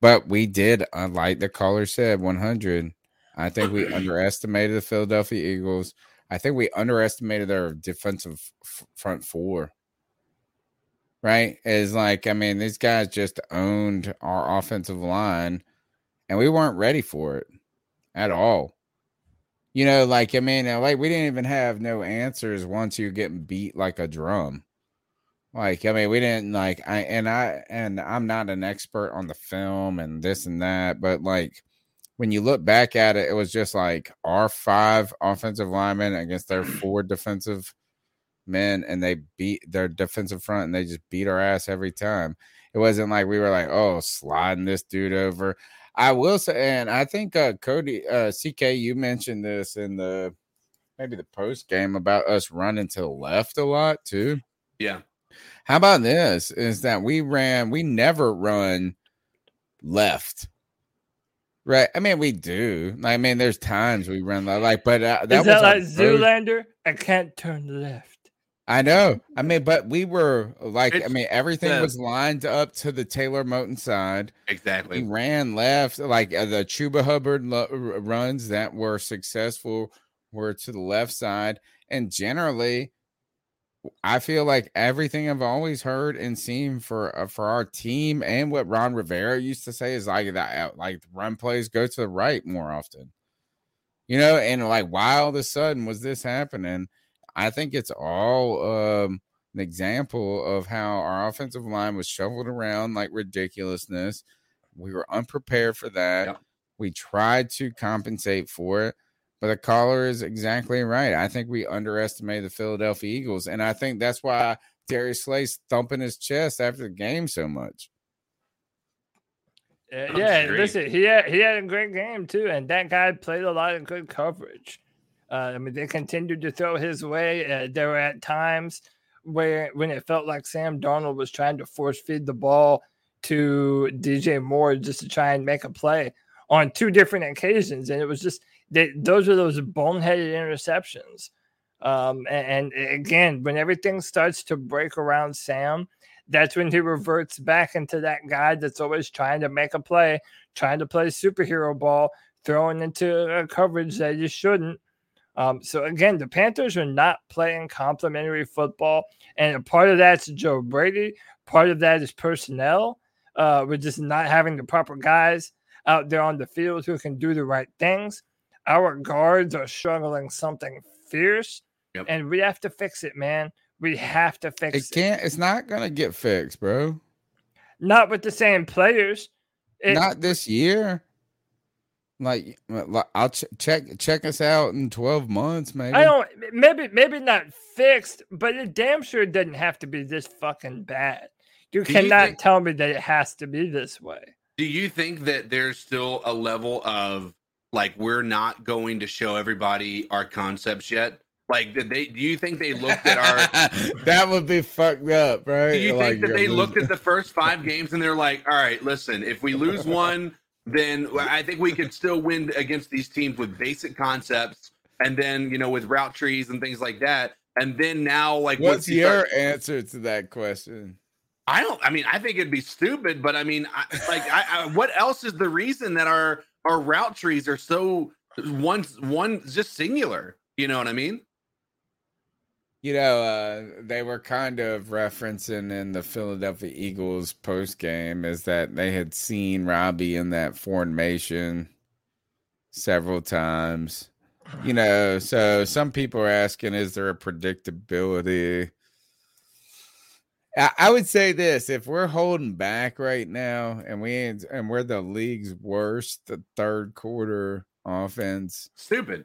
But we did, like the caller said, 100. I think we underestimated the Philadelphia Eagles. I think we underestimated their defensive f- front four. Right? Is like, I mean, these guys just owned our offensive line and we weren't ready for it at all. You know, like I mean, like we didn't even have no answers once you're getting beat like a drum. Like I mean, we didn't like I and I and I'm not an expert on the film and this and that, but like when you look back at it, it was just like our five offensive linemen against their four defensive men, and they beat their defensive front and they just beat our ass every time. It wasn't like we were like, oh, sliding this dude over. I will say, and I think uh Cody uh CK, you mentioned this in the maybe the post game about us running to the left a lot too.
Yeah.
How about this? Is that we ran, we never run left. Right. I mean, we do. I mean, there's times we run le- like, but uh, that
Is that
was
like
first-
Zoolander? I can't turn left.
I know. I mean, but we were like, I mean, everything
the-
was lined up to the Taylor Moton side.
Exactly.
We ran left, like uh, the Chuba Hubbard lo- runs that were successful were to the left side. And generally, I feel like everything I've always heard and seen for uh, for our team and what Ron Rivera used to say is like that uh, like run plays go to the right more often. You know, and like why all of a sudden was this happening? I think it's all um an example of how our offensive line was shoveled around like ridiculousness. We were unprepared for that. We tried to compensate for it, but the caller is exactly right. I think we underestimated the Philadelphia Eagles, and I think that's why Darius Slay's thumping his chest after the game so much.
Uh, yeah,
straight.
listen, he had he had a great game too, and that guy played a lot of good coverage. Uh, I mean, they continued to throw his way. Uh, there were at times where when it felt like Sam Darnold was trying to force feed the ball to DJ Moore just to try and make a play on two different occasions, and it was just they, those are those boneheaded interceptions. Um, and, and again, when everything starts to break around Sam, that's when he reverts back into that guy that's always trying to make a play, trying to play superhero ball, throwing into a coverage that you shouldn't. Um, so again, the Panthers are not playing complementary football, and part of that's Joe Brady. Part of that is personnel. Uh, we're just not having the proper guys out there on the field who can do the right things. Our guards are struggling something fierce, and we have to fix it, man. We have to fix
It can't. It's not gonna get fixed, bro.
Not with the same players. It-
not this year. Like, like, I'll ch- check check us out in twelve months, maybe.
I don't maybe maybe not fixed, but it damn sure doesn't have to be this fucking bad. You
Do you
cannot
think-
tell me that it has to be this way.
Do you think that there's still a level of like we're not going to show everybody our concepts yet? Like, did they? Do you think they looked at our?
that would be fucked up, right?
Do you
Like,
think that they
losing-
looked at the first five games and they're like, all right, listen, if we lose one, then I think we could still win against these teams with basic concepts and then, you know, with route trees and things like that. And then now, like,
What's
you
your
start-
answer to that question?
I don't, I mean, I think it'd be stupid, but I mean, I, like, I, I, what else is the reason that our, our route trees are so one, one just singular? You know what I mean?
You know, uh, they were kind of referencing in the Philadelphia Eagles post game is that they had seen Robbie in that formation several times. You know, so some people are asking, is there a predictability? I, would say this: if we're holding back right now, and we ain't, and we're the league's worst, the third quarter offense,
stupid.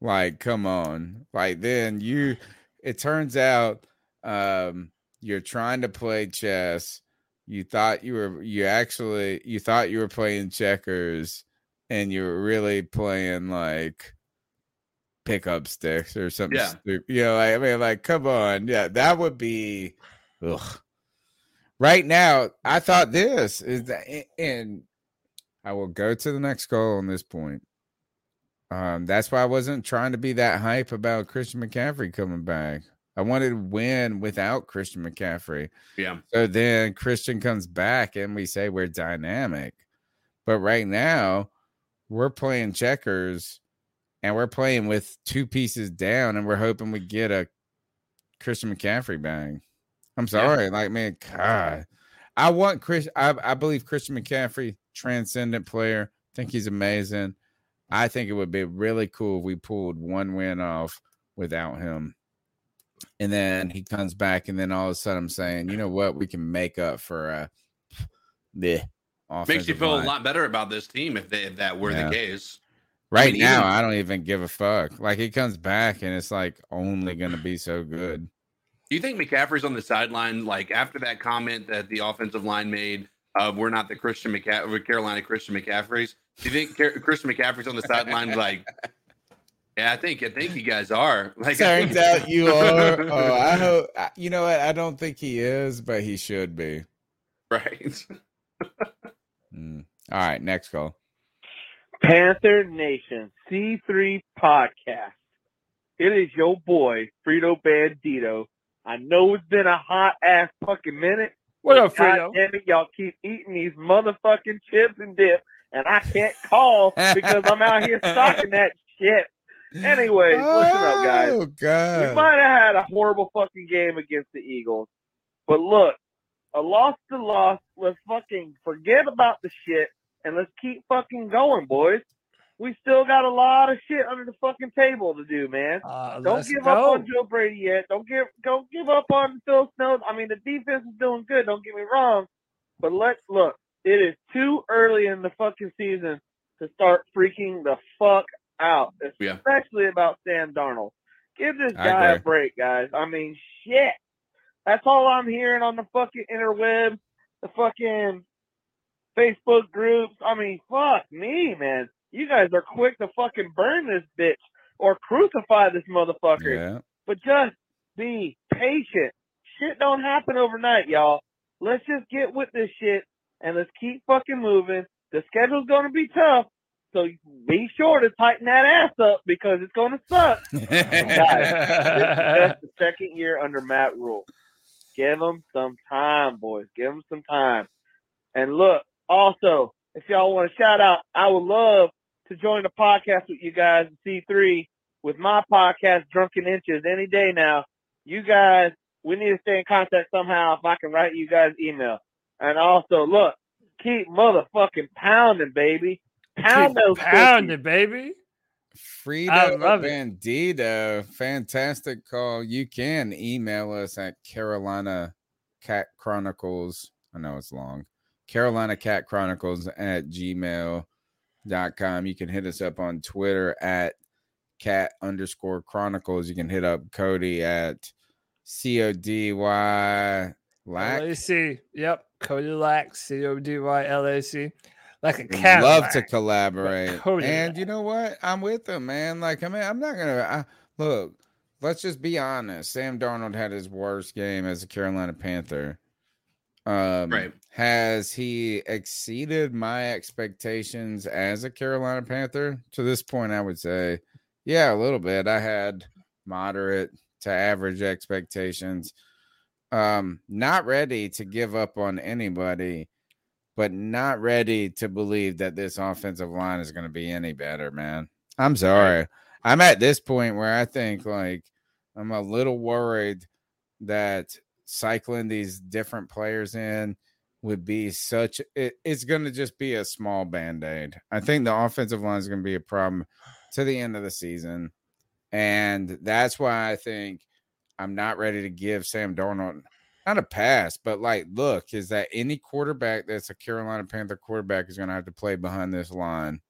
Like, come on. Like then you it turns out um you're trying to play chess. You thought you were you actually you thought you were playing checkers and you were really playing like pickup sticks or something
Yeah.
stupid. You know, like, I mean like come on. Yeah, that would be ugh. Right now, I thought this is that and I will go to the next goal on this point. Um, that's why I wasn't trying to be that hype about Christian McCaffrey coming back. I wanted to win without Christian McCaffrey.
Yeah.
So then Christian comes back and we say we're dynamic. But right now, we're playing checkers and we're playing with two pieces down and we're hoping we get a Christian McCaffrey bang. I'm sorry. Like, man, God. I want Chris. I, I believe Christian McCaffrey, transcendent player. think he's amazing. I think it would be really cool if we pulled one win off without him. And then he comes back, and then all of a sudden I'm saying, you know what? We can make up for uh the
Makes you feel
line.
a lot better about this team if, they, if that were
Yeah.
the case.
Right now,
even-
I don't even give a fuck. Like he comes back, and it's like only gonna be so good.
Do you think McCaffrey's on the sideline, like after that comment that the offensive line made? Uh, we're not the Christian McCaffrey, Carolina Christian McCaffreys. Do you think Car- Christian McCaffrey's on the sideline, like? Yeah, I think I think you guys are. Like,
Turns out you are. Oh, I hope. You know what? I don't think he is, but he should be.
right.
Mm. All right, next call.
Panther Nation C3 podcast. It is your boy Frito Bandito. I know it's been a hot ass fucking minute.
What up, Frito?
God damn it, y'all keep eating these motherfucking chips and dip, and I can't call because I'm out here stocking that shit. Anyways, listen up, guys.
Oh god.
We might have had a horrible fucking game against the Eagles, but look, a loss to loss. Let's fucking forget about the shit and let's keep fucking going, boys. We still got a lot of shit under the fucking table to do, man. Uh,
don't
give
go.
up on Joe Brady yet. Don't give don't give up on Phil Snow. I mean, the defense is doing good. Don't get me wrong, but let's look. It is too early in the fucking season to start freaking the fuck out,
Yeah.
especially about Sam Darnold. Give this guy a break, guys. I mean, shit. That's all I'm hearing on the fucking interweb, the fucking Facebook groups. I mean, fuck me, man. You guys are quick to fucking burn this bitch or crucify this motherfucker.
Yeah.
But just be patient. Shit don't happen overnight, y'all. Let's just get with this shit and let's keep fucking moving. The schedule's gonna be tough, so be sure to tighten that ass up because it's gonna suck. Guys, this is the second year under Matt Rhule. Give them some time, boys. Give them some time. And look, also, if y'all want to shout out, I would love to join the podcast with you guys at C3 with my podcast, Drunken Inches, any day now. You guys, we need to stay in contact somehow if I can write you guys email. And also, look, keep motherfucking pounding, baby. Pound
Keep
those
pounding, baby. I
Frito
love it.
Bandito, fantastic call. You can email us at Carolina Cat Chronicles. I know it's long. Carolina Cat Chronicles at gmail.com. You can hit us up on Twitter at cat underscore chronicles. You can hit up Cody at C O D Y Lack.
LAC. Yep. Cody Lack. C O D Y L A C. Like a cat.
love to collaborate. And you know what? I'm with them, man. Like, I mean, I'm not gonna I, look. Let's just be honest. Sam Darnold had his worst game as a Carolina Panther. Um,
Right.
Has he exceeded my expectations as a Carolina Panther? To this point, I would say, yeah, a little bit. I had moderate to average expectations. Um, not ready to give up on anybody but not ready to believe that this offensive line is going to be any better, man. I'm sorry. I'm at this point where I think like I'm a little worried that cycling these different players in would be such it, it's going to just be a small band-aid. I think the offensive line is going to be a problem to the end of the season. And that's why I think I'm not ready to give Sam Darnold not a pass, but like, look, is that any quarterback that's a Carolina Panther quarterback is going to have to play behind this line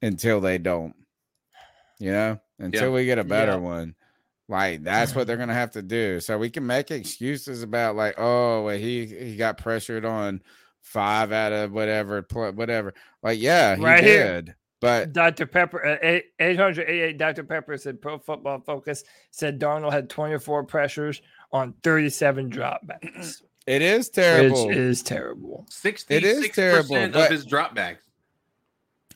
until they don't, you know, until
Yeah.
we get a better
Yeah.
one. Like that's what they're gonna have to do. So we can make excuses about like, oh, well, he he got pressured on five out of whatever, whatever. Like, yeah, he
Right here.
But
Dr. Pepper, uh, eight- 888 Dr. Pepper said Pro Football Focus said Darnold had 24 pressures on 37 dropbacks.
it is terrible.
Which is terrible.
It is terrible,
of
but-
his dropbacks.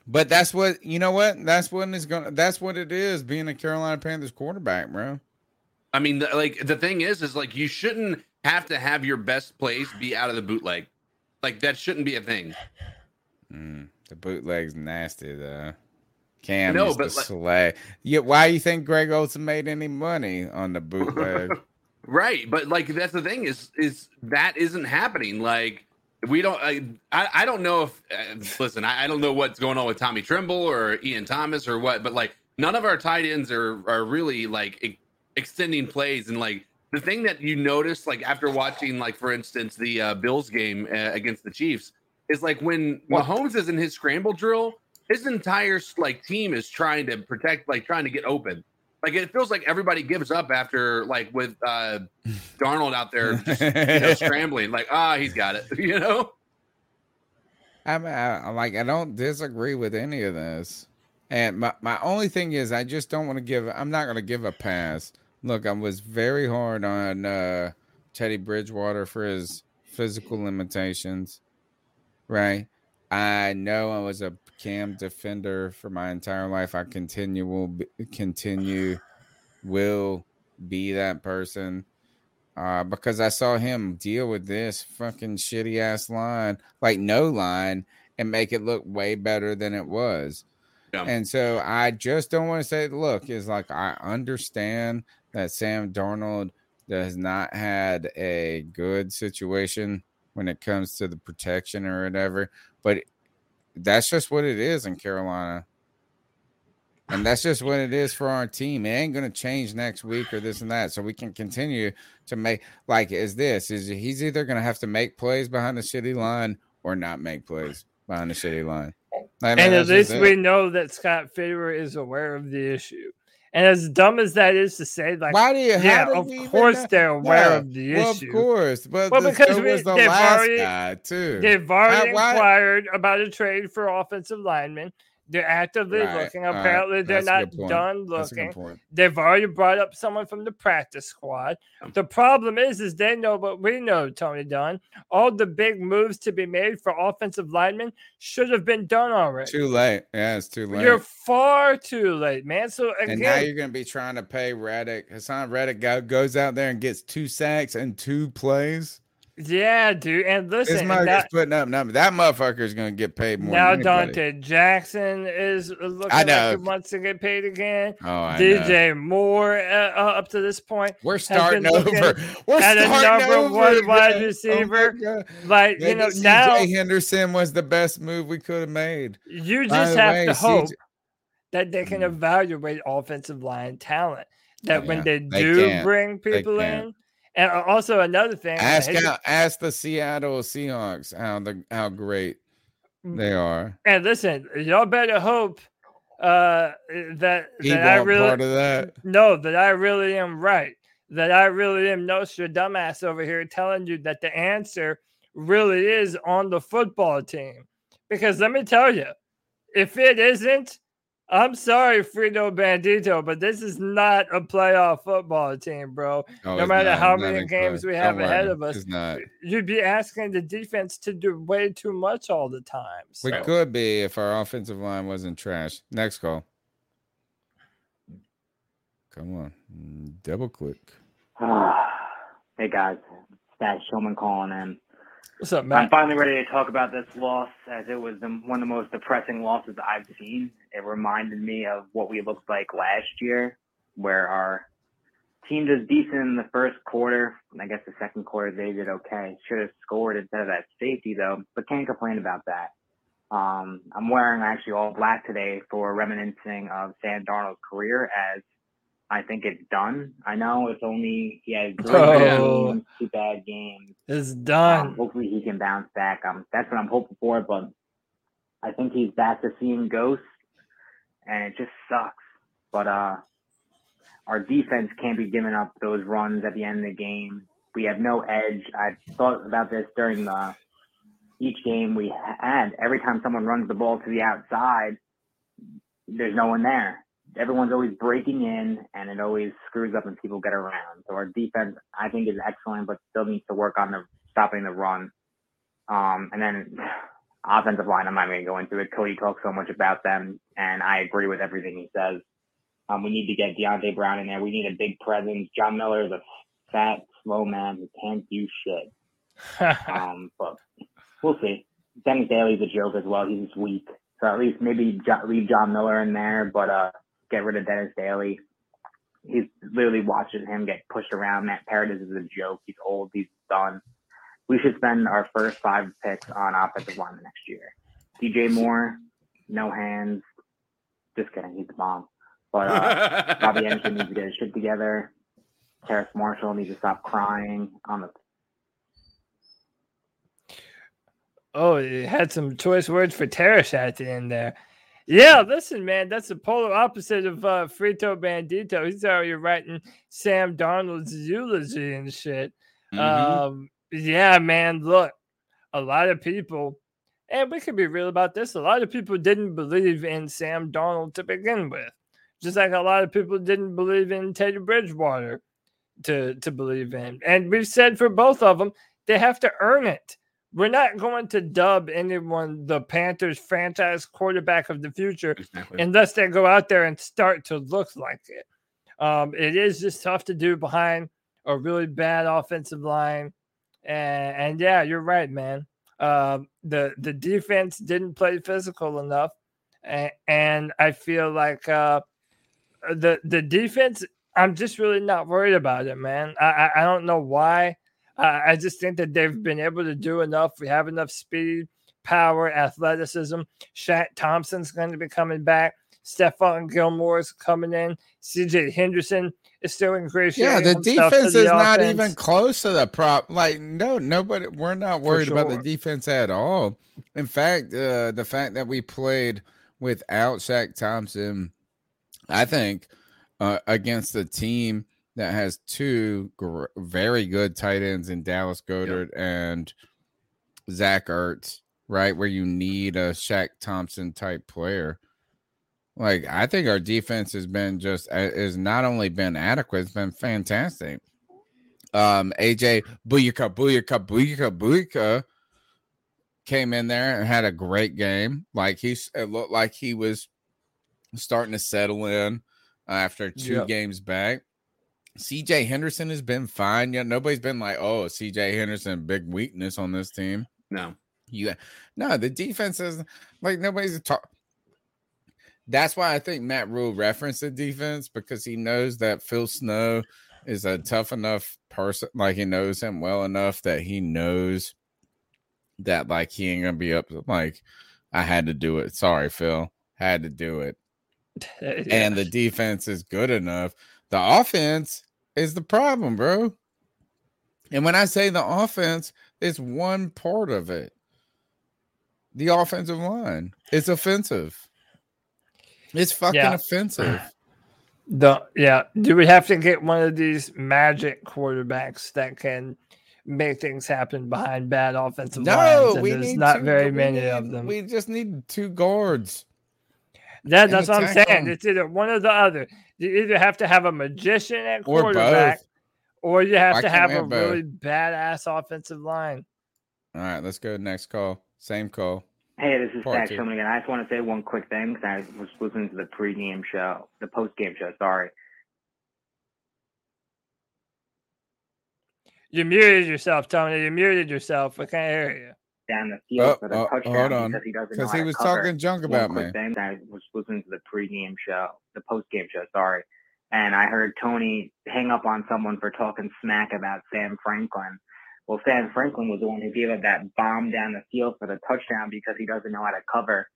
But that's what you know. What that's what is gonna. That's what it is. Being a Carolina Panthers quarterback, bro.
I mean, the, like the thing is, is like you shouldn't have to have your best plays be out of the bootleg. Like that shouldn't be a thing.
Mm, the bootleg's nasty though. Cam
No,
used
but
to
like-
slay. Yeah, why you think Greg Olsen made any money on the bootleg?
Right, but like that's the thing is is that isn't happening. Like we don't. I I, don't know if uh, listen. I, I don't know what's going on with Tommy Tremble or Ian Thomas or what, but like none of our tight ends are are really like e- extending plays and like the thing that you notice like after watching like for instance the uh, Bills game uh, against the Chiefs is like when Mahomes is in his scramble drill, his entire like team is trying to protect, like trying to get open. Like it feels like everybody gives up after like with uh Darnold out there just you know, scrambling. Like ah, he's got it. You know.
I'm I, like I don't disagree with any of this, and my my only thing is I just don't want to give. I'm not going to give a pass. Look, I was very hard on uh Teddy Bridgewater for his physical limitations, right? I know I was a cam defender for my entire life. I continue will be, continue will be that person uh, because I saw him deal with this fucking shitty ass line, like no line, and make it look way better than it was. And so I just don't want to say, look, is like I understand that Sam Darnold has not had a good situation when it comes to the protection or whatever, but that's just what it is in Carolina. And that's just what it is for our team. It ain't going to change next week or this and that. So we can continue to make like is this is he's either going to have to make plays behind the shitty line or not make plays behind the shitty line. Like,
and at least we know that Scott Fitterer is aware of the issue. And as dumb as that is to say, like,
Why do you?
yeah, of course
know?
they're aware
Yeah,
of the
well,
issue.
Of course, but
Well, because we-
was the last
already-
guy too.
They've already
why-
inquired about a trade for offensive linemen. They're actively
Right,
looking.
all right,
Apparently, they're not done
That's a good
looking. They've already brought up someone from the practice squad. The problem is, is they know what we know, Tony Dunn. All the big moves to be made for offensive linemen should have been done already.
Too late. Yeah, it's too late.
You're far too late, man. So
and now you're going to be trying to pay Reddick. Haason Reddick go, goes out there and gets two sacks and two plays.
Yeah, dude. And listen,
This motherfucker's
that-
putting up numbers. That motherfucker is going to get paid more.
now. Donte Jackson is looking
I
like he wants to get paid again.
Oh, I
DJ Moore, uh, uh, up to this point,
We're starting over. We're
at a
starting
number
over
one wide
Oh
receiver.
God.
like you know,
CJ
now
Henderson was the best move we could have made.
you just have
way,
to
CJ
hope that they can evaluate offensive line talent. That
Oh,
when
yeah.
they
They
do bring people in, and uh, also another thing,
Ask
hate to-
ask the Seattle Seahawks how the how great they are.
And listen, y'all better hope uh that
He
that I really
part of that.
no that I really am right. That I really am Nostradamus over here telling you that the answer really is on the football team. Because let me tell you, if it isn't, I'm sorry, Frito Bandito, but this is not a playoff football team, bro.
Oh,
no matter
not.
how many games
club.
we have
Don't
ahead
worry.
of us,
It's not.
you'd be asking the defense to do way too much all the time.
We could be if our offensive line wasn't trash. Next call. Come on, Mm, double click.
hey guys, that Showman calling in.
What's up,
I'm finally ready to talk about this loss as it was the, one of the most depressing losses I've seen. It reminded me of what we looked like last year, where our team did decent in the first quarter. And I guess the second quarter they did okay. Should have scored instead of that safety though, but can't complain about that. Um, I'm wearing actually all black today for reminiscing of Sam Darnold's career as I think it's done. I know it's only he has three
Oh.
games, two bad games.
It's
Um,
done.
hopefully he can bounce back. Um, that's what I'm hoping for. But I think he's back to seeing ghosts, and it just sucks. But uh, our defense can't be giving up those runs at the end of the game. We have no edge. I thought about this during the each game we had. Every time someone runs the ball to the outside, there's no one there. Everyone's always breaking in, and it always screws up and people get around. So our defense, I think, is excellent, but still needs to work on the stopping the run. Um, and then offensive line, I'm not going to go into it. Cody talks so much about them, and I agree with everything he says. Um, we need to get Deonte Brown in there. We need a big presence. John Miller is a fat, slow man who can't do shit. um, but we'll see. Dennis Daly's a joke as well. He's weak. So at least maybe leave John Miller in there, but uh, get rid of Dennis Daly. He's literally watching him get pushed around. Matt Paradis is a joke. He's old. He's done. We should spend our first five picks on offensive line the next year. DJ Moore, no hands. Just kidding. He's the bomb. But uh, Robby Anderson needs to get his shit together. Terrace Marshall needs to stop crying on the
Oh, it had some choice words for Terrace at the end there. Yeah, listen, man, that's the polar opposite of uh, Frito Bandito. He's already writing Sam Darnold's eulogy and shit.
Mm-hmm.
Um, yeah, man, look, a lot of people, and we could be real about this, a lot of people didn't believe in Sam Darnold to begin with. Just like a lot of people didn't believe in Teddy Bridgewater to, to believe in. And we've said for both of them, they have to earn it. We're not going to dub anyone the Panthers franchise quarterback of the future unless they go out there and start to look like it. Um, it is just tough to do behind a really bad offensive line. And, and yeah, you're right, man. Um, the the defense didn't play physical enough. and, and I feel like uh, the the defense. I'm just really not worried about it, man. I I, I don't know why. Uh, I just think that they've been able to do enough. We have enough speed, power, athleticism. Shaq Thompson's going to be coming back. Stephon Gilmore is coming in. CJ Henderson is still ingratiating.
Yeah, the defense
the
is not even close to the prop. Like, no, nobody. We're not worried about the defense at all. In fact, uh, the fact that we played without Shaq Thompson, I think, uh, against the team that has two gr- very good tight ends in Dallas Goedert and Zach Ertz, right, where you need a Shaq Thompson type player. Like I think our defense has been just uh, has not only been adequate, it's been fantastic. Um, AJ Booyaka Booyaka Booyaka Booyaka came in there and had a great game. Like he's it looked like he was starting to settle in after two
Yep.
games back. CJ Henderson has been fine. Yeah, nobody's been like, oh, CJ Henderson, big weakness on this team.
No.
You no, the defense is like nobody's talk. That's why I think Matt Rhule referenced the defense because he knows that Phil Snow is a tough enough person, like he knows him well enough that he knows that like he ain't gonna be up. Like I had to do it. Sorry, Phil, had to do it. And the defense is good enough. The offense is the problem, bro. And when I say the offense, it's one part of it. The offensive line. It's offensive. It's fucking
Yeah.
offensive.
The yeah, do we have to get one of these magic quarterbacks that can make things happen behind bad offensive
No,
lines? And
we
there's
need
not
two-
very many
need-
of them.
We just need two guards.
That, that's what I'm saying. It's either one or the other. You either have to have a magician at
Or
quarterback,
both.
or you have
Why
to have a
have both?
really badass offensive line.
All right, let's go to the next call. Same call.
Hey, this is
Part
Zach
two.
coming again. I just want to say one quick thing because I was listening to the pregame show, the postgame show. Sorry.
You muted yourself, Tony. You muted yourself. I can't hear you.
Down the field
Oh,
for the
oh,
touchdown
hold on,
because he doesn't
because he was
cover.
talking junk about
quick
me.
Thing, I was listening to the pregame show, the postgame show. Sorry, and I heard Tony hang up on someone for talking smack about Sam Franklin. Well, Sam Franklin was the one who gave up that bomb down the field for the touchdown because he doesn't know how to cover.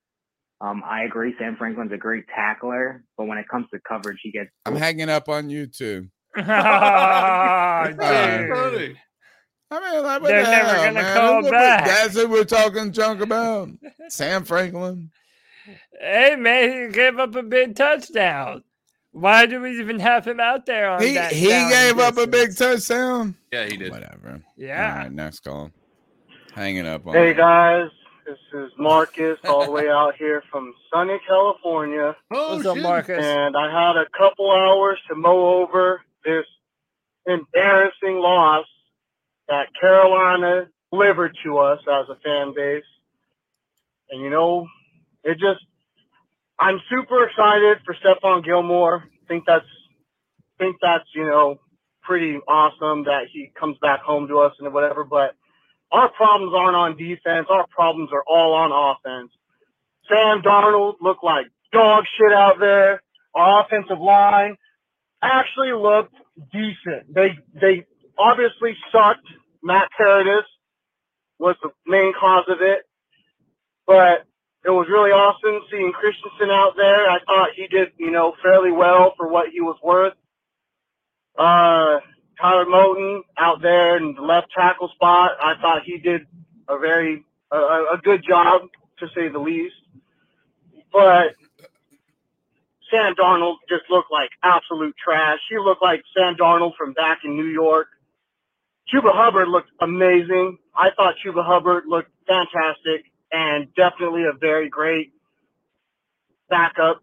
Um, I agree. Sam Franklin's a great tackler, but when it comes to coverage, he gets
I'm hanging up on you too.
Oh,
Uh,
dude.
I mean, like,
They're
the
never gonna
man?
call
Look what-
back.
That's what we're talking junk about. Sam Franklin.
Hey man, he gave up a big touchdown. Why do we even have him out there on
He
that?
he
down
gave up a big touchdown.
Yeah, he did.
Whatever.
Yeah.
All right, next call. Hanging up on.
Hey
me.
guys, this is Marcus, all the way out here from sunny California.
Oh, What's up, Marcus?
And I had a couple hours to mow over this embarrassing loss that Carolina delivered to us as a fan base. And you know, it just I'm super excited for Stephon Gilmore. Think that's think that's, you know, pretty awesome that he comes back home to us and whatever, but our problems aren't on defense. Our problems are all on offense. Sam Darnold looked like dog shit out there. Our offensive line actually looked decent. They they obviously sucked. Matt Paradis was the main cause of it, but it was really awesome seeing Christensen out there. I thought he did, you know, fairly well for what he was worth. Uh, Taylor Moton out there in the left tackle spot. I thought he did a very a, a good job to say the least. But Sam Darnold just looked like absolute trash. He looked like Sam Darnold from back in New York. Chuba Hubbard looked amazing. I thought Chuba Hubbard looked fantastic and definitely a very great backup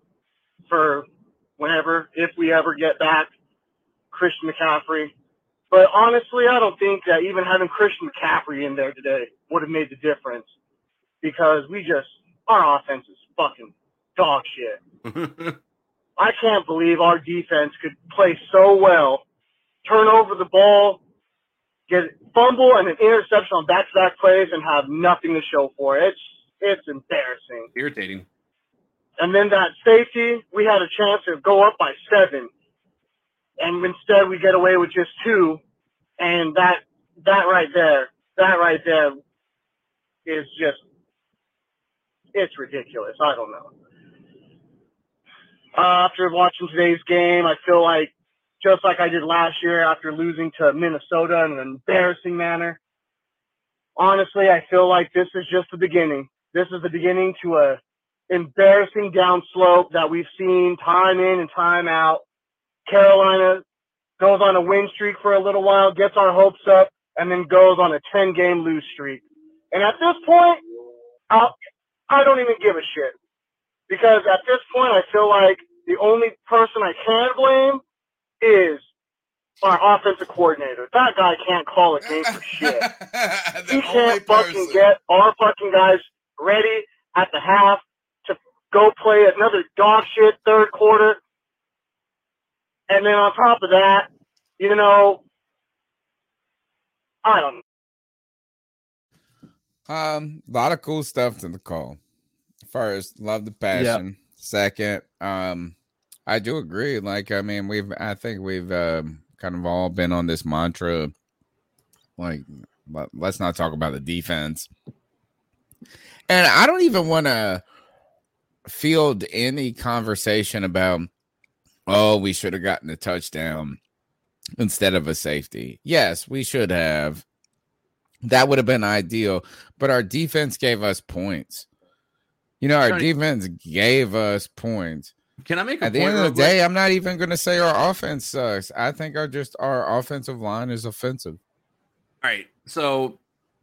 for whenever, if we ever get back Christian McCaffrey. But honestly, I don't think that even having Christian McCaffrey in there today would have made the difference because we just, our offense is fucking dog shit. I can't believe our defense could play so well, turn over the ball, get fumble and an interception on back-to-back plays, and have nothing to show for it. It's it's embarrassing.
Irritating.
And then that safety, we had a chance to go up by seven. And instead we get away with just two. And that that right there, that right there is just it's ridiculous. I don't know. Uh, after watching today's game, I feel like just like I did last year after losing to Minnesota in an embarrassing manner. Honestly, I feel like this is just the beginning. This is the beginning to a embarrassing downslope that we've seen time in and time out. Carolina goes on a win streak for a little while, gets our hopes up, and then goes on a 10 game lose streak. And at this point, I'll, I don't even give a shit. Because at this point, I feel like the only person I can blame is our offensive coordinator. That guy can't call a game for shit. he can't fucking get our fucking guys ready at the half to go play another dog shit third quarter. And then on top of that, you know, I don't know.
Um, a lot of cool stuff to the call. First, love the passion. Second, um, I do agree. Like, I mean, we've, I think we've um, kind of all been on this mantra. Like, let- let's not talk about the defense. And I don't even want to field any conversation about, oh, we should have gotten a touchdown instead of a safety. Yes, we should have. That would have been ideal. But our defense gave us points. You know, our defense gave us points.
Can I make a
At the
point
end of the day,
quick?
I'm not even going to say our offense sucks. I think our just our offensive line is offensive.
All right. So,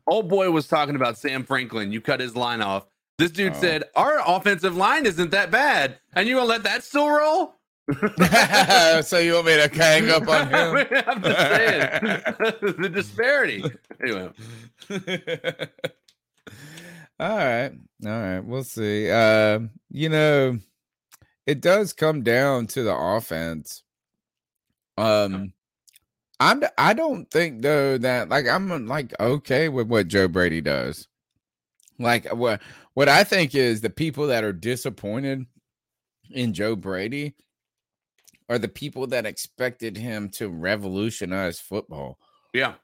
old boy was talking about Sam Franklin. You cut his line off. This dude
Oh.
said, Our offensive line isn't that bad. And you gonna let that still roll?
so you want me to hang up on him?
I'm just saying the disparity. Anyway,
All right. All right. We'll see. Um, you know, it does come down to the offense. Um I'm I don't think though that like I'm like okay with what Joe Brady does. Like what what I think is the people that are disappointed in Joe Brady are the people that expected him to revolutionize football.
yeah.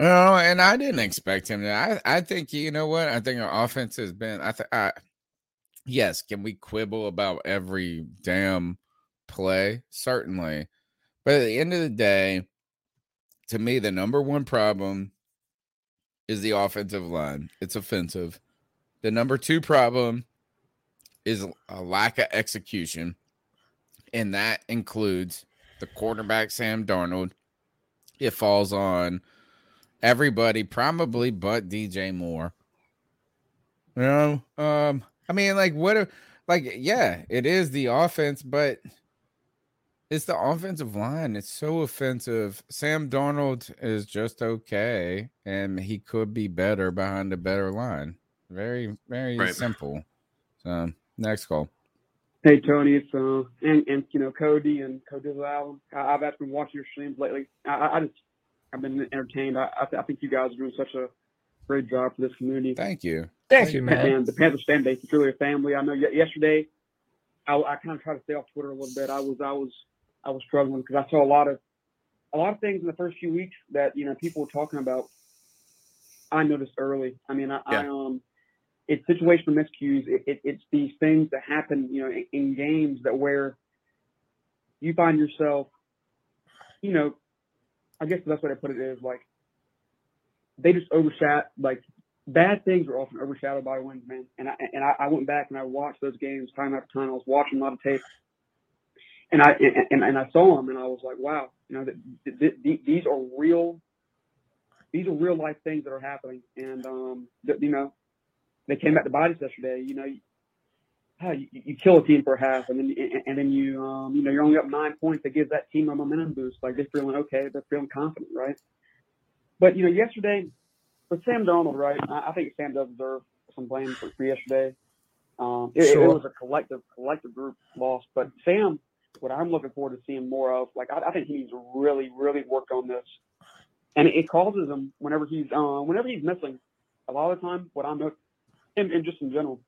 No, and I didn't expect him to. I, I think you know what? I think our offense has been. I think. I, yes, can we quibble about every damn play? Certainly, but at the end of the day, to me, the number one problem is the offensive line. It's offensive. The number two problem is a lack of execution, and that includes the quarterback Sam Darnold. It falls on everybody, probably but DJ Moore. You know, um, I mean, like, what? A, like, yeah, it is the offense, but it's the offensive line. It's so offensive. Sam Darnold is just okay, and he could be better behind a better line. Very, very
Right.
simple. So, next call.
Hey Tony, it's uh and and you know Cody and Cody Allen. I, I've actually been watching your streams lately. I, I I just I've been entertained. I I, th- I think you guys are doing such a great job for this community.
Thank you.
Thank you, man.
And the Panthers fan base is really a family. I know yesterday, I, I kind of tried to stay off Twitter a little bit. I was I was I was struggling because I saw a lot of a lot of things in the first few weeks that you know people were talking about. I noticed early. I mean, I, I um, it's situational miscues. It, it, it's these things that happen, you know, in, in games that where you find yourself, you know, I guess the best way to put it is like they just overshot like bad things are often overshadowed by wins, man. And I and I, I went back and I watched those games time after time. I was watching a lot of tape, and I and, and, I saw them, and I was like, wow, you know, th- th- th- these are real. These are real life things that are happening, and um, you know, they came back to bodies yesterday. You know, you, you, kill a team for half, and then and, and then you um, you know you're only up nine points. That gives that team a momentum boost. Like they're feeling okay, they're feeling confident, right? But you know, yesterday with Sam Darnold, right? I, I think Sam does deserve some blame for, for yesterday. Um, it, it was a collective collective group loss, but Sam, what I'm looking forward to seeing more of, like I, I think he needs to really, really work on this, and it, it causes him whenever he's uh, whenever he's missing. A lot of the time, what I'm and, and just in general,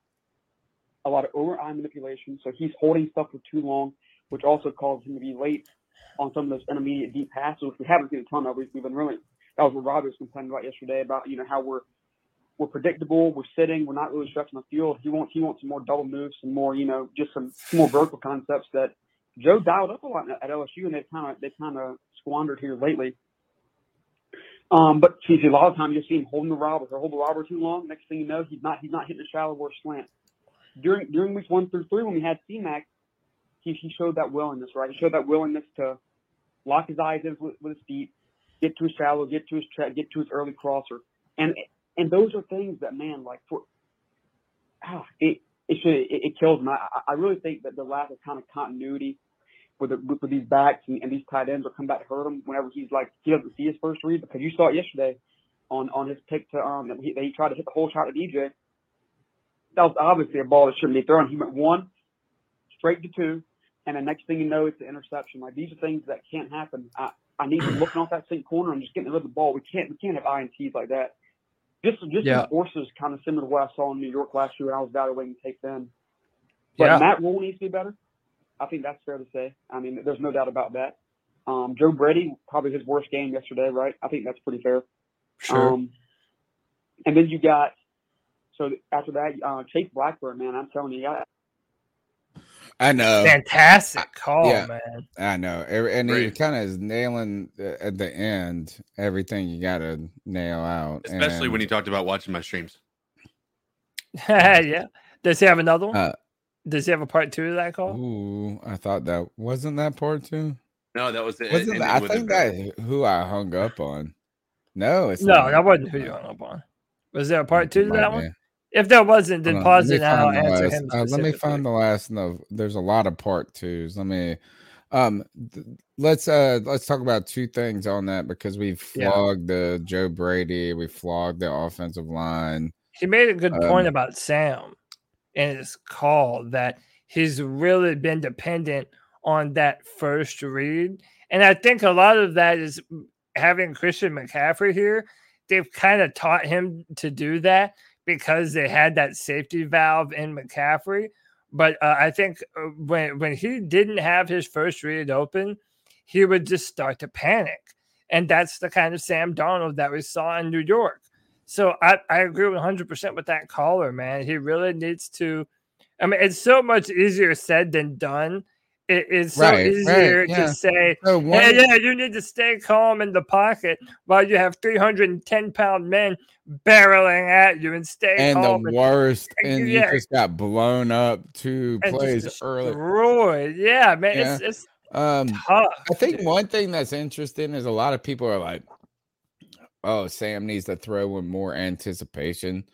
a lot of over eye manipulation. So he's holding stuff for too long, which also causes him to be late on some of those intermediate deep passes, which we haven't seen a ton of. We've been really that was what Rob was complaining about yesterday about you know how we're we're predictable, we're sitting, we're not really stretching the field. He wants he wants some more double moves, some more you know just some, some more vertical concepts that Joe dialed up a lot at LSU, and they kind of they kind of squandered here lately. Um, but see, a lot of times you'll see him holding the robber or hold the robber too long. Next thing you know, he's not he's not hitting a shallow or slant. During during weeks one through three, when we had C-Mac, he, he showed that willingness, right? He showed that willingness to lock his eyes in with, with his feet, get to his shallow, get to his get to his early crosser, and and those are things that man, like for ah, it it should it, it kills me. I, I really think that the lack of kind of continuity with, the, with, with these backs and, and these tight ends will come back to hurt him whenever he's like he doesn't see his first read because you saw it yesterday on on his pick to um that he, that he tried to hit the whole shot at DJ. That was obviously a ball that shouldn't be thrown. He went one straight to two, and the next thing you know, it's an interception. Like these are things that can't happen. I I need him looking off that same corner and just getting rid of the ball. We can't we can't have ints like that. Just just
Yeah.
yeah. forces kind of similar to what I saw in New York last year when I was evaluating tape then. But
Yeah.
Matt Rhule needs to be better. I think that's fair to say. I mean, there's no doubt about that. Um, Joe Brady probably his worst game yesterday, right? I think that's pretty fair.
Sure.
Um, and then you got so after that, uh, Chase Blackburn, man, I'm telling you, I,
I know.
Fantastic call,
yeah,
man.
I know. Every- And he kind of is nailing at the end everything you got to nail out.
Especially
and,
when he talked about watching my streams.
yeah. Does he have another one?
Uh,
Does he have a part two of that call?
Ooh, I thought that wasn't that part two.
No, that was it.
Wasn't
ended
that, I think
bang.
that who I hung up on. No, it's
No,
not.
that wasn't who you hung up on. Was there a part two to
might
that
be.
one? If there wasn't, then
Hold on, let
pause it and I'll
find the
answer
last-
him.
uh, let me find the last. No, there's a lot of part twos. Let me. Um, th- let's uh let's talk about two things on that because we
Yeah.
flogged the Joe Brady, we flogged the offensive line.
He made a good point
Um,
about Sam and his call that he's really been dependent on that first read. And I think a lot of that is having Christian McCaffrey here. They've kind of taught him to do that because they had that safety valve in McCaffrey. But uh, I think uh, when when he didn't have his first read open, he would just start to panic. And that's the kind of Sam Darnold that we saw in New York. So I, I agree 100% with that caller, man. He really needs to. I mean, it's so much easier said than done. It is so
Right, right,
easier
yeah.
to say,
So
"Hey, yeah, you need to stay calm in the pocket while you have 310 pound men barreling at you and stay
and
calm.
the worst, and you
yeah.
just got blown up two plays early.
destroyed. Yeah, man. It's,
Yeah.
it's
Um,
tough.
I think one thing that's interesting is a lot of people are like, "Oh, Sam needs to throw with more anticipation."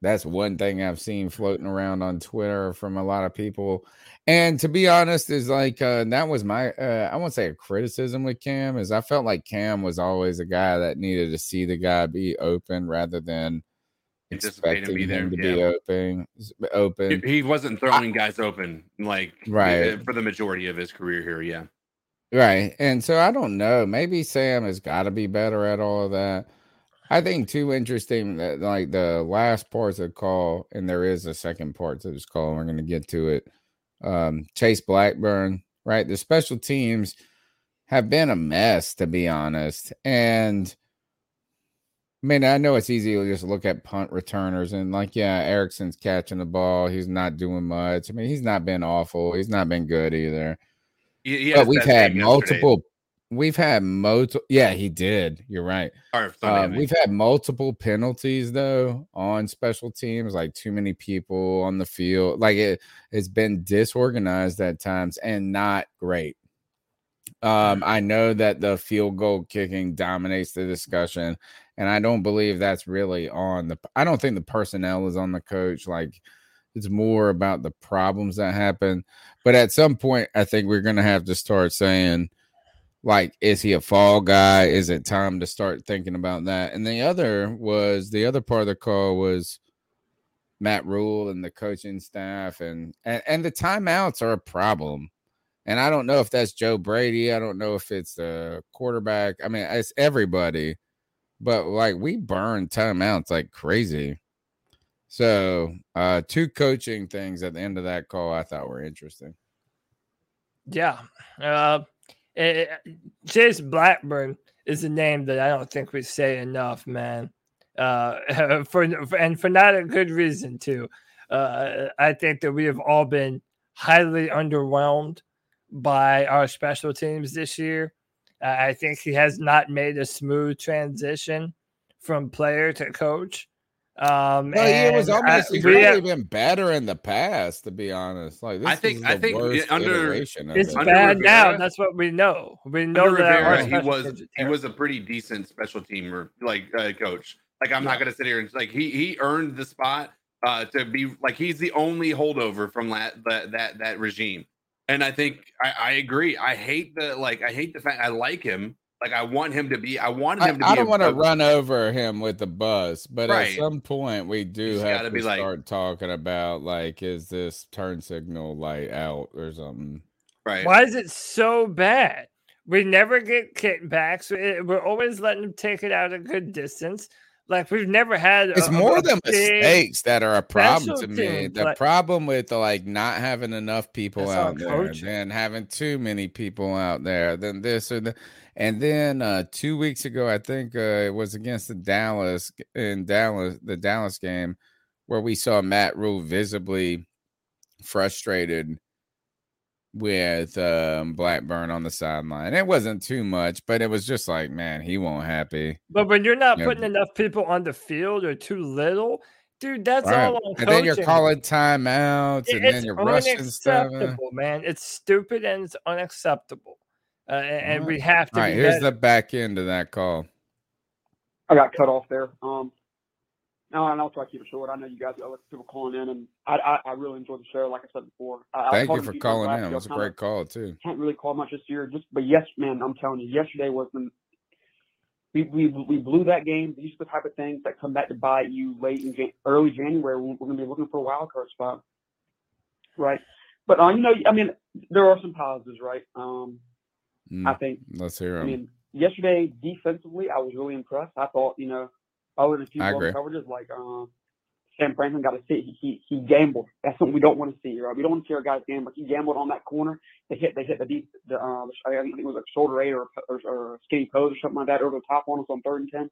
That's one thing I've seen floating around on Twitter from a lot of people. And to be honest, is like uh, that was my uh, I won't say a criticism with Cam is I felt like Cam was always a guy that needed to see the guy be open rather than
Anticipate him
expecting
be there,
him to be open. Open.
He, he wasn't throwing guys open like
Right.
uh, for the majority of his career here. Yeah.
Right. And so I don't know. Maybe Sam has got to be better at all of that. I think too interesting that like the last parts of the call, and there is a second part to this call. We're gonna get to it. Um, Chase Blackburn, right? The special teams have been a mess, to be honest. And I mean, I know it's easy to just look at punt returners and like, yeah, Erickson's catching the ball. He's not doing much. I mean, he's not been awful. He's not been good either
He, he
but we've had
yesterday.
We've had multiple yeah he did you're right.
Or Sunday, I
uh, we've had multiple penalties though on special teams like too many people on the field like it it's been disorganized at times and not great. Um i know that the field goal kicking dominates the discussion and i don't believe that's really on the i don't think the personnel is on the coach like it's more about the problems that happen but at some point i think we're gonna have to start saying like is he a fall guy? Is it time to start thinking about that? And the other was the other part of the call was matt Rhule and the coaching staff and and, and the timeouts are a problem. And i don't know if that's joe brady. I don't know if it's the quarterback. I mean it's everybody. But like we burn timeouts like crazy. So, uh, two coaching things at the end of that call I thought were interesting.
Yeah. Uh, eh, eh, Chase Blackburn is a name that I don't think we say enough, man. Uh, for and for not a good reason too. Uh, I think that we have all been highly underwhelmed by our special teams this year. Uh, I think he has not made a smooth transition from player to coach. Um,
Well, it was
and I-
almost he's really
have-
been better in the past, to be honest. Like this
I think-
is
I think
worst
under-
it's
it.
bad now. That's what we know. We know
Under
that
Rivera, he was he was a pretty decent special teamer like uh, coach. Like I'm not gonna sit here and like he he earned the spot uh to be like he's the only holdover from that that that that regime. And I think I, I agree. I hate the like I hate the fact I like him. Like I want him to be I want
I,
him to
I
be
don't want to run over him with the bus, but
Right.
at some point we do
He's
have
gotta
to
be like-
start talking about like, is this turn signal light out or something?
Right.
Why is it so bad? We never get kickbacks. We- We're always letting them take it out a good distance. Like we've never had.
It's
a-
more
a big
mistakes that are a problem to me. The
like-
problem with the, like not having enough people out there, and having too many people out there, then this or the, and then uh two weeks ago, I think uh, it was against the Dallas in Dallas, the Dallas game, where we saw Matt Rhule visibly frustrated with um Blackburn on the sideline. It wasn't too much, but it was just like, man, he won't happy.
But when you're not
Yeah.
putting enough people on the field or too little, dude, that's
Right.
all on
And then you're calling timeouts,
It-
and then you're rushing stuff.
unacceptable, man. It's stupid and it's unacceptable. Uh, and, and we have to.
All right,
be
here's
better.
the back end of that call.
I got cut off there. Um, no, and I'll try to keep it short. I know you guys got other people calling in, and I, I, I really enjoyed the show. Like I said before, I, I
Thank you for calling in. It was a great call too.
Can't really call much this year, just but yes, man, I'm telling you, yesterday was the we we we blew that game. These are the type of things that come back to bite you late in Jan- early January. We're, we're going to be looking for a wild card spot, right? But uh, you know, I mean, there are some positives, right? Um, I
Mm,
think
Let's hear
Them.
I
mean, yesterday defensively, I was really impressed. I thought, you know, other than a few
I agree.
coverages, like uh, Sam Franklin got to see he, he he gambled. That's something we don't want to see, right? We don't want to see our guys gamble. He gambled on that corner. They hit they hit the deep the uh, I think it was a shoulder eight or or, or skinny pose or something like that over the top on us on third and ten.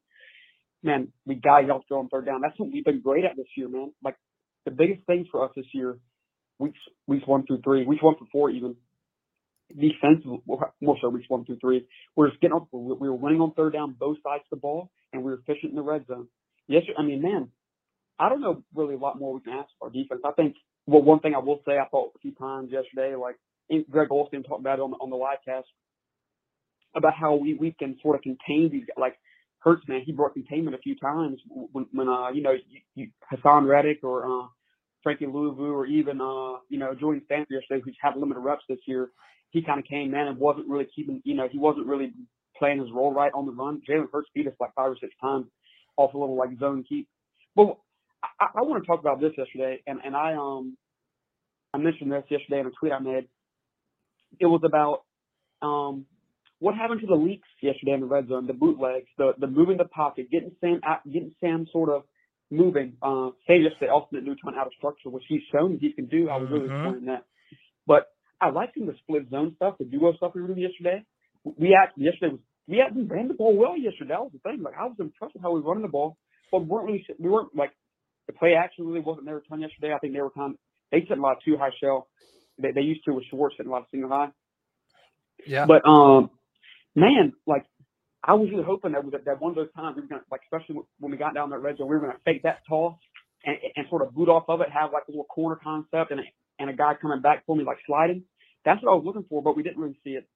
Man, we got y'all throw on third down. That's what we've been great at this year, man. Like the biggest thing for us this year, weeks weeks one through three, weeks one through four even defensive, more so weeks one through three, we're just getting up. We we were winning on third down, both sides of the ball, and we were efficient in the red zone. Yes, I mean, man, I don't know really a lot more we can ask for our defense. I think, well, one thing I will say, I thought a few times yesterday, like Greg Olsen talked about it on the, on the live cast about how we, we can sort of contain these, like Hurts, man, he brought containment a few times when, when uh, you know, you, you, Haason Reddick or uh, Frankie Luvu or even, uh, you know, Jordan Stanford yesterday, who's had limited reps this year, he kind of came in and wasn't really keeping, you know, he wasn't really playing his role right on the run. Jalen Hurts beat us like five or six times off a little like zone keep. But I, I want to talk about this yesterday, and, and I um I mentioned this yesterday in a tweet I made. It was about um what happened to the leaks yesterday in the red zone, the bootlegs, the the moving the pocket, getting Sam out, getting Sam sort of moving. Uh, say just the ultimate neutron out of structure, which he's shown he can do. I was really
Mhm.
disappointed in that. But I liked him the split zone stuff, the duo stuff we were doing yesterday. We actually yesterday was we actually ran the ball well yesterday. That was the thing. Like I was impressed with how we were running the ball, but we weren't really we weren't like the play action really wasn't there a ton yesterday. I think they were kind of they sent a lot of two high shell. They, they used to with Schwartz sitting a lot of single high.
Yeah.
But um, man, like I was really hoping that that, that one of those times we were gonna like, especially when we got down that red zone, we were gonna fake that toss and, and sort of boot off of it, have like a little corner concept and a, and a guy coming back for me like sliding. That's what I was looking for, but we didn't really see it.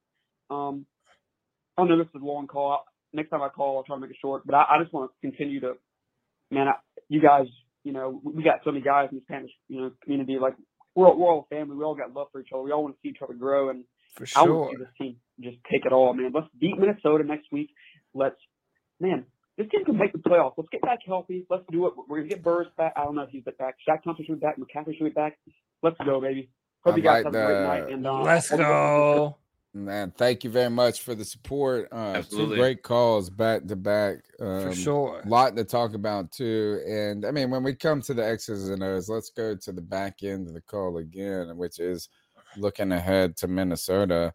Um, I know this is a long call. Next time I call, I'll try to make it short. But I, I just want to continue to, man. I, you guys, you know, we got so many guys in the Spanish, you know, community. Like we're all, we're all a family. We all got love for each other. We all want to see each other grow, and
For
I want to see this team just take it all, man. Let's beat Minnesota next week. Let's, man, this team can make the playoffs. Let's get back healthy. Let's do it. We're gonna get Burris back. I don't know if he's back. Shaq Thompson should be back. McCaffrey should be back. Let's go, baby. Hope
I
you guys
like
have a great night. And uh,
Let's
all
go.
Man, thank you very much for the support. Uh,
Absolutely.
Two great calls back to back. Um,
sure.
lot to talk about too. And I mean, when we come to the X's and O's, let's go to the back end of the call again, which is looking ahead to Minnesota.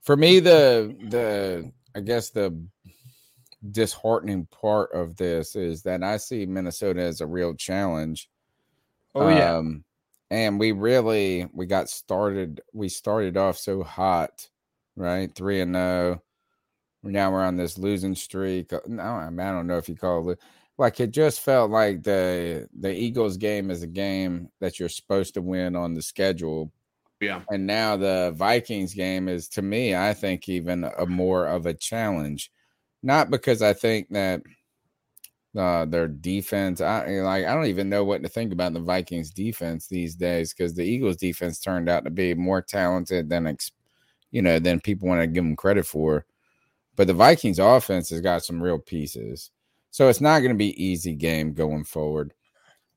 For me, the the I guess the disheartening part of this is that I see Minnesota as a real challenge.
Oh, yeah.
Um, and we really we got started. We started off so hot, right? Three and zero. Now we're on this losing streak. Uh, No, I, I don't know if you call it like it. Just felt like the the Eagles game is a game that you're supposed to win on the schedule.
Yeah.
And now the Vikings game is to me, I think, even a more of a challenge. Not because I think that uh, their defense, I like, I don't even know what to think about the Vikings defense these days because the Eagles defense turned out to be more talented than, ex- you know, than people want to give them credit for. But the Vikings offense has got some real pieces, so it's not going to be easy game going forward.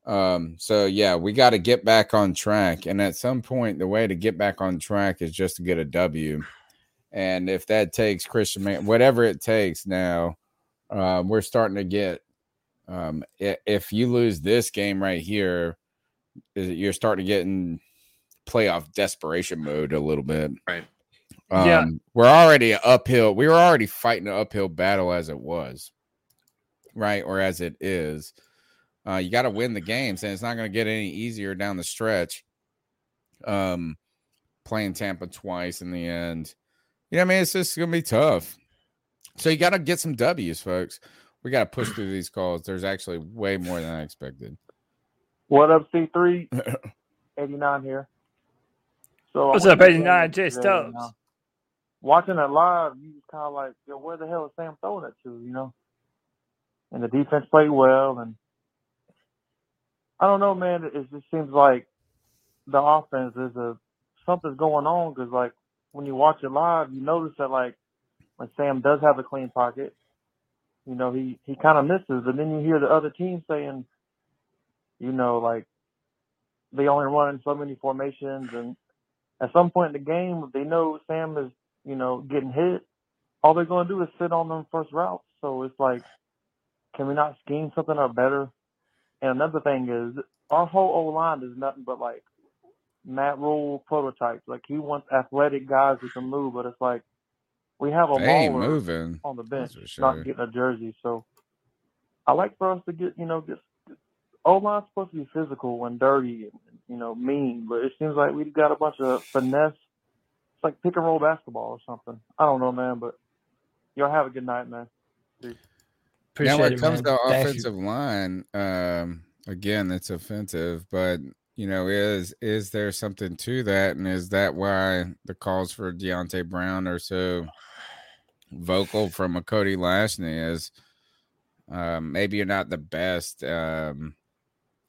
Um, so yeah, we got to get back on track. And at some point, the way to get back on track is just to get a W. And if that takes Christian, whatever it takes now, uh, we're starting to get. Um, if you lose this game right here, is it- you're starting to get in playoff desperation mode a little bit.
Right.
Um,
Yeah.
we're already uphill. We were already fighting an uphill battle as it was, right? Or as it is. Uh, you got to win the games, and it's not going to get any easier down the stretch. Um, playing Tampa twice in the end, you know, what I mean, it's just going to be tough. So you got to get some W's, folks. We got to push through these calls. There's actually way more than I expected.
What up, C3? 89 here. So
What's up, 89
game
J
yesterday,
Stubbs?
Watching it live, you just kind of like, yo, where the hell is Sam throwing it to, you know? And the defense played well, and I don't know, man. It just seems like the offense is a something's going on because, like, when you watch it live, you notice that like when Sam does have a clean pocket, you know, he he kind of misses, and then you hear the other team saying, you know, like they only run in so many formations, and at some point in the game, they know Sam is, you know, getting hit, all they're going to do is sit on them first routes. So it's like, can we not scheme something up better? And another thing is, our whole O line is nothing but like Matt Rhule prototypes. Like he wants athletic guys who can move, but it's like we have a
They moving,
on the bench,
for
not
sure.
getting a jersey. So I like for us to get, you know, get O line's supposed to be physical and dirty and you know mean, but it seems like we've got a bunch of finesse. It's like pick and roll basketball or something. I don't know, man, but y'all have a good night, man. Peace.
now, when it
it,
comes
man.
to
Thank you.
offensive line, um, again, it's offensive, but you know, is is there something to that, and is that why the calls for Deonte Brown are so vocal from a Cody Lashney? Is um, maybe you're not the best. Um,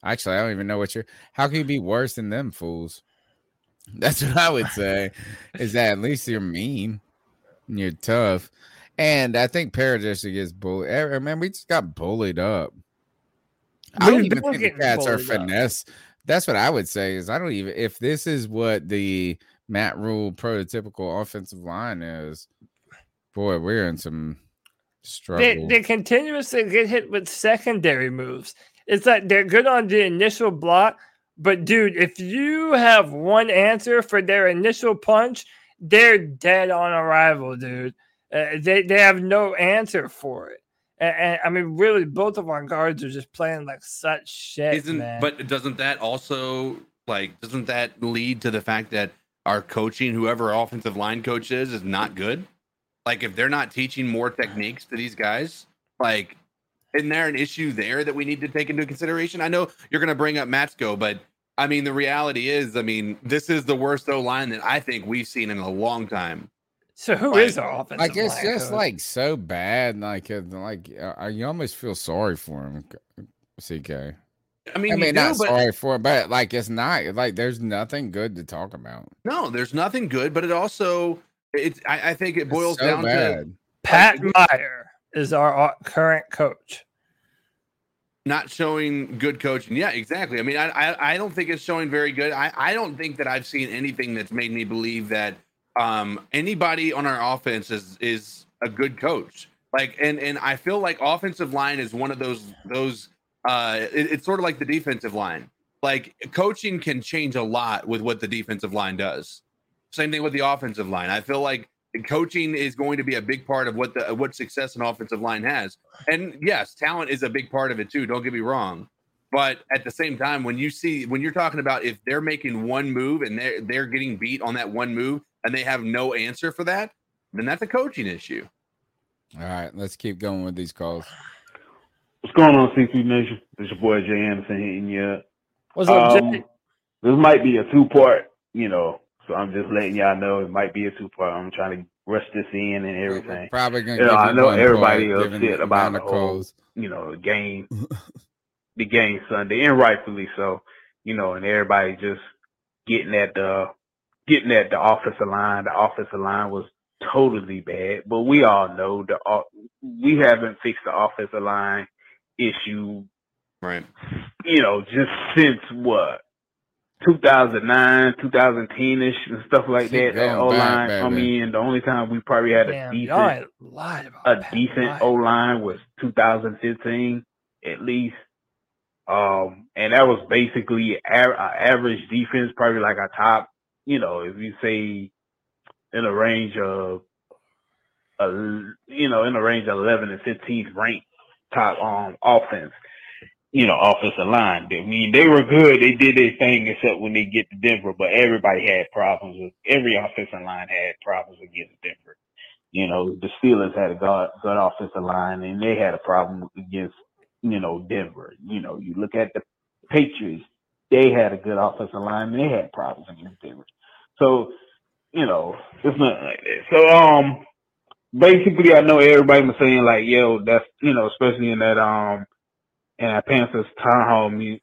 actually, I don't even know what you're. How can you be worse than them fools? That's what I would say. is that at least you're mean, and you're tough, and I think Paradis gets bullied. eh, Man, we just got bullied up. I don't even think the cats are
bullied up.
That's what I would say. Is I don't even if this is what the Matt Rhule prototypical offensive line is. Boy, we're in some struggle.
They, they continuously get hit with secondary moves. It's like they're good on the initial block, but dude, if you have one answer for their initial punch, they're dead on arrival, dude. Uh, they they have no answer for it. And, and, I mean, really, both of our guards are just playing like such shit,
Isn't
man.
but doesn't that also like doesn't that lead to the fact that our coaching, whoever our offensive line coach is, is not good? Like if they're not teaching more techniques to these guys, like isn't there an issue there that we need to take into consideration? I know you're gonna bring up Matsko, but I mean the reality is, I mean, this is the worst O line that I think we've seen in a long time.
So who
Like-
is our offensive
like it's just
coach?
like so bad. Like uh, like uh, you almost feel sorry for him, CK.
I mean,
I
you
mean,
do,
not
but-
sorry for, it, but like it's not like there's nothing good to talk about.
No, there's nothing good, but it also it's I, I think it boils
so
down to
bad.
Pat Meyer is our uh, current coach.
not showing good coaching. Yeah, exactly. I mean, I I, I don't think it's showing very good. I, I don't think that I've seen anything that's made me believe that um, anybody on our offense is is a good coach. Like, and and I feel like offensive line is one of those those. Uh, it- it's sort of like the defensive line. Like coaching can change a lot with what the defensive line does. Same thing with the offensive line. I feel like coaching is going to be a big part of what the what success an offensive line has. And yes, talent is a big part of it too. Don't get me wrong. But at the same time, when you see when you're talking about if they're making one move and they're they're getting beat on that one move and they have no answer for that, then that's a coaching issue.
All right, let's keep going with these calls.
What's going on, CC Nation? It's your boy Jay Anderson hitting you up.
What's up,
Um,
Jay?
This might be a two part, you know, so I'm just letting y'all know it might be a two part. I'm trying to rush this in and everything.
Probably gonna
You know, I know everybody
part, given
upset about the whole, you know, the game, the game Sunday, and rightfully so. You know, and everybody just getting at the getting at the offensive line. The offensive line was totally bad, but we all know the we haven't fixed the offensive line issue
Right.
you know, just since what 2009, 2010 ish and stuff like
Keep
that.
going
O line
back,
come
baby.
in. The only time we probably had a
Damn, y'all
decent,
lied about
a decent O line was 2015 at least. Um, and that was basically a- a average defense, probably like a top, you know, if you say in a range of, uh, you know, in a range of 11 and 15th ranked top um offense you know, offensive line. I mean, they were good. They did their thing except when they get to Denver, but everybody had problems with every offensive line had problems against Denver. You know, the Steelers had a good, good offensive line and they had a problem against, you know, Denver. You know, you look at the Patriots, they had a good offensive line and they had problems against Denver. So, you know, it's not like that. So, um, basically, I know everybody was saying like, yo, that's, you know, especially in that, um, in our Panthers town hall meet,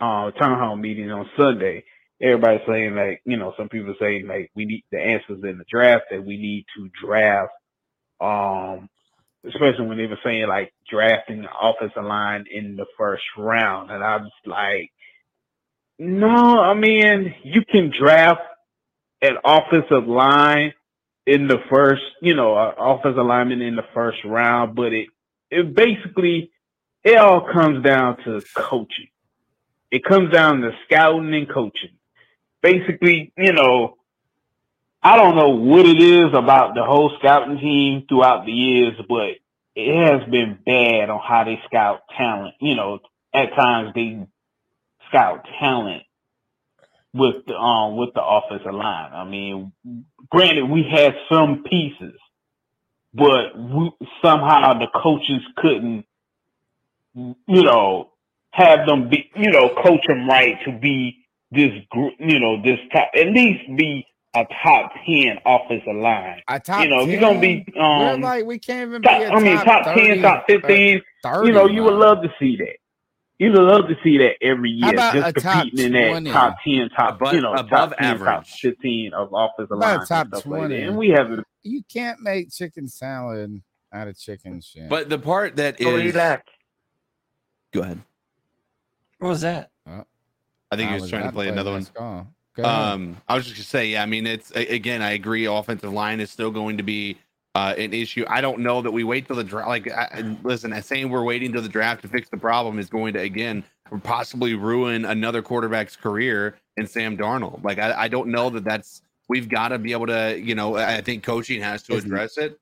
uh, town hall meeting on Sunday, everybody's saying like, you know, some people saying like we need the answers in the draft that we need to draft, um, especially when they were saying like drafting the offensive line in the first round, and I was like, no, I mean you can draft an offensive line in the first, you know, an offensive lineman in the first round, but it it basically it all comes down to coaching. It comes down to scouting and coaching. Basically, you know, I don't know what it is about the whole scouting team throughout the years, but it has been bad on how they scout talent. You know, at times they scout talent with the um with the offensive line. I mean, granted we had some pieces, but we, somehow the coaches couldn't you know, have them be, you know, coach them right to be this group, you know, this top, at least be a top 10 offensive line.
A top
you know, if you're going to be,
10?
um,
We're like we can't even
top,
be. a
I mean, top, 10, top 15,
uh,
you know,
30
you would love to see that. You would love to see that every
How
year,
about
just
a top
competing in that top 10, top,
Above-
you know,
above
top 10, top
average.
15 of offensive
About
line and
top
stuff
20.
that. And we haven't.
You can't make chicken salad out of chicken shit.
But the part that
Oh,
is. Go ahead.
What was that?
I think
I
he was,
was
trying to
about to
play
play
another one.
next call. Go ahead.
Um, I was just gonna say, yeah, I mean, it's again, I agree. Offensive line is still going to be uh, an issue. I don't know that we wait till the draft. Like, I, listen, I saying we're waiting till the draft to fix the problem is going to again possibly ruin another quarterback's career in Sam Darnold. Like, I, I don't know that that's. We've got to be able to, you know, I I think coaching has to address it,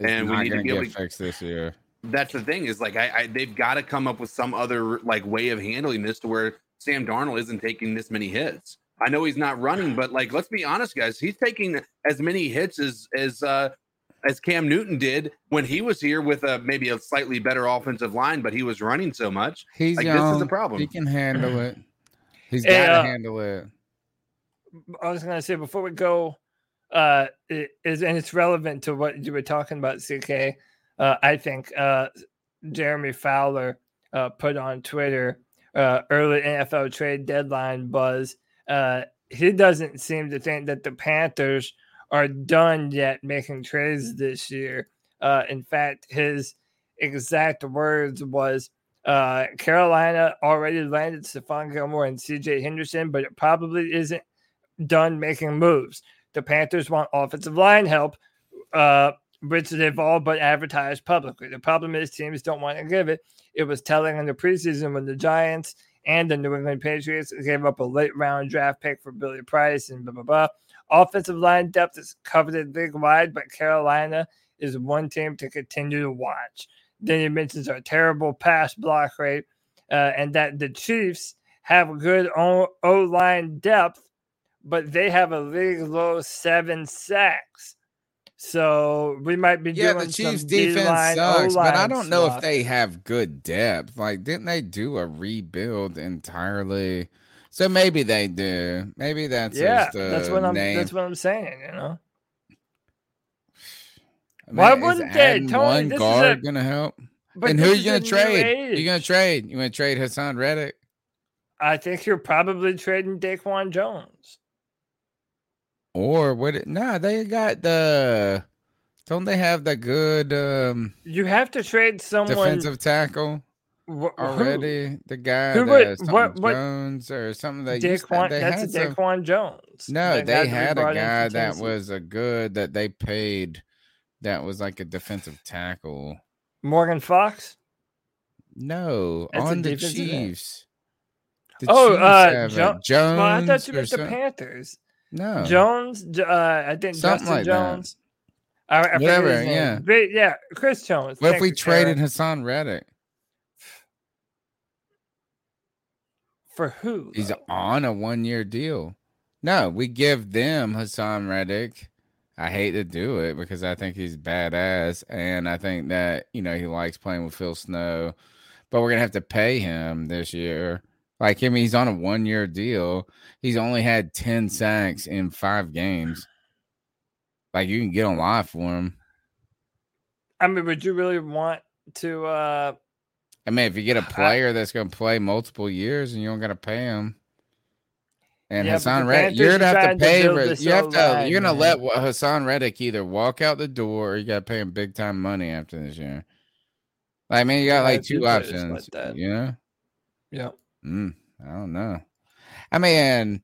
It's
and we need to be able to
fix this year.
that's the thing is like I, I they've got to come up with some other like way of handling this to where Sam Darnold isn't taking this many hits. I know he's not running, but like let's be honest, guys, he's taking as many hits as as uh as Cam Newton did when he was here with a maybe a slightly better offensive line, but he was running so much.
He's
like
young.
this is a problem.
He can handle it. He's
Hey,
got to
uh,
handle it.
I was gonna say before we go, uh, it is and it's relevant to what you were talking about, CK. Uh, I think uh, Jeremy Fowler uh, put on Twitter uh, early NFL trade deadline buzz. Uh, he doesn't seem to think that the Panthers are done yet making trades this year. Uh, in fact, his exact words was uh, Carolina already landed Stephon Gilmore and CJ Henderson, but it probably isn't done making moves. the Panthers want offensive line help, uh, which they've all but advertised publicly. The problem is teams don't want to give it. It was telling in the preseason when the Giants and the New England Patriots gave up a late round draft pick for Billy Price and blah blah blah. Offensive line depth is coveted league wide, but Carolina is one team to continue to watch. Then he mentions our terrible pass block rate uh, and that the Chiefs have good O line depth, but they have a league low seven sacks. So we might be
Yeah,
doing
the Chiefs
some
defense sucks, but I don't know if they have good depth. Like, didn't they do a rebuild entirely? So maybe they do. Maybe that's
yeah, that's what I'm.
name.
That's what I'm saying. You know,
I mean,
Why wouldn't they, Tony?
One guard
a-
gonna help.
but
and who are you gonna trade? You gonna trade? You gonna trade Haason Reddick?
I think you're probably trading Daquan Jones.
Or what? it- Nah, they got the. Don't they have the good um
You have to trade someone
defensive tackle
Wh-
already? The guy
Who
that
would- what- what-
Jones or something. They used to, they
That's
had
a
some-
Daquan Jones.
No, they
that we
had a guy that was a good that they paid that was like a defensive tackle.
Morgan Fox.
No,
That's
on the. Chiefs. The
oh,
Chiefs
uh, jo-
Jones.
Well, I thought you meant the Panthers.
No.
Jones. Uh, I think
Something
Justin
like that.
Jones. I, I
Whatever, yeah.
But yeah, Chris Jones.
What if we traded. Haason Reddick?
For who?
He's on a one year deal. No, we give them Haason Reddick. I hate to do it because I think he's badass. And I think that, you know, he likes playing with Phil Snow. But we're going to have to pay him this year. Like him, he's on a one year deal. He's only had 10 sacks in five games. Like you can get on live for him.
I mean, would you really want to? uh
I mean, if you get a player that's going to play multiple years and you don't got to pay him, and
Yeah, Haason
Reddick, you're gonna have to
to
pay. for- you have to.
O-line,
You're gonna
man.
let Haason Reddick either walk out the door or you got to pay him big time money after this year. I mean, you got
Yeah,
like two options.
like.
You know.
Yeah.
Mm, I don't know. I mean,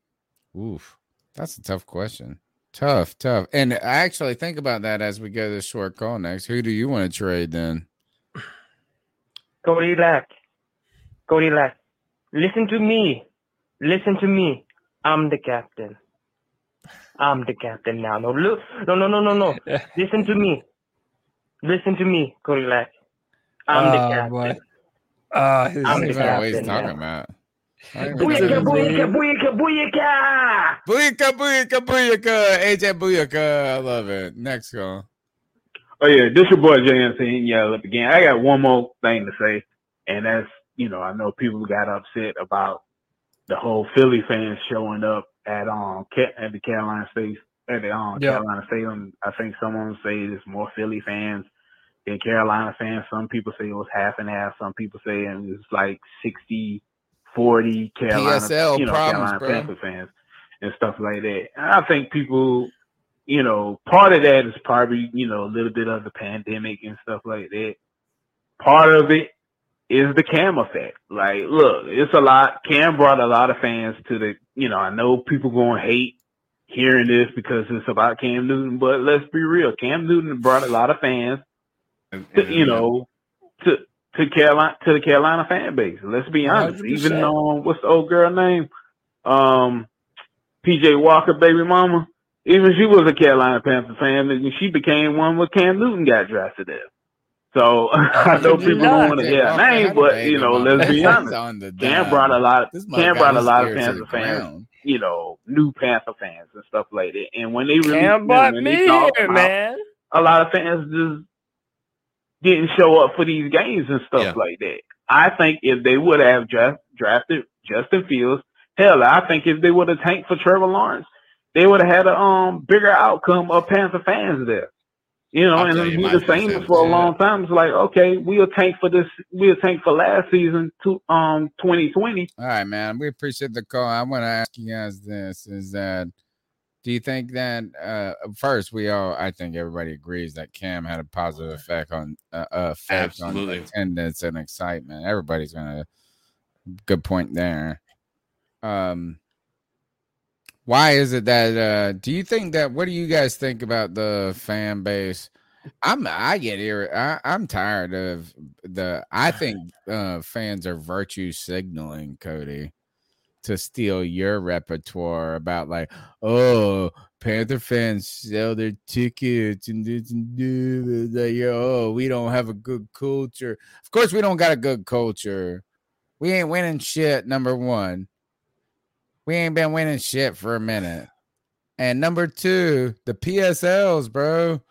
oof, that's a tough question. Tough, tough. And I actually think about that as we go to the short call next. Who do you want to trade then?
Cody Lack. Cody Lack. Listen to me. Listen to me. I'm the captain. I'm the captain now. No, look. No, no, no, no, no. Listen to me. Listen to me, Cody Lack. I'm the
Oh,
captain.
boy. Uh, his
I'm the
That's what he's
captain
talking
now.
about.
Booyaka, booyaka, booyaka, booyaka!
Booyaka, booyaka, booyaka. AJ Booyaka. I love it. Next call.
Oh yeah, this your boy JMC and Yell up again. I got one more thing to say, and that's you know I know people got upset about the whole Philly fans showing up at um at the Carolina State at the um
Yeah.
Carolina Stadium. I think someone say there's more Philly fans than Carolina fans. Some people say it was half and half. Some people say it was like 60, 40 Carolina,
PSL
you know,
problems,
Carolina. Panther fans and stuff like that. And I think people you know, part of that is probably, you know, a little bit of the pandemic and stuff like that. Part of it is the Cam effect. Like, look, it's a lot. Cam brought a lot of fans to the, you know, I know people going to hate hearing this because it's about Cam Newton, but let's be real. Cam Newton brought a lot of fans, to, you know, to to Carolina to the Carolina fan base. Let's be honest. Even
100%.
um, what's the old girl name? Um, PJ Walker, baby mama. Even she was a Carolina Panther fan, and she became one when Cam Newton got drafted there. So I know people don't want to hear her
Walker
name, but you know, let's be honest. Cam brought a lot.
This
Cam brought a lot of Panther fans, you know, new Panther fans and stuff like that. And when they really,
Cam brought me here, man.
a lot of fans just didn't show up for these games and stuff
Yeah.
like that. I think if they would have draft, drafted Justin Fields, hell, I think if they would have tanked for Trevor Lawrence, they would have had a um bigger outcome of Panther fans there. You know,
I'll
and
tell you
we
my
the same
percentage,
for a
yeah.
long time. It's like, okay, we'll tank for this, we'll tank for last season, to um twenty twenty.
All right, man. We appreciate the call. I want to ask you guys this: Is that do you think that uh first we all I think everybody agrees that Cam had a positive effect on uh, uh, effect
Absolutely.
on attendance and excitement. Everybody's gonna good point there. Um, Why is it that? uh Do you think that? What do you guys think about the fan base? I'm I get ir- I, I'm tired of the. I think uh fans are virtue signaling, Cody, to steal your repertoire about like, oh, Panther fans sell their tickets and this and that. Like, oh, we don't have a good culture. Of course, we don't got a good culture. We ain't winning shit. Number one, we ain't been winning shit for a minute. And number two, the PSLs, bro.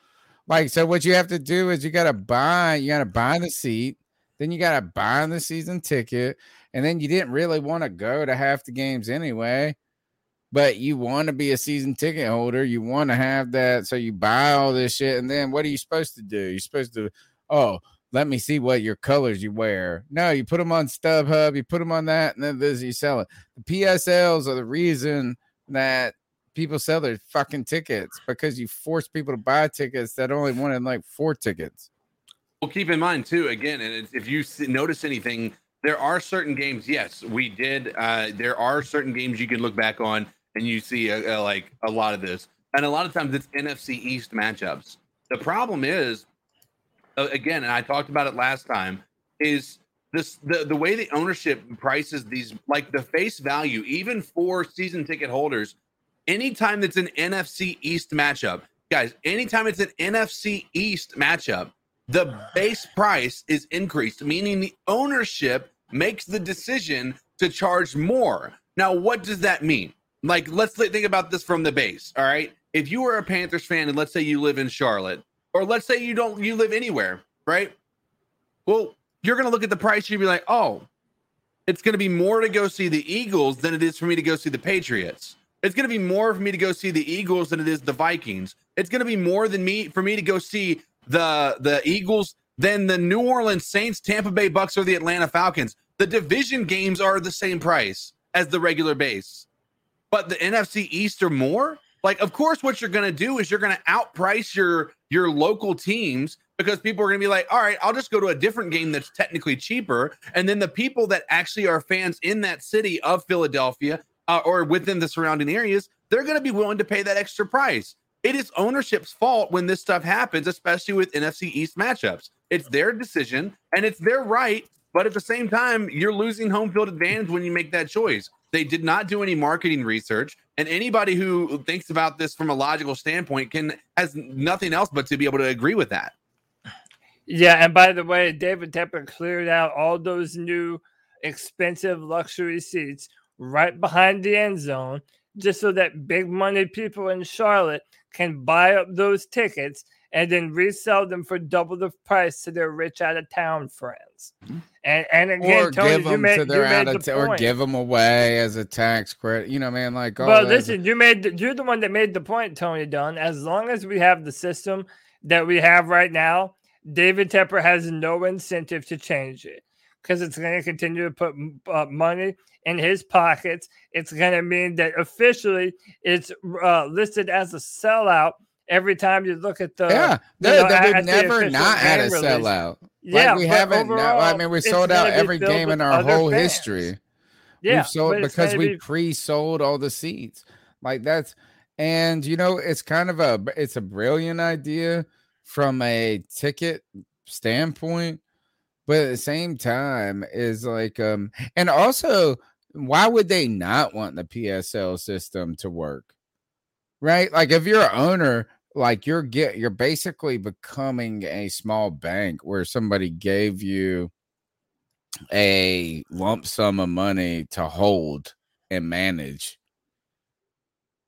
Like, so what you have to do is you gotta buy, you gotta buy the seat, then you gotta buy the season ticket, and then you didn't really want to go to half the games anyway. But you want to be a season ticket holder, you want to have that, so you buy all this shit, and then what are you supposed to do? You're supposed to, oh, let me see what your colors you wear. No, you put them on StubHub, you put them on that, and then this you sell it. The PSLs are the reason that people sell their fucking tickets because you force people to buy tickets that only wanted like four tickets.
Well, keep in mind too. Again, and if you notice anything, there are certain games. Yes, we did. Uh, there are certain games you can look back on and you see uh, uh, like a lot of this, and a lot of times it's NFC East matchups. The problem is, again, and I talked about it last time, is this the the way the ownership prices these like the face value even for season ticket holders. Anytime that's an NFC East matchup, guys, anytime it's an NFC East matchup, the base price is increased, meaning the ownership makes the decision to charge more. Now, what does that mean? Like, let's think about this from the base. All right. If you are a Panthers fan and let's say you live in Charlotte, or let's say you don't, you live anywhere, right? Well, you're to look at the price, you'd be like, oh, it's to be more to go see the Eagles than it is for me to go see the Patriots. It's to be more for me to go see the Eagles than it is the Vikings. It's to be more than me for me to go see the the Eagles than the New Orleans Saints, Tampa Bay Bucs, or the Atlanta Falcons. The division games are the same price as the regular base, but the NFC East are more. Like, of course, what you're going to do is you're going to outprice your your local teams because people are going to be like, all right, I'll just go to a different game that's technically cheaper. And then the people that actually are fans in that city of Philadelphia uh, or within the surrounding areas, they're going to be willing to pay that extra price. It is ownership's fault when this stuff happens, especially with NFC East matchups. It's their decision and it's their right. But at the same time, you're losing home field advantage when you make that choice. They did not do any marketing research, and anybody who thinks about this from a logical standpoint can has nothing else but to be able to agree with that.
Yeah, and by the way, David Tepper cleared out all those new expensive luxury seats right behind the end zone, just so that big money people in Charlotte can buy up those tickets and then resell them for double the price to their rich out of town friends. And and again,
or
Tony,
give
you
them
made,
to their out
the
of t- or give them away as a tax credit. You know, man, like oh,
Well, listen, you made the, you're the one that made the point, Tony Dunn. As long as we have the system that we have right now, David Tepper has no incentive to change it because it's going to continue to put uh, money in his pockets. It's going to mean that officially it's uh, listed as a sellout every time you look at the
yeah,
you
they,
know,
they
the
never not had a
game release.
sellout.
Yeah,
like we haven't. no, I mean, we sold out every game in our whole
fans.
history.
Yeah,
We've sold because
gonna
we pre-sold all the seats. Like that's and you know it's kind of a it's a brilliant idea from a ticket standpoint, but at the same time is like um and also why would they not want the PSL system to work? Right? Like if you're an owner, like you're get you're basically becoming a small bank where somebody gave you a lump sum of money to hold and manage.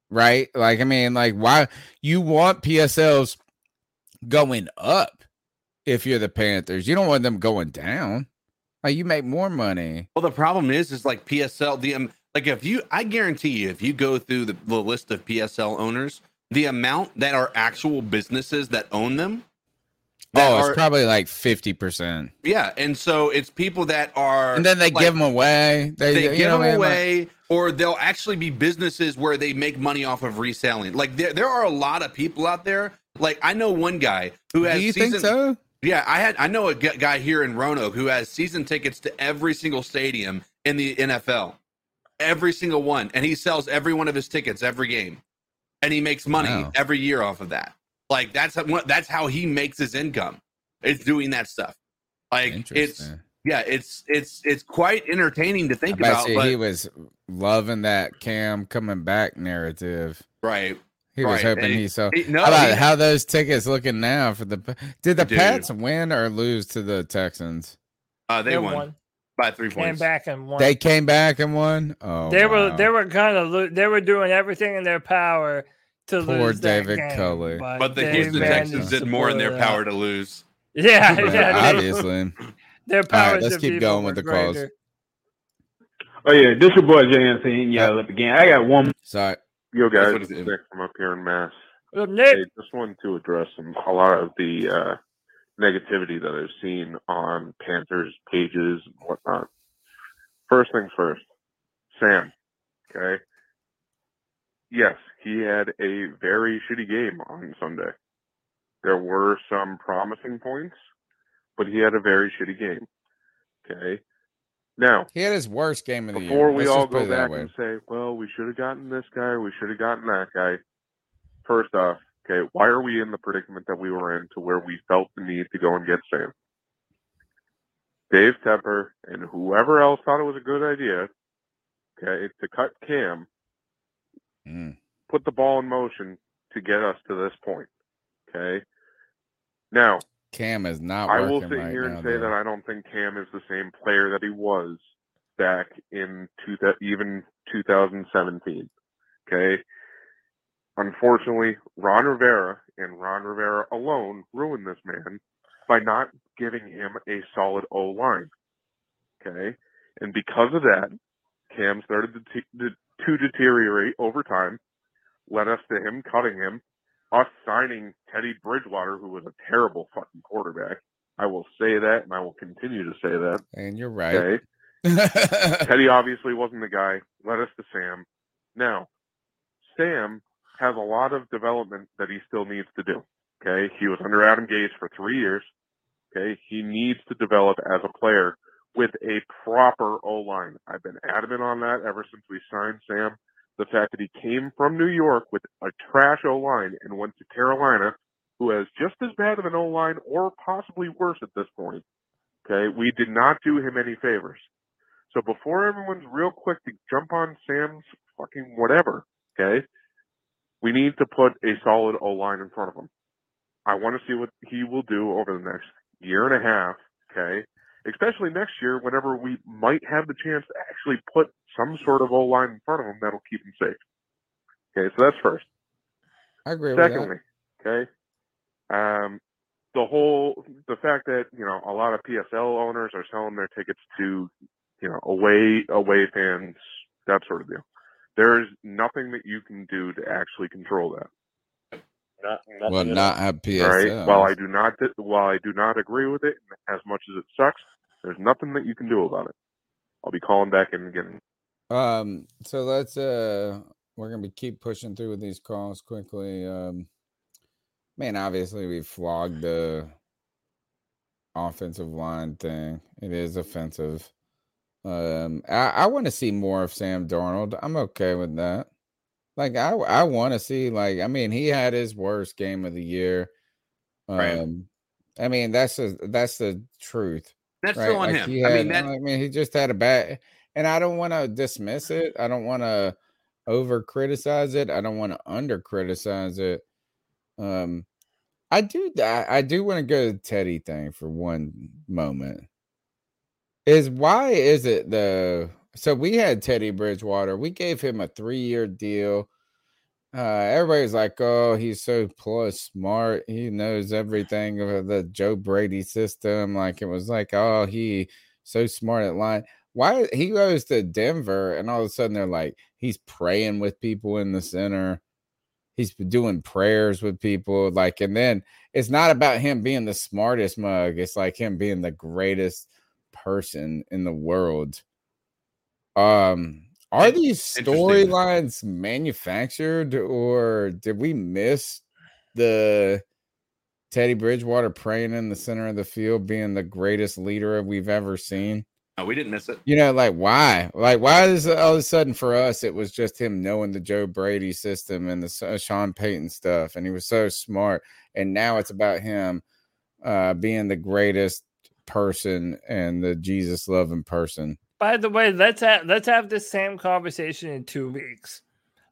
Right? Like, I mean, like, why you want PSLs going up if you're the Panthers? You don't want them going down. Like, you make more money.
Well, the problem is, is like PSL. The um, like if you, I guarantee you, if you go through the, the list of PSL owners, the amount that are actual businesses that own them. that
Oh, it's
are-
probably like 50%.
yeah, and so it's people that are,
And then they
like,
give them away. They,
they
you
give
know,
them
man, like-
away, or they'll actually be businesses where they make money off of reselling. Like there, there are a lot of people out there. Like I know one guy who has.
Do you think
season-
so?
Yeah, I had. I know a guy here in Roanoke who has season tickets to every single stadium in the NFL. every single one, and he sells every one of his tickets every game, and he makes money
Wow.
every year off of that. Like that's how, that's how he makes his income. It's doing that stuff. Like it's yeah, it's it's it's quite entertaining to think
bet
about. But,
he was loving that Cam coming back narrative.
right.
He was hoping
And
he saw.
he- no,
how, about,
he-
how those tickets looking now for the? Did the
Dude.
Pats win or lose to the Texans?
Uh, they
They
won,
won.
By three
Came
points.
back and won.
They came back and won. Oh,
they were they were kind of lo- they were doing everything in their power to
Poor
lose that
David
game,
Culley.
But the Houston Texans did more in their
it
power to lose.
Yeah,
Yeah,
yeah, they-
obviously.
Their
All right,
powers
let's keep going
were
with the calls.
Oh yeah, this your boy JNC and Yell up again. I got one.
Sorry.
Yo, guys,
what
it's
it is.
Nick from up here in Mass.
What up, Nick?
Hey, just wanted to address some a lot of the uh, negativity that I've seen on Panthers pages and whatnot. First things first, Sam. Okay. Yes, he had a very shitty game on Sunday. There were some promising points, but he had a very shitty game. Okay. Now,
He had his worst game of the year.
before we all go back and say, well, we should have gotten this guy, we should have gotten that guy. First off, okay, why are we in the predicament that we were in to where we felt the need to go and get Sam? Dave Tepper and whoever else thought it was a good idea, okay, to cut Cam,
Mm.
put the ball in motion to get us to this point. Okay. Now,
Cam is not.
I will sit
right
here and say
though.
that I don't think Cam is the same player that he was back in two, even 2017. Okay. Unfortunately, Ron Rivera and Ron Rivera alone ruined this man by not giving him a solid O line. Okay. And because of that, Cam started to, t- to, to deteriorate over time, led us to him cutting him, us signing Teddy Bridgewater, who was a terrible fucking quarterback. I will say that, and I will continue to say that.
And you're right.
Okay. Teddy obviously wasn't the guy. Led us to Sam. Now, Sam has a lot of development that he still needs to do. Okay. He was under Adam Gase for three years. Okay. He needs to develop as a player with a proper O line. I've been adamant on that ever since we signed Sam. The fact that he came from New York with a trash O line and went to Carolina, who has just as bad of an O line or possibly worse at this point. Okay. We did not do him any favors. So before everyone's real quick to jump on Sam's fucking whatever, okay, we need to put a solid O line in front of him. I want to see what he will do over the next year and a half, okay, especially next year whenever we might have the chance to actually put some sort of O line in front of him that'll keep him safe. Okay, so that's first.
I agree.
Secondly, okay, um, the whole the fact that you know a lot of PSL owners are selling their tickets to you know away away fans, that sort of deal. There is nothing that you can do to actually control that. Not,
Well, not
all.
have
All right?
PSL.
While I do not while I do not agree with it as much as it sucks, there's nothing that you can do about it. I'll be calling back in again.
Um, so let's uh we're gonna be keep pushing through with these calls quickly. Um man, obviously we flogged the offensive line thing. It is offensive. Um I, I want to see more of Sam Darnold. I'm okay with that. Like I I want to see like I mean he had his worst game of the year. Um
Right.
I mean that's a, that's the truth.
That's still on him.
he
I mean, that-
I mean, he just had a bad, and I don't want to dismiss it. I don't want to over criticize it. I don't want to under criticize it. Um, I do. I, I do want to go to the Teddy thing for one moment. Is why is it though? so we had Teddy Bridgewater. We gave him a three year deal. Uh, everybody's like, "Oh, he's so plus smart. He knows everything of the Joe Brady system." Like it was like, "Oh, he so smart at line." Why he goes to Denver and all of a sudden they're like, he's praying with people in the center. He's doing prayers with people, like, and then it's not about him being the smartest mug. It's like him being the greatest person in the world. Um, are these storylines manufactured or did we miss the Teddy Bridgewater praying in the center of the field being the greatest leader we've ever seen?
No, we didn't miss it.
You know, like why? Like why is it all of a sudden for us it was just him knowing the Joe Brady system and the S- Sean Payton stuff, and he was so smart, and now it's about him uh being the greatest person and the Jesus loving person.
By the way, let's have let's have the same conversation in two weeks.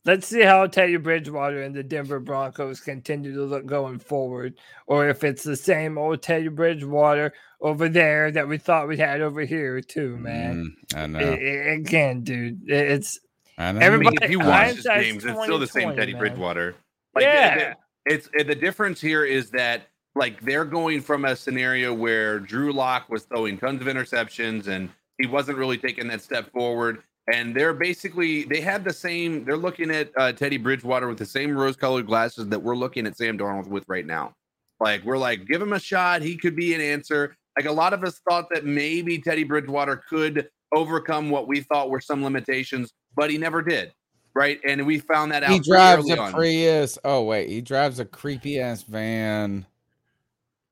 Let's see how Teddy Bridgewater and the Denver Broncos continue to look going forward, or if it's the same old Teddy Bridgewater over there that we thought we had over here too, man.
Mm, I know.
A- a- again, dude, it- it's
I know.
I mean,
everybody.
if you watch his games, it's still the same Teddy
man.
Bridgewater. Like,
Yeah.
it- it's it- the difference here is that like they're going from a scenario where Drew Lock was throwing tons of interceptions and he wasn't really taking that step forward. And they're basically they had the same. They're looking at uh, Teddy Bridgewater with the same rose-colored glasses that we're looking at Sam Darnold with right now. Like we're like, give him a shot. He could be an answer. Like a lot of us thought that maybe Teddy Bridgewater could overcome what we thought were some limitations, but he never did. Right, and we found that out.
He drives
early
a
on.
Prius. Oh wait, he drives a creepy ass van.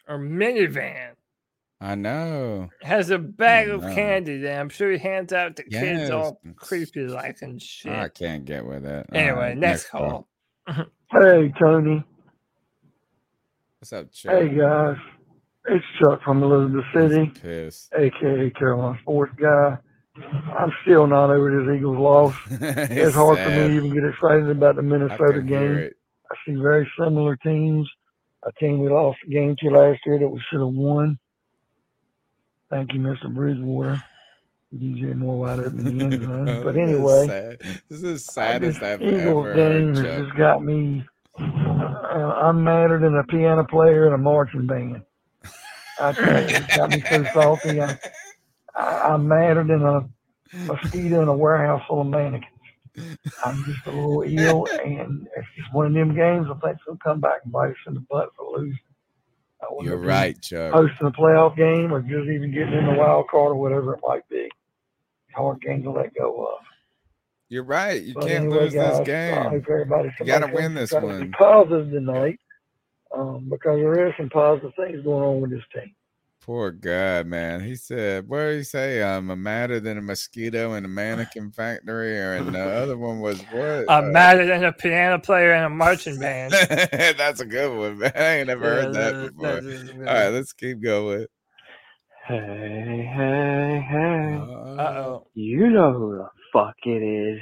Or minivan
I know.
has a bag of candy that I'm sure he hands out to kids
Yes.
all creepy like and shit.
I can't get with it. All
Anyway,
right,
next
call.
call.
Hey, Tony.
What's up, Chuck?
Hey, guys. It's Chuck from Elizabeth City,
Pissed.
aka Carolina Sports Guy. I'm still not over this Eagles loss. it's hard for me to even get excited about the Minnesota
can
game. I see very similar teams. A team we lost a game to last year that we should have won. Thank you, Mr. Bridgewater. DJ Moore wide open in the end zone. But
This is
anyway,
sad. This is saddest I've
Eagles
ever
game
heard,
has just got me. Uh, I'm madder than a piano player in a marching band. I you, it's got me so salty. I, I, I'm madder than a mosquito in a warehouse full of mannequins. I'm just a little ill, and it's one of them games. I think will come back and bite us in the butt for losing.
You're right, Chuck.
Hosting a playoff game or just even getting in the wild card or whatever it might be. Hard game to let go of.
You're right. You
But
can't
anyway,
lose
guys,
this
I
game.
hope everybody
You got to win this
to try to be
one.
positive tonight, um, because there is some positive things going on with this team.
Poor guy, man. He said, "What did he say? I'm a madder than a mosquito in a mannequin factory." Or and the other one was what?
I'm
Uh,
madder than a piano player in a marching band.
That's a good one, man. I ain't never
Yeah,
heard that
that-
before.
that is a good
All right, let's keep going.
Hey, hey, hey.
Uh oh.
You know who the fuck it is.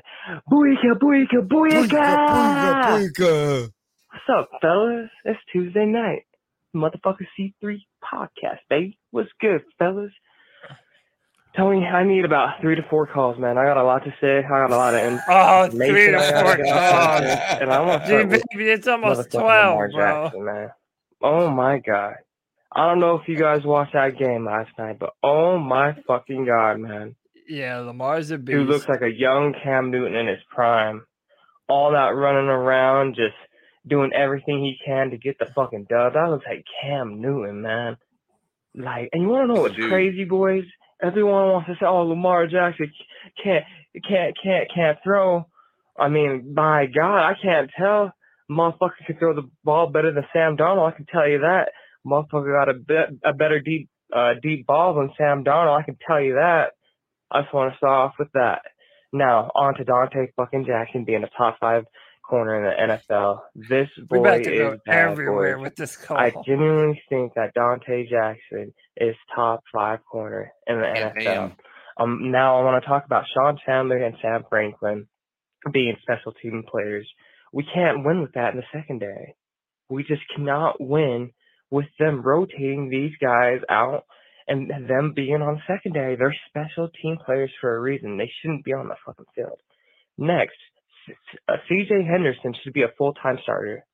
Booyaka, booyaka, booyaka! What's up, fellas? It's Tuesday night. Motherfucker C3 podcast, baby. What's good, fellas? Tony, I need about three to four calls, man. I got a lot to say. I got a lot of
Oh,
information
three to four calls.
And I want to
Gee, baby, it's almost 12,
Lamar
bro.
Jackson, man. Oh my god. I don't know if you guys watched that game last night, but oh my fucking god, man.
Yeah, Lamar's a beast.
Dude looks like a young Cam Newton in his prime. All that running around, just doing everything he can to get the fucking dub. That was like Cam Newton, man. Like, and you want to know what's
Dude.
crazy, boys? Everyone wants to say, "Oh, Lamar Jackson can't, can't, can't, can't throw." I mean, by God, I can't tell. Motherfucker can throw the ball better than Sam Darnold. I can tell you that. Motherfucker got a bit a better deep uh, deep ball than Sam Darnold. I can tell you that. I just want to start off with that. Now, on to Donte fucking Jackson being a top five corner in the NFL. This boy
about to go
is
everywhere
boys.
with this call.
I genuinely think that Donte Jackson is top five corner in the NFL. Um, now I want to talk about Sean Chandler and Sam Franklin being special team players. We can't win with that in the secondary. We just cannot win with them rotating these guys out and them being on secondary. They're special team players for a reason. They shouldn't be on the fucking field. Next, uh, CJ Henderson should be a full time starter.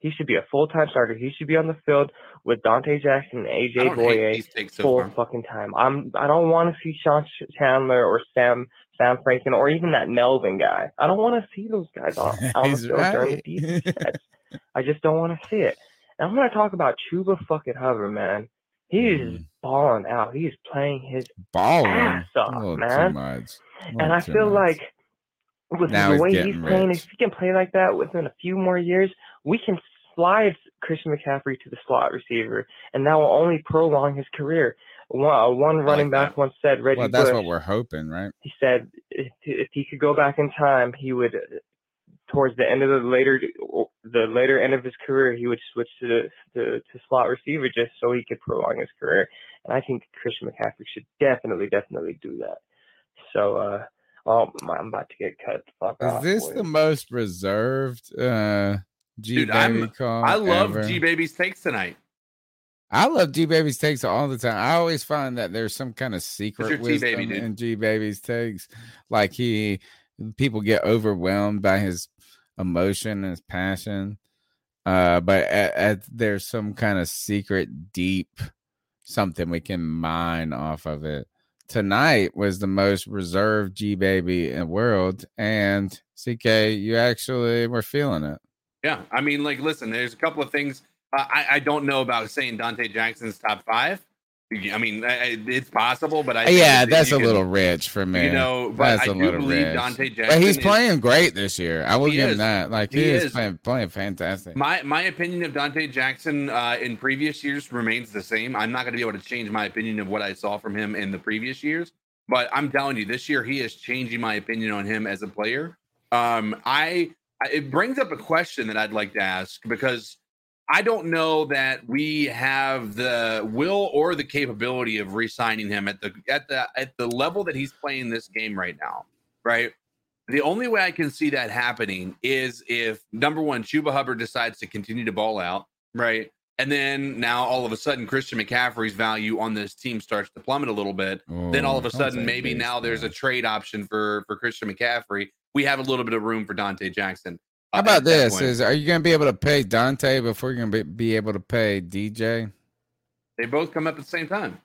He should be a full time starter. He should be on the field with Donte Jackson and AJ
don't
Bouye
these so
full
far.
fucking time. I'm I don't want to see Sean Chandler or Sam Sam Franklin or even that Melvin guy. I don't want to see those guys on, on the
He's
field during the defense sets. I just don't want to see it. And I'm gonna talk about Chuba fucking Hubbard, man. He is
Mm.
balling out. He is playing his
Balling.
ass off,
little too
man.
much.
And I feel
much.
like with
Now
the way he's
getting
playing, if he can play like that within a few more years, we can slide Christian McCaffrey to the slot receiver, and that will only prolong his career. one, uh, one running back once said, Reggie
Well, that's
Bush,
what we're hoping, right?
he said if, if he could go back in time, he would, uh, towards the end of the later, the later end of his career, he would switch to the to, to slot receiver just so he could prolong his career. And I think Christian McCaffrey should definitely, definitely do that. So, uh, oh, I'm about to get cut the fuck
Is
off.
this
boys.
the most reserved uh G
Dude,
baby
I'm,
call?
I love
ever?
G Baby's takes tonight.
I love G Baby's takes all the time. I always find that there's some kind of secret
your G-Baby,
wisdom in G Baby's takes. Like he, people get overwhelmed by his emotion and his passion, uh, but at, at, there's some kind of secret, deep something we can mine off of it. Tonight was the most reserved G Baby in the world, and CK, you actually were feeling it.
Yeah, I mean, like, listen, there's a couple of things. Uh, I I don't know about saying Donte Jackson's top five. I mean, it's possible, but I
yeah, that's a
can-
little rich for me.
You know, but
that's
I do believe
rich.
Donte
But he's
is-
playing great this year. I will give
is.
him that. Like he,
He
is,
is.
playing playing fantastic.
My my opinion of Donte Jackson uh, in previous years remains the same. I'm not going to be able to change my opinion of what I saw from him in the previous years, but I'm telling you, this year he is changing my opinion on him as a player. Um, I I- it brings up a question that I'd like to ask because I don't know that we have the will or the capability of re-signing him at the at the at the level that he's playing this game right now, right? The only way I can see that happening is if number one, Chuba Hubbard decides to continue to ball out, right? And then now all of a sudden Christian McCaffrey's value on this team starts to plummet a little bit. Oh, then all of a
Oh,
sudden, maybe now there's a trade option for for Christian McCaffrey. We have a little bit of room for Donte Jackson.
How about this? Is are you going to be able to pay Donte before you're going to be, be able to pay DJ?
They both come up at the same time.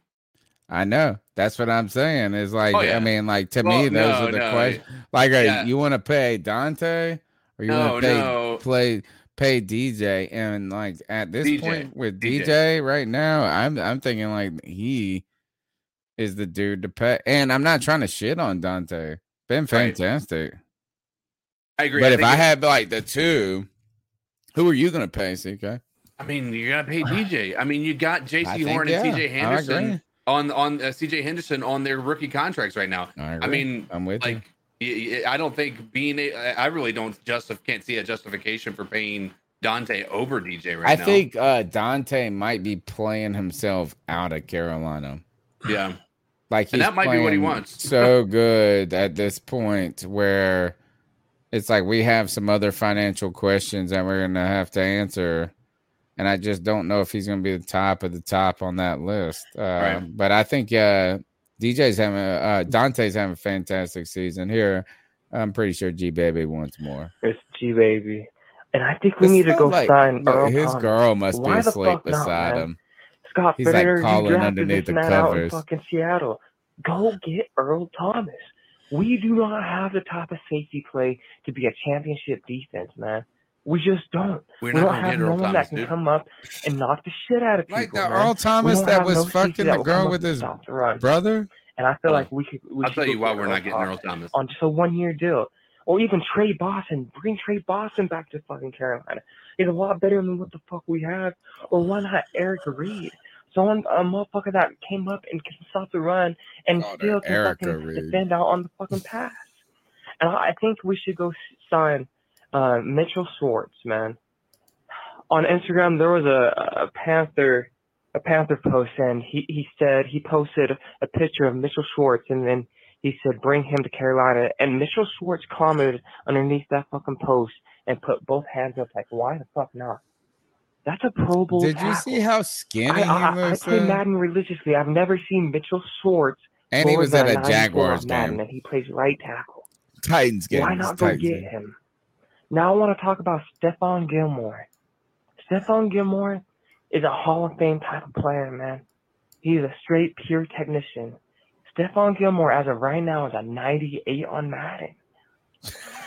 I know. That's what I'm saying. Is like,
Oh, yeah.
I mean, like to
Well,
me, those
no,
are the
no,
questions. Like, are
yeah.
you want to pay Donte or you
No,
want to pay
no.
play pay DJ? And like at this
DJ,
point with
DJ.
DJ. right now, I'm I'm thinking like he is the dude to pay. And I'm not trying to shit on Donte. Been
Right. I agree.
But if I had like the two, who are you going to pay, CK?
I mean, you gotta pay DJ. I mean, you got
Jaycee
Horn
yeah,
and
I
C.J. Henderson on on uh, C.J. Henderson on their rookie contracts right now.
I,
I mean,
I'm with you.
like, y- y- I don't think being a, I really don't justify can't see a justification for paying Donte over DJ right
I
now.
I think uh, Donte might be playing himself out of Carolina.
yeah,
Like
And that might be what he wants.
so good at this point where it's like we have some other financial questions that we're gonna have to answer, and I just don't know if he's gonna be the top of the top on that list. Uh,
Right.
But I think uh, DJ's having a, uh, Donte's having a fantastic season here. I'm pretty sure G Baby wants more.
It's G baby, and I think we
It
need to go
like-
sign
look,
Earl
his
Thomas.
girl must be
Why the
asleep
fuck not,
beside him.
Scott
He's, like,
Fitterer, you
calling
drafted
underneath the
man out in
covers.
fucking Seattle. Go get Earl Thomas. We do not have the type of safety play to be a championship defense, man. We just don't.
We're
we don't
gonna
have
get
no one that can
dude.
come up and knock the shit out of people.
Like the
man.
Earl Thomas that was
no
fucking
that
the girl with his
stop the run.
brother.
And I feel uh, like we could. We
I'll tell you why we're not getting Earl Thomas.
on just a one year deal. Or even Tre Boston. Bring Tre Boston back to fucking Carolina. He's a lot better than what the fuck we have. Or why not Eric Reid? Someone a motherfucker that came up and can stop the run and
Oh,
still can
Erica
fucking
Reid.
defend out on the fucking pass. And I I think we should go sign uh, Mitchell Schwartz, man. On Instagram, there was a, a Panther a Panther post, and he, he said he posted a picture of Mitchell Schwartz, and then he said bring him to Carolina. And Mitchell Schwartz commented underneath that fucking post and put both hands up, like, why the fuck not? That's a Pro Bowl.
Did you see how skinny
I, I,
he
I play? Madden religiously. I've never seen Mitchell Schwartz.
And he was at a Jaguars game.
And he plays right tackle.
Titans game.
Why not go
Titans
get
game.
him? Now I want to talk about Stephon Gilmore. Stephon Gilmore is a Hall of Fame type of player, man. He's a straight pure technician. Stephon Gilmore, as of right now, is a 98 on Madden.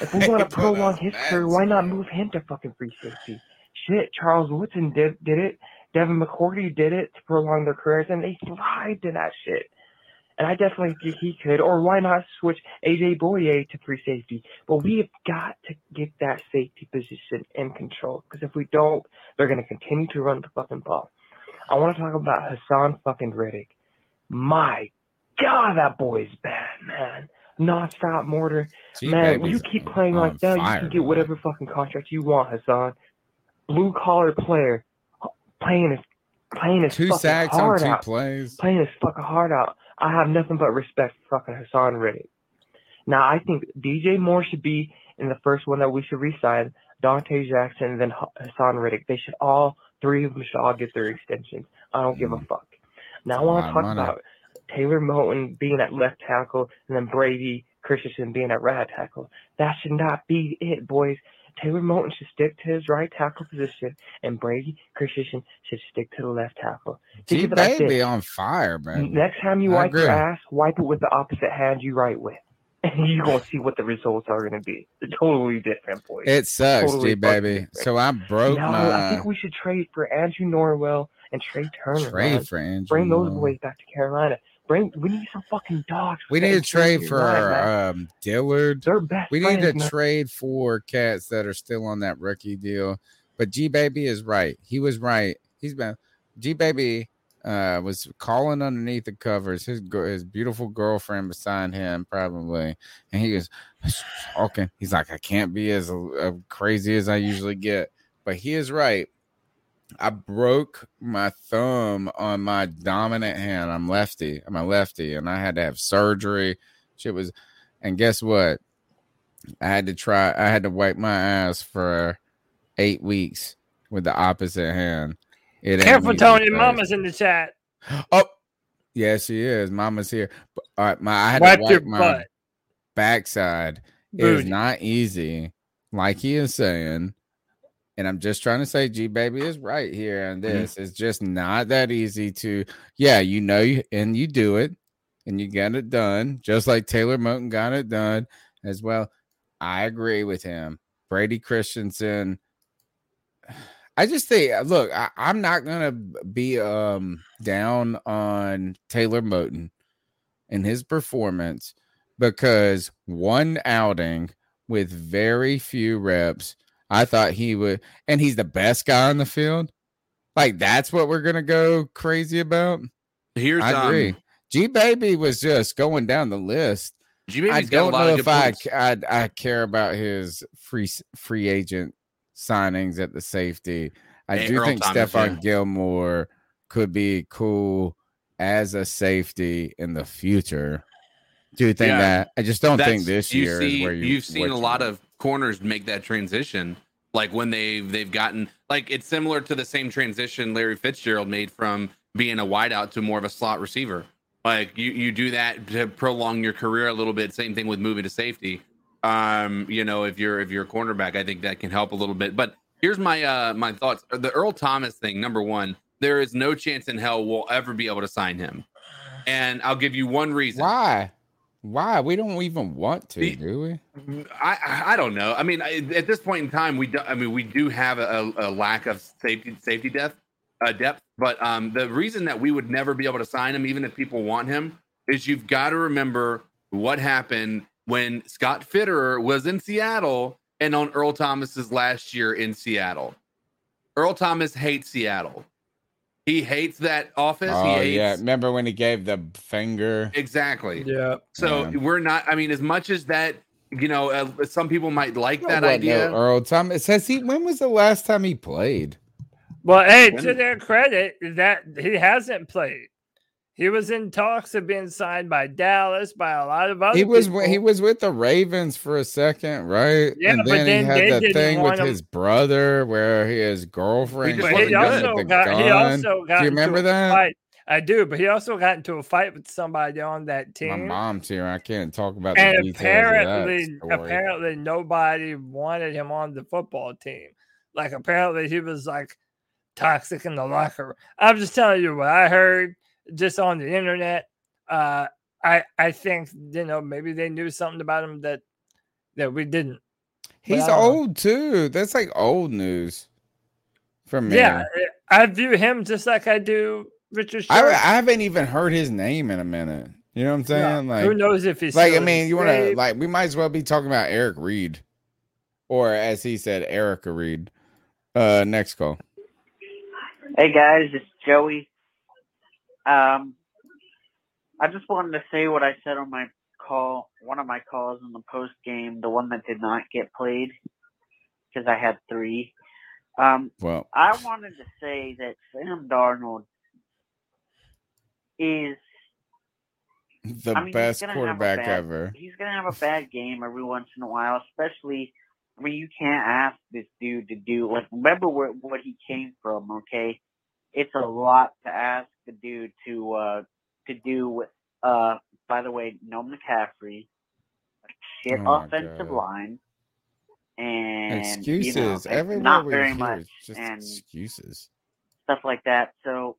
If we want to prolong his career, why not move him to fucking free safety? Shit, Charles Woodson did did it. Devin McCourty did it to prolong their careers, and they thrived in that shit. And I definitely think he could. Or why not switch AJ Bouye to free safety? But we have got to get that safety position in control. Because if we don't, they're going to continue to run the fucking ball. I want to talk about Haason fucking Reddick. My God, that boy's bad, man. Non-stop mortar. Man, you keep playing like that, you can get whatever fucking contract you want, Haason. Blue collar player, playing his playing his
Two
fucking
sacks on
heart
two
out.
plays.
Playing his fucking heart out. I have nothing but respect for fucking Haason Reddick. Now I think DJ Moore should be in the first one that we should resign. Donte Jackson and then Haason Reddick. They should all three of them should all get their extensions. I don't give a fuck. Now I
Mm.
want to talk about Taylor Moton being at left tackle and then Brady Christensen being at right tackle. That should not be it, boys. Taylor Moton should stick to his right tackle position, and Brady Christensen should stick to the left tackle. Think
G
of it like
baby on fire, man.
Next time you
I
wipe your ass, wipe it with the opposite hand you write with. And you're gonna see what the results are gonna be. They're totally different, boys.
It sucks,
Totally
G baby. So I broke
no,
my
I think we should trade for Andrew Norwell and Trai Turner.
Trade
man.
for Andrew
Bring those boys back to Carolina. Bring we need some fucking dogs.
We need to trade for um, Dillard.
They're best
We need to
man.
trade for cats that are still on that rookie deal. But G Baby is right. He was right. He's been G Baby uh, was calling underneath the covers. His his beautiful girlfriend beside him probably, and he was talking. He's like, I can't be as uh, crazy as I usually get. But he is right. I broke my thumb on my dominant hand. I'm lefty. I'm a lefty, and I had to have surgery. Shit was, and guess what? I had to try. I had to wipe my ass for eight weeks with the opposite hand. It
Careful, Tony. Mama's in the chat.
Oh, yeah, she is. Mama's here. All right, uh, my I had
Wipe
to wipe my
butt.
backside. It is not easy, like he is saying. And I'm just trying to say, G baby is right here. And
Mm-hmm.
this it's just not that easy to, yeah, you know, you and you do it, and you get it done, just like Taylor Moton got it done as well. I agree with him. Brady Christensen. I just think, uh, look, I, I'm not gonna be um down on Taylor Moton and his performance because one outing with very few reps, I thought he would, and he's the best guy on the field. Like that's what we're gonna go crazy about.
Here's
I agree.
um,
G Baby was just going down the list.
G Baby's
I
got a
don't
lot
know
of
if I. I I care about his free free agent signings at the safety. I do
Earl
think
Thomas,
Stephon
yeah.
Gilmore could be cool as a safety in the future. Do you think
Yeah.
that? I just don't think this year
see,
is where you,
you've seen a lot of corners make that transition. Like when they've they've gotten like it's similar to the same transition Larry Fitzgerald made from being a wideout to more of a slot receiver. Like you you do that to prolong your career a little bit. Same thing with moving to safety. Um, you know, if you're if you're a cornerback, I think that can help a little bit. But here's my uh my thoughts. The Earl Thomas thing, number one, there is no chance in hell we'll ever be able to sign him. And I'll give you one reason.
Why? Why? We don't even want to,
The-
do we?
I I- don't know. I mean, I, at this point in time, we do, I mean we do have a, a lack of safety safety depth uh, depth. But um, the reason that we would never be able to sign him, even if people want him, is you've got to remember what happened when Scott Fitterer was in Seattle and on Earl Thomas's last year in Seattle. Earl Thomas hates Seattle. He hates that office. he
Oh
hates
yeah, remember when he gave the finger?
Exactly.
Yeah.
So
Yeah.
we're not. I mean, as much as that, you know, uh, some people might like that
what, no,
idea.
Earl Thomas says he. When was the last time he played?
Well, hey,
When-
to their credit, that he hasn't played. He was in talks of being signed by Dallas, by a lot of other
He was
people.
he was with the Ravens for a second, right?
Yeah,
and
but
then,
then
he had the
didn't
thing with
him-
his brother, where his girlfriend.
just
But
shot
he
him
wasn't
with
also
the
got he also got
Do you
into
remember
a
that?
fight. I do, but he also got into a fight with somebody on that team.
My mom's here. I can't talk about the
and
details
apparently,
of that story.
apparently nobody wanted him on the football team. Like apparently he was like toxic in the locker room. I'm just telling you what I heard just on the internet. Uh, I I think you know maybe they knew something about him that that we didn't.
He's
I don't know.
old too. That's like old news for me.
Yeah, I view him just like I do Richard.
I, I haven't even heard his name in a minute. You know what I'm saying?
Yeah,
Like,
who knows if he's
like I mean, you want to like we might as well be talking about Eric Reid, or as he said, Erica Reed. Uh, next call.
Hey guys, it's Joey. Um, I just wanted to say what I said on my call, one of my calls in the post game, the one that did not get played, because I had three. Um,
Well,
I wanted to say that Sam Darnold is
the
I mean,
best
gonna have a
quarterback
bad-
ever.
He's gonna have a bad game every once in a while, especially. I mean, you can't ask this dude to do like. Remember where what he came from, okay? It's a lot to ask the dude to uh to do. with Uh, by the way, no McCaffrey, a shit
Oh
offensive
God.
line, and
Excuses.
you know,
Everywhere
not very
hear
much,
just
and
excuses.
stuff like that. So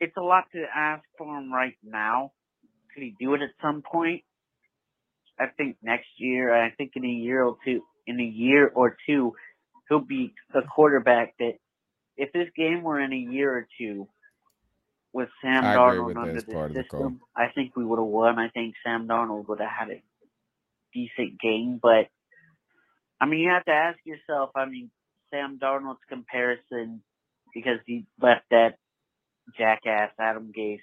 it's a lot to ask for him right now. Could he do it at some point? I think next year. I think in a year or two. In a year or two, he'll be a quarterback that. If this game were in a year or two, with Sam
I
Darnold
with
under
this part the
system, I think we would have won. I think Sam Darnold would have had a decent game, but I mean, you have to ask yourself. I mean, Sam Darnold's comparison because he left that jackass Adam Gase.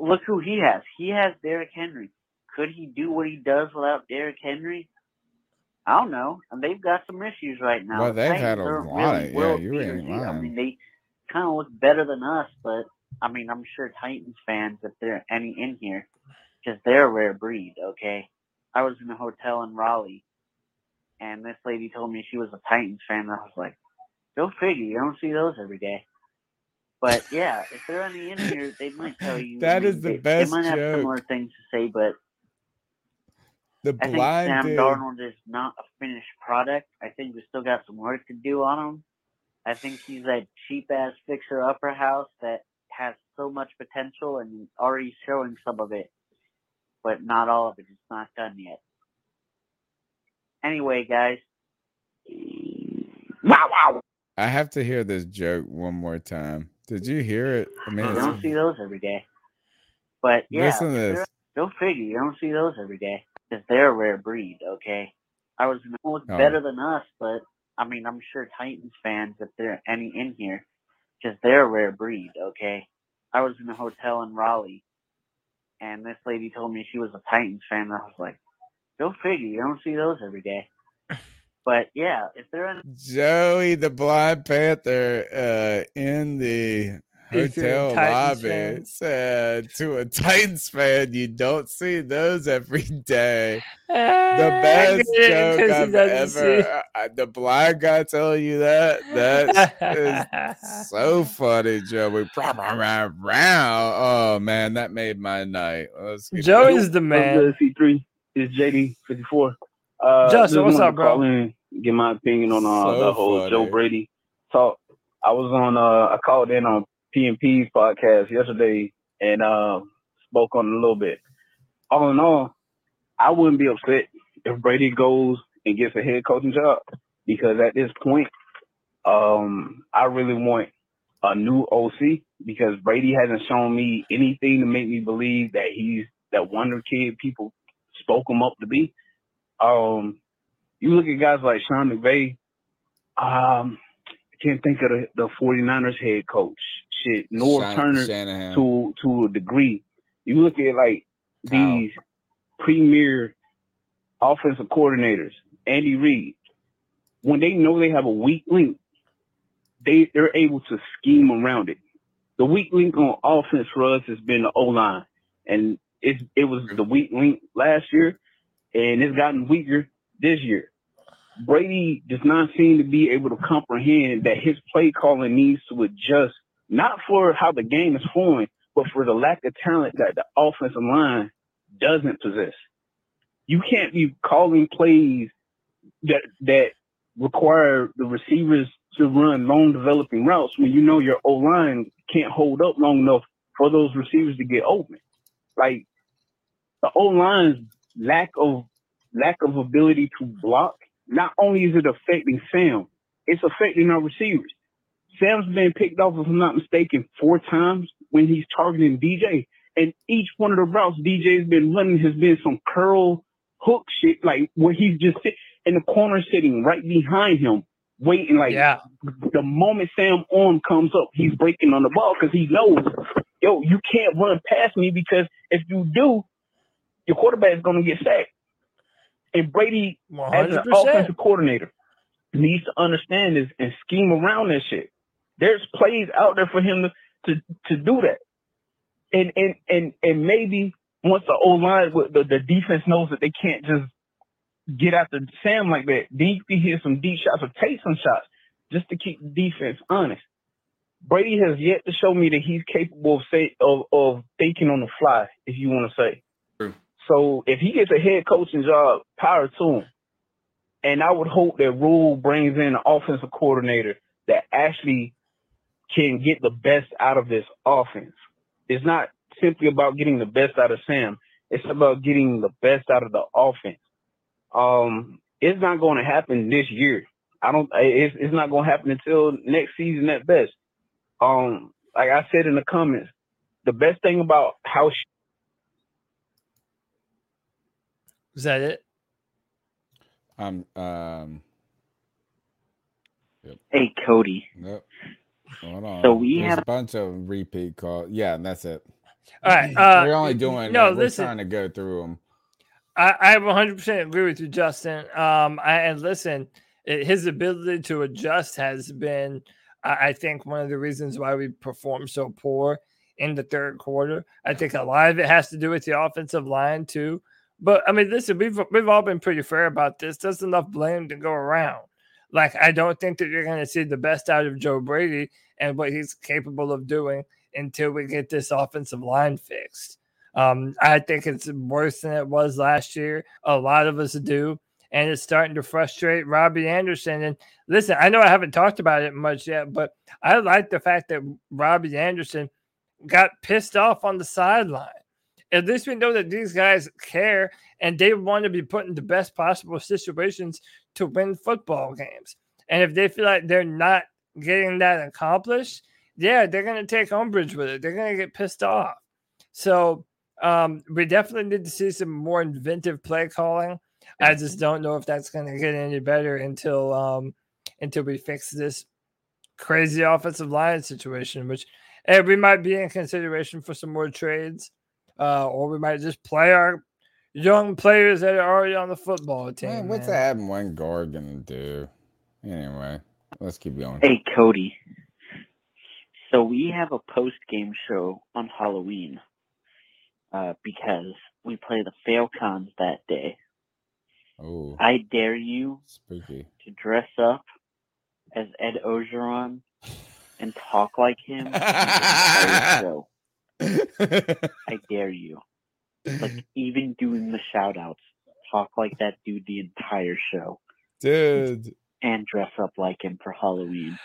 Look who he has. He has Derrick Henry. Could he do what he does without Derrick Henry? I don't know. And they've got some issues right now.
Well, they've had a lot
really
of- yeah, you ain't
either. I mean, they kind of look better than us, but I mean, I'm sure Titans fans, if there are any in here, because they're a rare breed. Okay, I was in a hotel in Raleigh, and this lady told me she was a Titans fan. And I was like, go figure. You don't see those every day. But yeah, if there are any in here, they might tell you.
That
I
is the
they,
best
They might have
joke.
similar things to say, but
The
I think Sam
dude.
Darnold is not a finished product. I think we still got some work to do on him. I think he's that cheap ass fixer upper house that has so much potential and already showing some of it, but not all of it. It's not done yet. Anyway, guys. Wow, wow.
I have to hear this joke one more time. Did you hear it? I mean, it's-
don't see those every day. But yeah,
Listen to this.
Go figure. You don't see those every day because they're a rare breed. Okay, I was look
Oh.
better than us, but I mean, I'm sure Titans fans, if there are any in here, because they're a rare breed. Okay, I was in a hotel in Raleigh, and this lady told me she was a Titans fan. And I was like, go figure. You don't see those every day. But yeah, if they're in
Joey the Blind Panther uh, in the
If you're a
hotel
Titans
lobby said to a Titans fan, "You don't see those every day." The best
get it,
joke
'cause he
I've ever.
see.
uh, uh, the blind guy telling you that that is so funny, Joey. Oh man, that made my night. Let's get
Joey's the man.
C three is JD fifty four. Uh,
Justin, what's up, bro?
in, get my opinion on uh,
So
the whole Joe. Brady talk. I was on. Uh, I called in on PMP's podcast yesterday and uh, spoke on it a little bit. All in all, I wouldn't be upset if Brady goes and gets a head coaching job because at this point, um, I really want a new OC because Brady hasn't shown me anything to make me believe that he's that wonder kid people spoke him up to be. Um, you look at guys like Sean McVay. Um, I can't think of the, the 49ers head coach. Shit, North
Shan-
Turner
Shanahan.
to to a degree. You look at like
Kyle.
these premier offensive coordinators, Andy Reid. When they know they have a weak link, they they're able to scheme around it. The weak link on offense for us has been the O line, and it's it was the weak link last year, and it's gotten weaker this year. Brady does not seem to be able to comprehend that his play calling needs to adjust, not for how the game is flowing, but for the lack of talent that the offensive line doesn't possess. You can't be calling plays that that require the receivers to run long developing routes when you know your O line can't hold up long enough for those receivers to get open. Like the O line's lack of lack of ability to block, not only is it affecting Sam, it's affecting our receivers. Sam's been picked off, if I'm not mistaken, four times when he's targeting DJ. And each one of the routes DJ's been running has been some curl hook shit, like where he's just sit and the corner sitting right behind him, waiting like
Yeah.
the moment Sam arm comes up, he's breaking on the ball because he knows, yo, you can't run past me because if you do, your quarterback is going to get sacked. And Brady, as an offensive coordinator, needs to understand this and scheme around this shit. There's plays out there for him to to, to do that. And and and and maybe once the O line, the, the defense knows that they can't just get after Sam like that, then you can hit some deep shots or take some shots just to keep the defense honest. Brady has yet to show me that he's capable of say of, of thinking on the fly, if you want to say.
True.
So if he gets a head coaching job, power to him. And I would hope that Rhule brings in an offensive coordinator that actually can get the best out of this offense. It's not simply about getting the best out of Sam. It's about getting the best out of the offense. Um, it's not going to happen this year. I don't. It's, it's not going to happen until next season at best. Um, like I said in the comments, the best thing about how sh-
Is that it?
Um, um, yep.
Hey, Cody.
Yep. Hold on.
So we
There's
had
a bunch of repeat calls. Yeah, and that's it.
All right. Uh,
we're only doing.
no.
No, we're
listen,
trying to go through them.
I, I 100% agree with you, Justin. Um, I, and listen, i- his ability to adjust has been, I, I think, one of the reasons why we performed so poor in the third quarter. I think a lot of it has to do with the offensive line too. But I mean, listen, we've we've all been pretty fair about this. There's enough blame to go around. Like, I don't think that you're going to see the best out of Joe Brady and what he's capable of doing until we get this offensive line fixed. Um, I think it's worse than it was last year. A lot of us do. And it's starting to frustrate Robby Anderson. And listen, I know I haven't talked about it much yet, but I like the fact that Robby Anderson got pissed off on the sideline. At least we know that these guys care and they want to be put in the best possible situations to win football games. And if they feel like they're not getting that accomplished, yeah, they're going to take umbrage with it. They're going to get pissed off. So um, we definitely need to see some more inventive play calling. I just don't know if that's going to get any better until um, until we fix this crazy offensive line situation, which eh, we might be in consideration for some more trades, uh, or we might just play our young players that are already on the football team.
Man, what's
man.
having one guard gonna do? Anyway, let's keep going.
Hey, Cody. So we have a post game show on Halloween uh, because we play the Falcons that day.
Oh,
I dare you
spooky.
to dress up as Ed Orgeron and talk like him the entire show. I dare you. Like even doing the shout outs, talk like that dude the entire show
Dude,
and dress up like him for Halloween.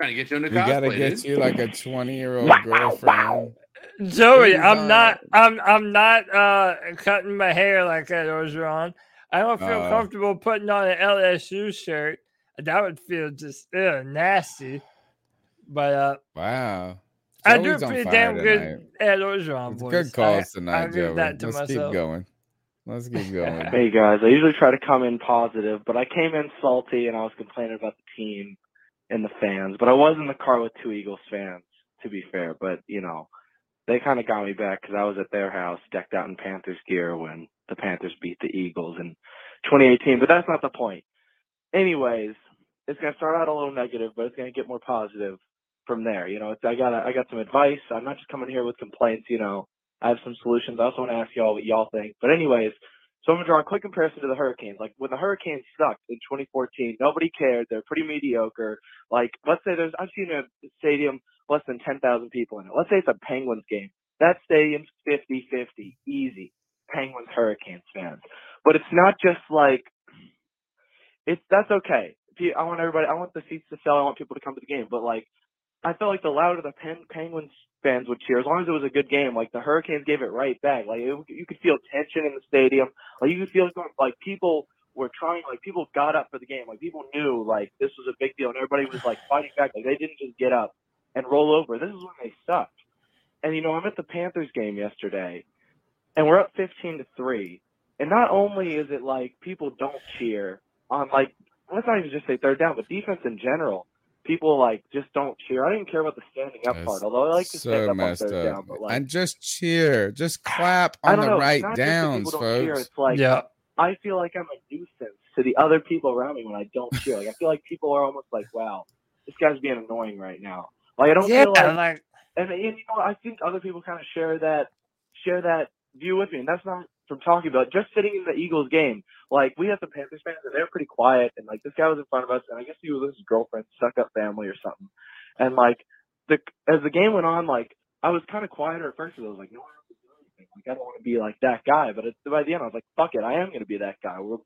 Trying to get you into
we gotta get
dude.
you like a twenty-year-old girlfriend.
Joey, I'm
uh,
not I'm I'm not uh cutting my hair like that Orgeron. I don't feel
Uh.
comfortable putting on an LSU shirt. That would feel just ew, nasty. But uh
Wow.
I do
on
pretty
fire
damn good
tonight.
Ed Orgeron
It's
voice.
good
I-
calls
I
tonight,
give
Joey.
that to
Let's
myself.
keep going. Let's keep going.
Hey guys, I usually try to come in positive, but I came in salty and I was complaining about the team and the fans. But I was in the car with two Eagles fans, to be fair. But you know, they kind of got me back because I was at their house, decked out in Panthers gear when the Panthers beat the Eagles in 2018. But that's not the point. Anyways, it's gonna start out a little negative, but it's gonna get more positive from there. You know, it's, I got I got some advice. I'm not just coming here with complaints. You know, I have some solutions. I also want to ask y'all what y'all think. But anyways, so I'm gonna draw a quick comparison to the Hurricanes. Like when the Hurricanes sucked in 2014, nobody cared. They're pretty mediocre. Like let's say there's I've seen a stadium less than 10,000 people in it. Let's say it's a Penguins game. That stadium's 50-50, easy. Penguins Hurricanes fans. But it's not just like it's that's okay. I want everybody. I want the seats to sell. I want people to come to the game. But like, I felt like the louder the Pen- Penguins fans would cheer, as long as it was a good game. Like the Hurricanes gave it right back. Like it, you could feel tension in the stadium. Like you could feel. Like people were trying. Like people got up for the game. Like people knew like this was a big deal, and everybody was like fighting back. Like they didn't just get up and roll over. This is when they sucked. And you know, I'm at the Panthers game yesterday, and we're up 15 to three. And not only is it like people don't cheer on like let's not even just say third down, but defense in general. People like just don't cheer. I didn't care about the standing up part, although I like to stand up on
messed
third
up.
down. But like,
and just cheer, just clap
I
on
don't
the
know.
right
it's not just
downs,
people don't cheer. It's like yeah. I feel like I'm a nuisance to the other people around me when I don't cheer. Like I feel like people are almost like, "Wow, this guy's being annoying right now." Like I don't
Yeah,
feel like,
like-
and, and you know, I think other people kind of share that share that view with me, and that's not from talking about just sitting in the Eagles game. Like we had some Panthers fans, and they're pretty quiet, and like this guy was in front of us, and I guess he was with his girlfriend, stuck up family or something, and like the as the game went on, like I was kind of quieter at first, 'cause I was like, no one else is doing anything. Like I don't want to be like that guy, but it, by the end, I was like, fuck it, I am going to be that guy. We're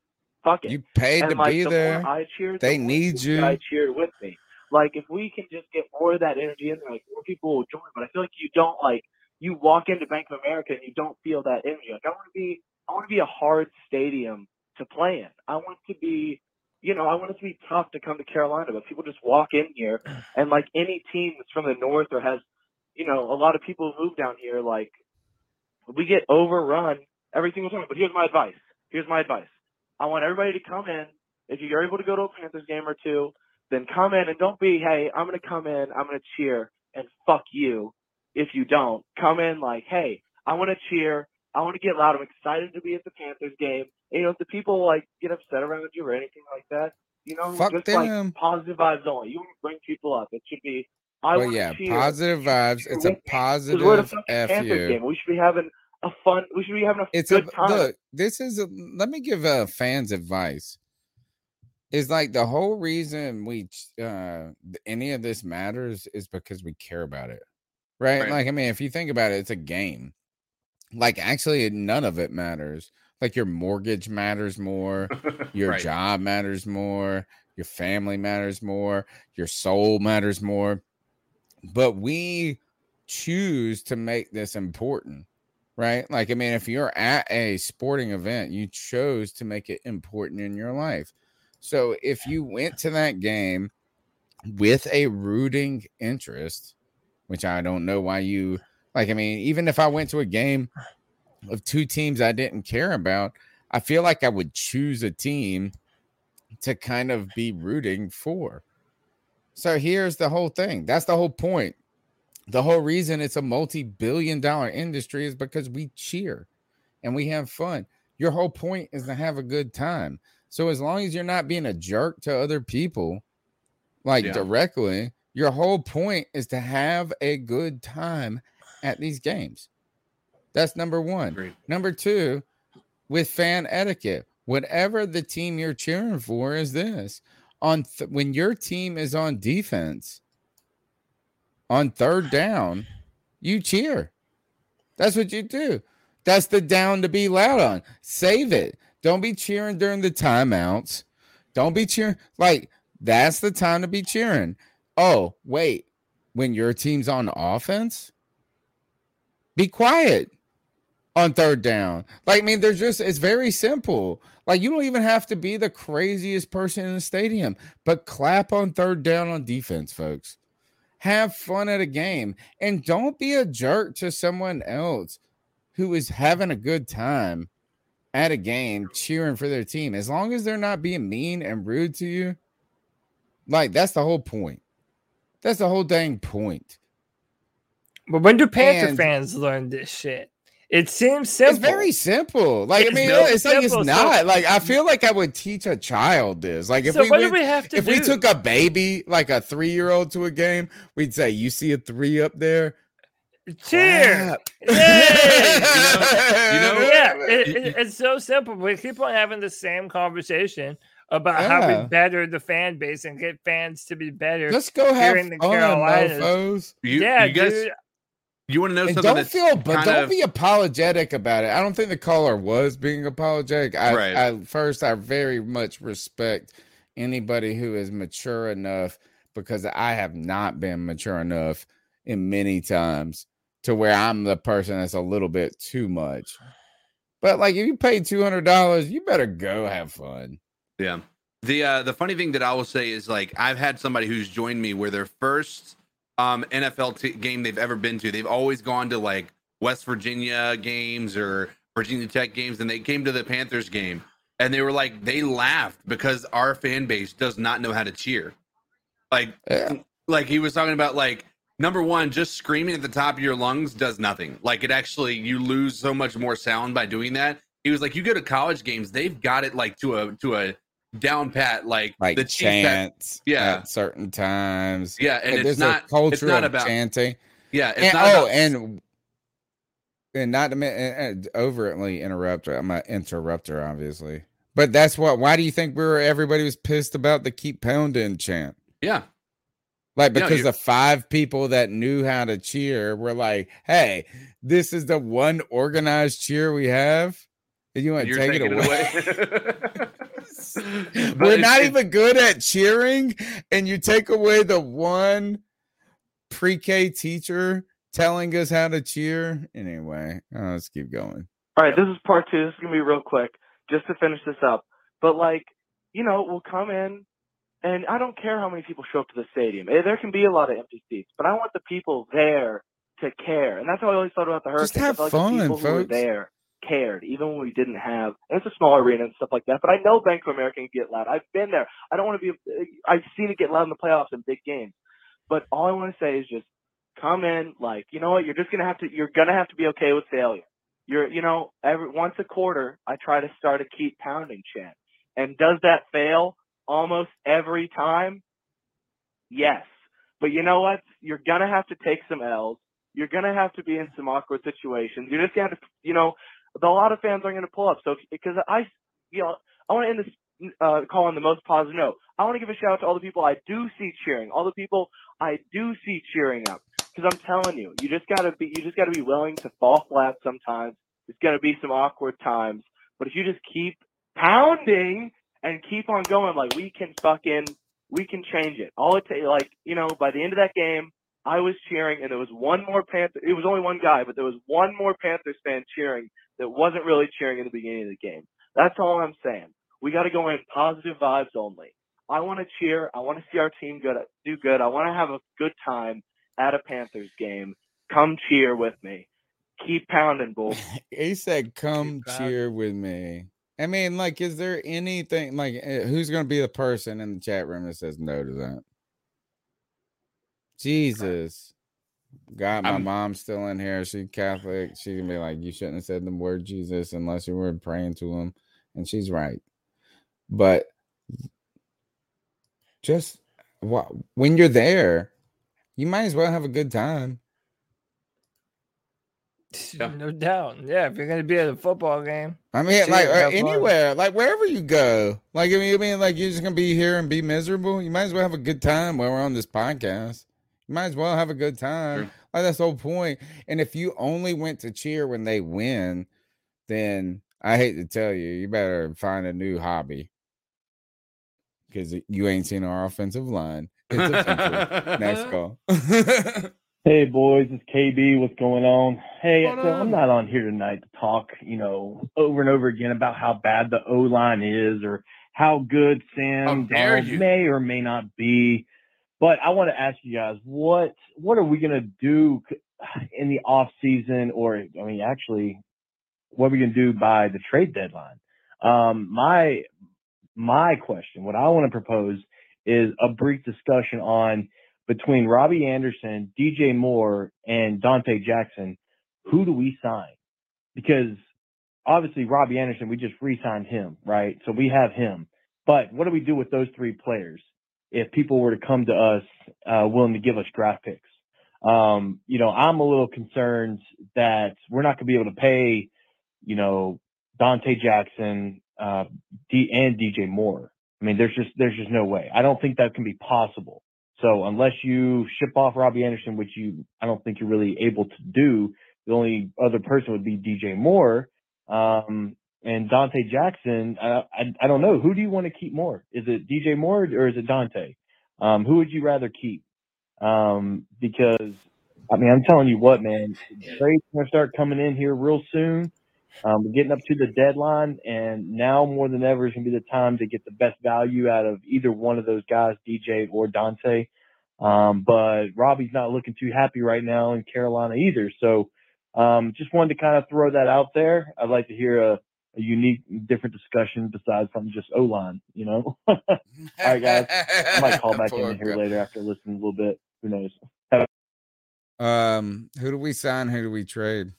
fuck it.
You paid
and
to
like,
be
the
there.
I cheered,
They
the
need you.
I cheered with me. Like if we can just get more of that energy in there, like more people will join. But I feel like you don't like you walk into Bank of America and you don't feel that energy. Like I want to be, I want to be a hard stadium to play in. I want to be, you know, I want it to be tough to come to Carolina, but people just walk in here and like any team that's from the north or has, you know, a lot of people who move down here, like we get overrun every single time. But here's my advice. Here's my advice. I want everybody to come in. If you're able to go to a Panthers game or two, then come in and don't be, hey, I'm going to come in, I'm going to cheer, and fuck you if you don't. Come in like, hey, I want to cheer. I want to get loud. I'm excited to be at the Panthers game. And, you know, if the people like get upset around you or anything like that, you know,
Fuck
just
them.
like positive vibes only. You want to bring people up. It should be, I
Well, yeah,
cheer.
positive vibes. It's a
Because we're the
positive
Panthers game. We should be having a fun. We should be having a
It's
good
a
time.
look. This is a. Let me give uh, fans advice. Is like the whole reason we uh any of this matters is because we care about it, right?
Right.
Like I mean, if you think about it, it's a game. Like actually, none of it matters. Like your mortgage matters more, your
Right.
job matters more, your family matters more, your soul matters more. But we choose to make this important, right? Like, I mean, if you're at a sporting event, you chose to make it important in your life. So if you went to that game with a rooting interest, which I don't know why you like, I mean, even if I went to a game of two teams I didn't care about, I feel like I would choose a team to kind of be rooting for. So here's the whole thing. That's the whole point. The whole reason it's a multi-billion dollar industry is because we cheer and we have fun. Your whole point is to have a good time. So as long as you're not being a jerk to other people like
Yeah.
directly, your whole point is to have a good time at these games. That's number 1. Number 2, with fan etiquette, whatever the team you're cheering for is this. On th- when your team is on defense, on third down, you cheer. That's what you do. That's the down to be loud on. Save it. Don't be cheering during the timeouts. Don't be cheering. Like, that's the time to be cheering. Oh, wait. When your team's on offense, be quiet on third down. Like, I mean, there's just, it's very simple. Like, you don't even have to be the craziest person in the stadium, but clap on third down on defense, folks. Have fun at a game and don't be a jerk to someone else who is having a good time at a game cheering for their team. As long as they're not being mean and rude to you, like, that's the whole point. That's the whole dang point.
But when do Panther
And-
fans learn this shit? It seems simple.
It's very simple. Like
It's
I mean,
very
it's like it's
simple, so-
not. Like I feel like I would teach a child this. Like if
So
we
what do we have to
if we took a baby, like a three year old, to a game, we'd say, "You see a three up there?
Cheer!
Clap."
yeah, it, it- it's so simple. We keep on having the same conversation about how we better the fan base and get fans to be better.
Let's go have
here in the
fun,
Carolinas.
mofos.
You,
yeah,
you guys,
dude.
you want to know
And
something?
don't feel, but don't
of-
be apologetic about it. I don't think the caller was being apologetic. I,
Right.
I first, I very much respect anybody who is mature enough because I have not been mature enough in many times to where I'm the person that's a little bit too much. But like, if you pay two hundred dollars, you better go have fun.
Yeah. The uh the funny thing that I will say is like I've had somebody who's joined me where their first um NFL t- game they've ever been to, they've always gone to like West Virginia games or Virginia Tech games and they came to the Panthers game and they were like they laughed because our fan base does not know how to cheer. Like like he was talking about like number one, just screaming at the top of your lungs does nothing. Like it actually you lose so much more sound by doing that. He was like, you go to college games, they've got it like to a to a down pat, like,
like
the
chants
yeah.
at certain times.
Yeah, and
Like,
it's not-
culture
it's not about-
chanting.
Yeah, it's
and,
not
oh,
about-
and and not to and, and overtly interrupt. her. I'm an interrupter, obviously, but that's what. Why do you think we were? Everybody was pissed about the keep pounding chant.
Yeah.
Like because
you-
the five people that knew how to cheer were like, "Hey, this is the one organized cheer we have, and you want to take it
taking
away."
But
We're not
it's-
even good at cheering, and you take away the one pre-K teacher telling us how to cheer. Anyway, uh, let's keep going.
All right, this is part two. This is gonna be real quick, just to finish this up. But like, you know, we'll come in, and I don't care how many people show up to the stadium. Eh, There can be a lot of empty seats, but I want the people there to care, and that's how I always thought about the Hurricanes.
Just have
I felt
fun,
the people who were
folks.
there cared, even when we didn't have. And it's a small arena and stuff like that. But I know Bank of America can get loud. I've been there. I don't want to be. I've seen it get loud in the playoffs and big games. But all I want to say is just come in like you know what you're just gonna have to you're gonna have to be okay with failure you're you know every once a quarter i try to start a keep pounding chant and does that fail almost every time yes but you know what you're gonna have to take some l's you're gonna have to be in some awkward situations you're just gonna have to you know a lot of fans aren't gonna pull up so because i you know i want to end this uh, call on the most positive note. I want to give a shout out to all the people I do see cheering, all the people I do see cheering up. Because I'm telling you, you just gotta be, you just gotta be willing to fall flat sometimes. It's gonna be some awkward times, but if you just keep pounding and keep on going, like we can fucking, we can change it. All it takes, like you know, by the end of that game, I was cheering, and there was one more Panther. It was only one guy, but there was one more Panthers fan cheering that wasn't really cheering in the beginning of the game. That's all I'm saying. We got to go in positive vibes only. I want to cheer. I want to see our team good, do good. I want to have a good time at a Panthers game. Come cheer with me. Keep pounding, bull.
He said, "Come cheer with me." I mean, like, is there anything like uh, who's going to be the person in the chat room that says no to that? Jesus, God, my
I'm-
mom's still in here. She's Catholic. She can be like, you shouldn't have said the word Jesus unless you were praying to him, and she's right. But just wha- when you're there, you might as well have a good time.
No doubt. Yeah, if you're gonna be at a football game.
I mean, like
have fun.
anywhere, like wherever you go. Like I mean, I mean, like you're just gonna be here and be miserable. You might as well have a good time while we're on this podcast. You might as well have a good time. Like that's the whole point. And if you only went to cheer when they win, then I hate to tell you, you better find a new hobby because you ain't seen our offensive line. It's offensive. Next call.
Hey boys, it's KB. What's going on? Hey,
What
so
up?
I'm not on here tonight to talk, you know, over and over again about how bad the O line is or how good Sam
dare
Donald
you.
may or may not be. But I want to ask you guys, what what are we gonna do in the off season, or I mean, actually, what are we gonna do by the trade deadline? Um, my my question, what I want to propose is a brief discussion on between Robby Anderson, DJ Moore, and Donte Jackson, who do we sign? Because obviously Robby Anderson, we just re-signed him, right? So we have him. But what do we do with those three players if people were to come to us uh, willing to give us draft picks? Um, you know, I'm a little concerned that we're not going to be able to pay, you know, Donte Jackson uh, D- and DJ Moore. I mean, there's just there's just no way. I don't think that can be possible. So unless you ship off Robby Anderson, which you I don't think you're really able to do, the only other person would be DJ Moore. Um, and Donte Jackson, I, I I don't know. Who do you want to keep more? Is it DJ Moore or is it Donte? Um, who would you rather keep? Um, because I mean, I'm telling you what, man, trades gonna start coming in here real soon. Um, we're getting up to the deadline, and now more than ever is gonna be the time to get the best value out of either one of those guys, DJ or Donte. Um, but Robby's not looking too happy right now in Carolina either. So, um, just wanted to kind of throw that out there. I'd like to hear a a unique, different discussion besides from just O line. You know. All right, guys. I might call back
Poor
in here later after listening a little bit. Who knows?
Um, who do we sign? Who do we trade?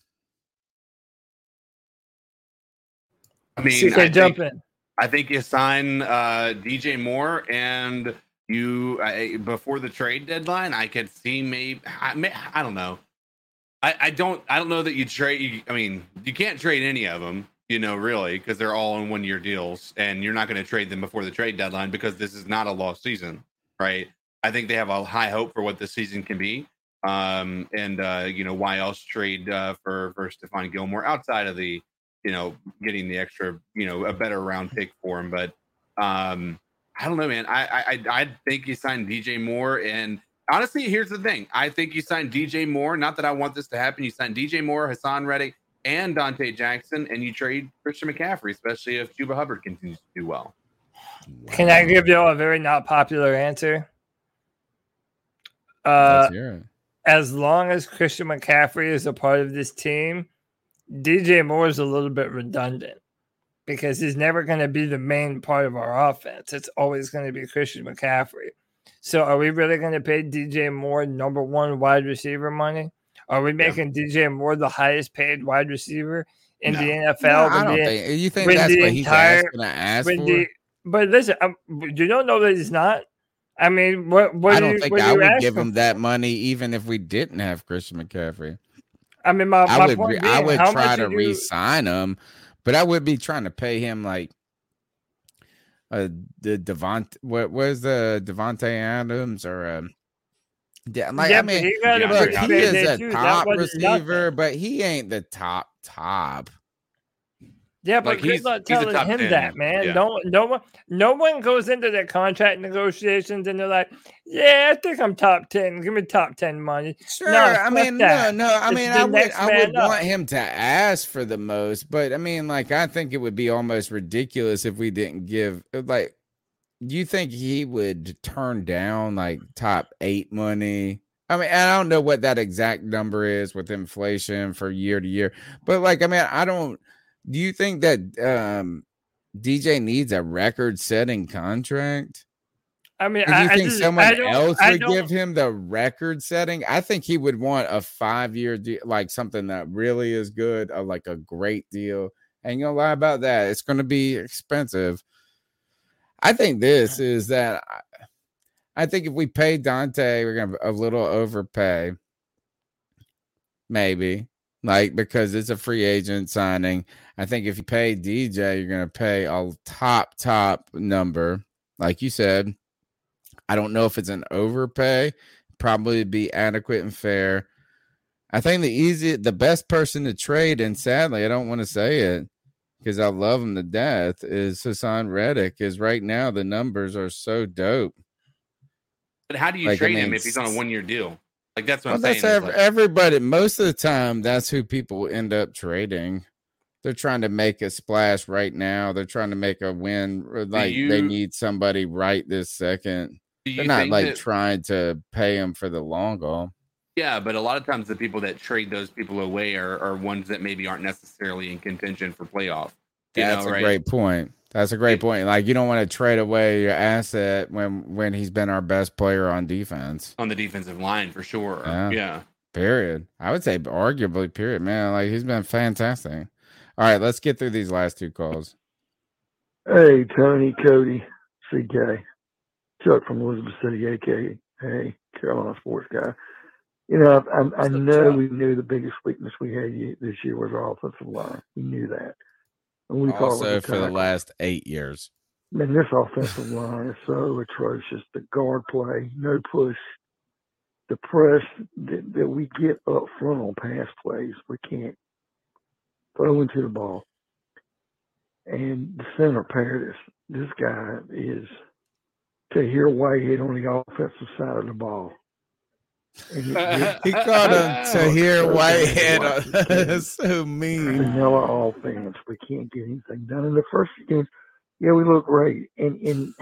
I mean,
CK,
I
jump
think,
in.
I think you sign uh, DJ Moore and you I, before the trade deadline. I could see maybe I, may, I don't know. I, I don't I don't know that you trade. You, I mean, you can't trade any of them. You know, really, because they're all in one year deals, and you're not going to trade them before the trade deadline because this is not a lost season, right? I think they have a high hope for what this season can be. Um, and uh, you know, why else trade uh, for for Stephon Gilmore outside of the you know, getting the extra, you know, a better round pick for him. But um, I don't know, man. I I I think you signed DJ Moore, and honestly, here's the thing: I think you signed DJ Moore. Not that I want this to happen. You signed DJ Moore, Haason Reddick, and Donte Jackson, and you trade Christian McCaffrey, especially if Chuba Hubbard continues to do well.
Can I give you a very not popular answer? Uh,
Let's hear it.
as long as Christian McCaffrey is a part of this team, DJ Moore is a little bit redundant because he's never going to be the main part of our offense. It's always going to be Christian McCaffrey. So, are we really going to pay DJ Moore number one wide receiver money? Are we making DJ Moore the highest paid wide receiver in the NFL?
No, I don't
the-
think- you think that's
the
what he's
entire-
asking to ask for?
the- but listen, um, you don't know that he's not. I mean, what? what
I
do
don't
you,
think
what
I would give
him
him that money even if we didn't have Christian McCaffrey.
I mean, my,
I
my
would
point
re-
being,
I would
how
try to
do
re-sign him, but I would be trying to pay him like uh the Devont what was the Davante Adams or um yeah, like,
Yeah,
I mean,
he got
look, he is a top
wasn't nothing.
receiver, but he ain't the top top.
Yeah, but
Like, he's-
luck
he's a
telling
top
him
10,
that, man.
yeah.
No, no one, no one goes into the contract negotiations and they're like, "Yeah, I think I'm top ten. Give me top ten money."
Sure,
No,
I mean,
that.
no, no. I
It's
mean, I would, I would
up.
want him to ask for the most, but I mean, like, I think it would be almost ridiculous if we didn't give. Like, do you think he would turn down like top eight money? I mean, I don't know what that exact number is with inflation for year to year, but like, I mean, I don't. Do you think that um DJ needs a record-setting contract?
I mean,
do
I,
you
I
think
just,
someone else would give him the record setting? I think he would want a five year deal, like something that really is good, uh, like a great deal. Ain't gonna lie about that. It's gonna be expensive. I think this is that. I, I think if we pay Donte, we're gonna a little overpay. Maybe like because it's a free agent signing. I think if you pay DJ, you're gonna pay a top top number, like you said. I don't know if it's an overpay. Probably be adequate and fair. I think the easy, the best person to trade, and sadly, I don't want to say it because I love him to death, is Haason Reddick. Is right now the numbers are so dope.
But how do you
Like, I
trade him if he's on a one year deal? Like that's what
Well,
I'm
that's ev-
like-
everybody. Most of the time, that's who people end up trading. They're trying to make a splash right now. They're trying to make a win. Like they need somebody right this second. They're not like
that-
trying to pay him for the long haul.
Yeah, but a lot of times the people that trade those people away are, are ones that maybe aren't necessarily in contention for playoff.
That's
know,
a
right?
great point. That's a great point. Like you don't want to trade away your asset when when he's been our best player on defense.
on the defensive line for sure.
Yeah.
Yeah.
Period. I would say arguably period, man. Like he's been fantastic. All right, let's get through these last two calls.
Hey, Tony, Cody, CK, Chuck from Elizabeth City, aka hey, Carolina sports guy. You know, I, I, I know we knew the biggest weakness we had this year was our offensive line. We knew that. And we
Also
it
for the last eight years.
Man, this offensive line is so atrocious. The guard play, no push, the press that, that we get up front on pass plays, we can't throw into the ball. And the center Paradis, this guy is Tahir Whitehead on the offensive side of the ball. And it-
he called him Tahir
so
Whitehead.
bad.
so mean.
vanilla offense. We can't get anything done. In the first few games, yeah, we look great. And and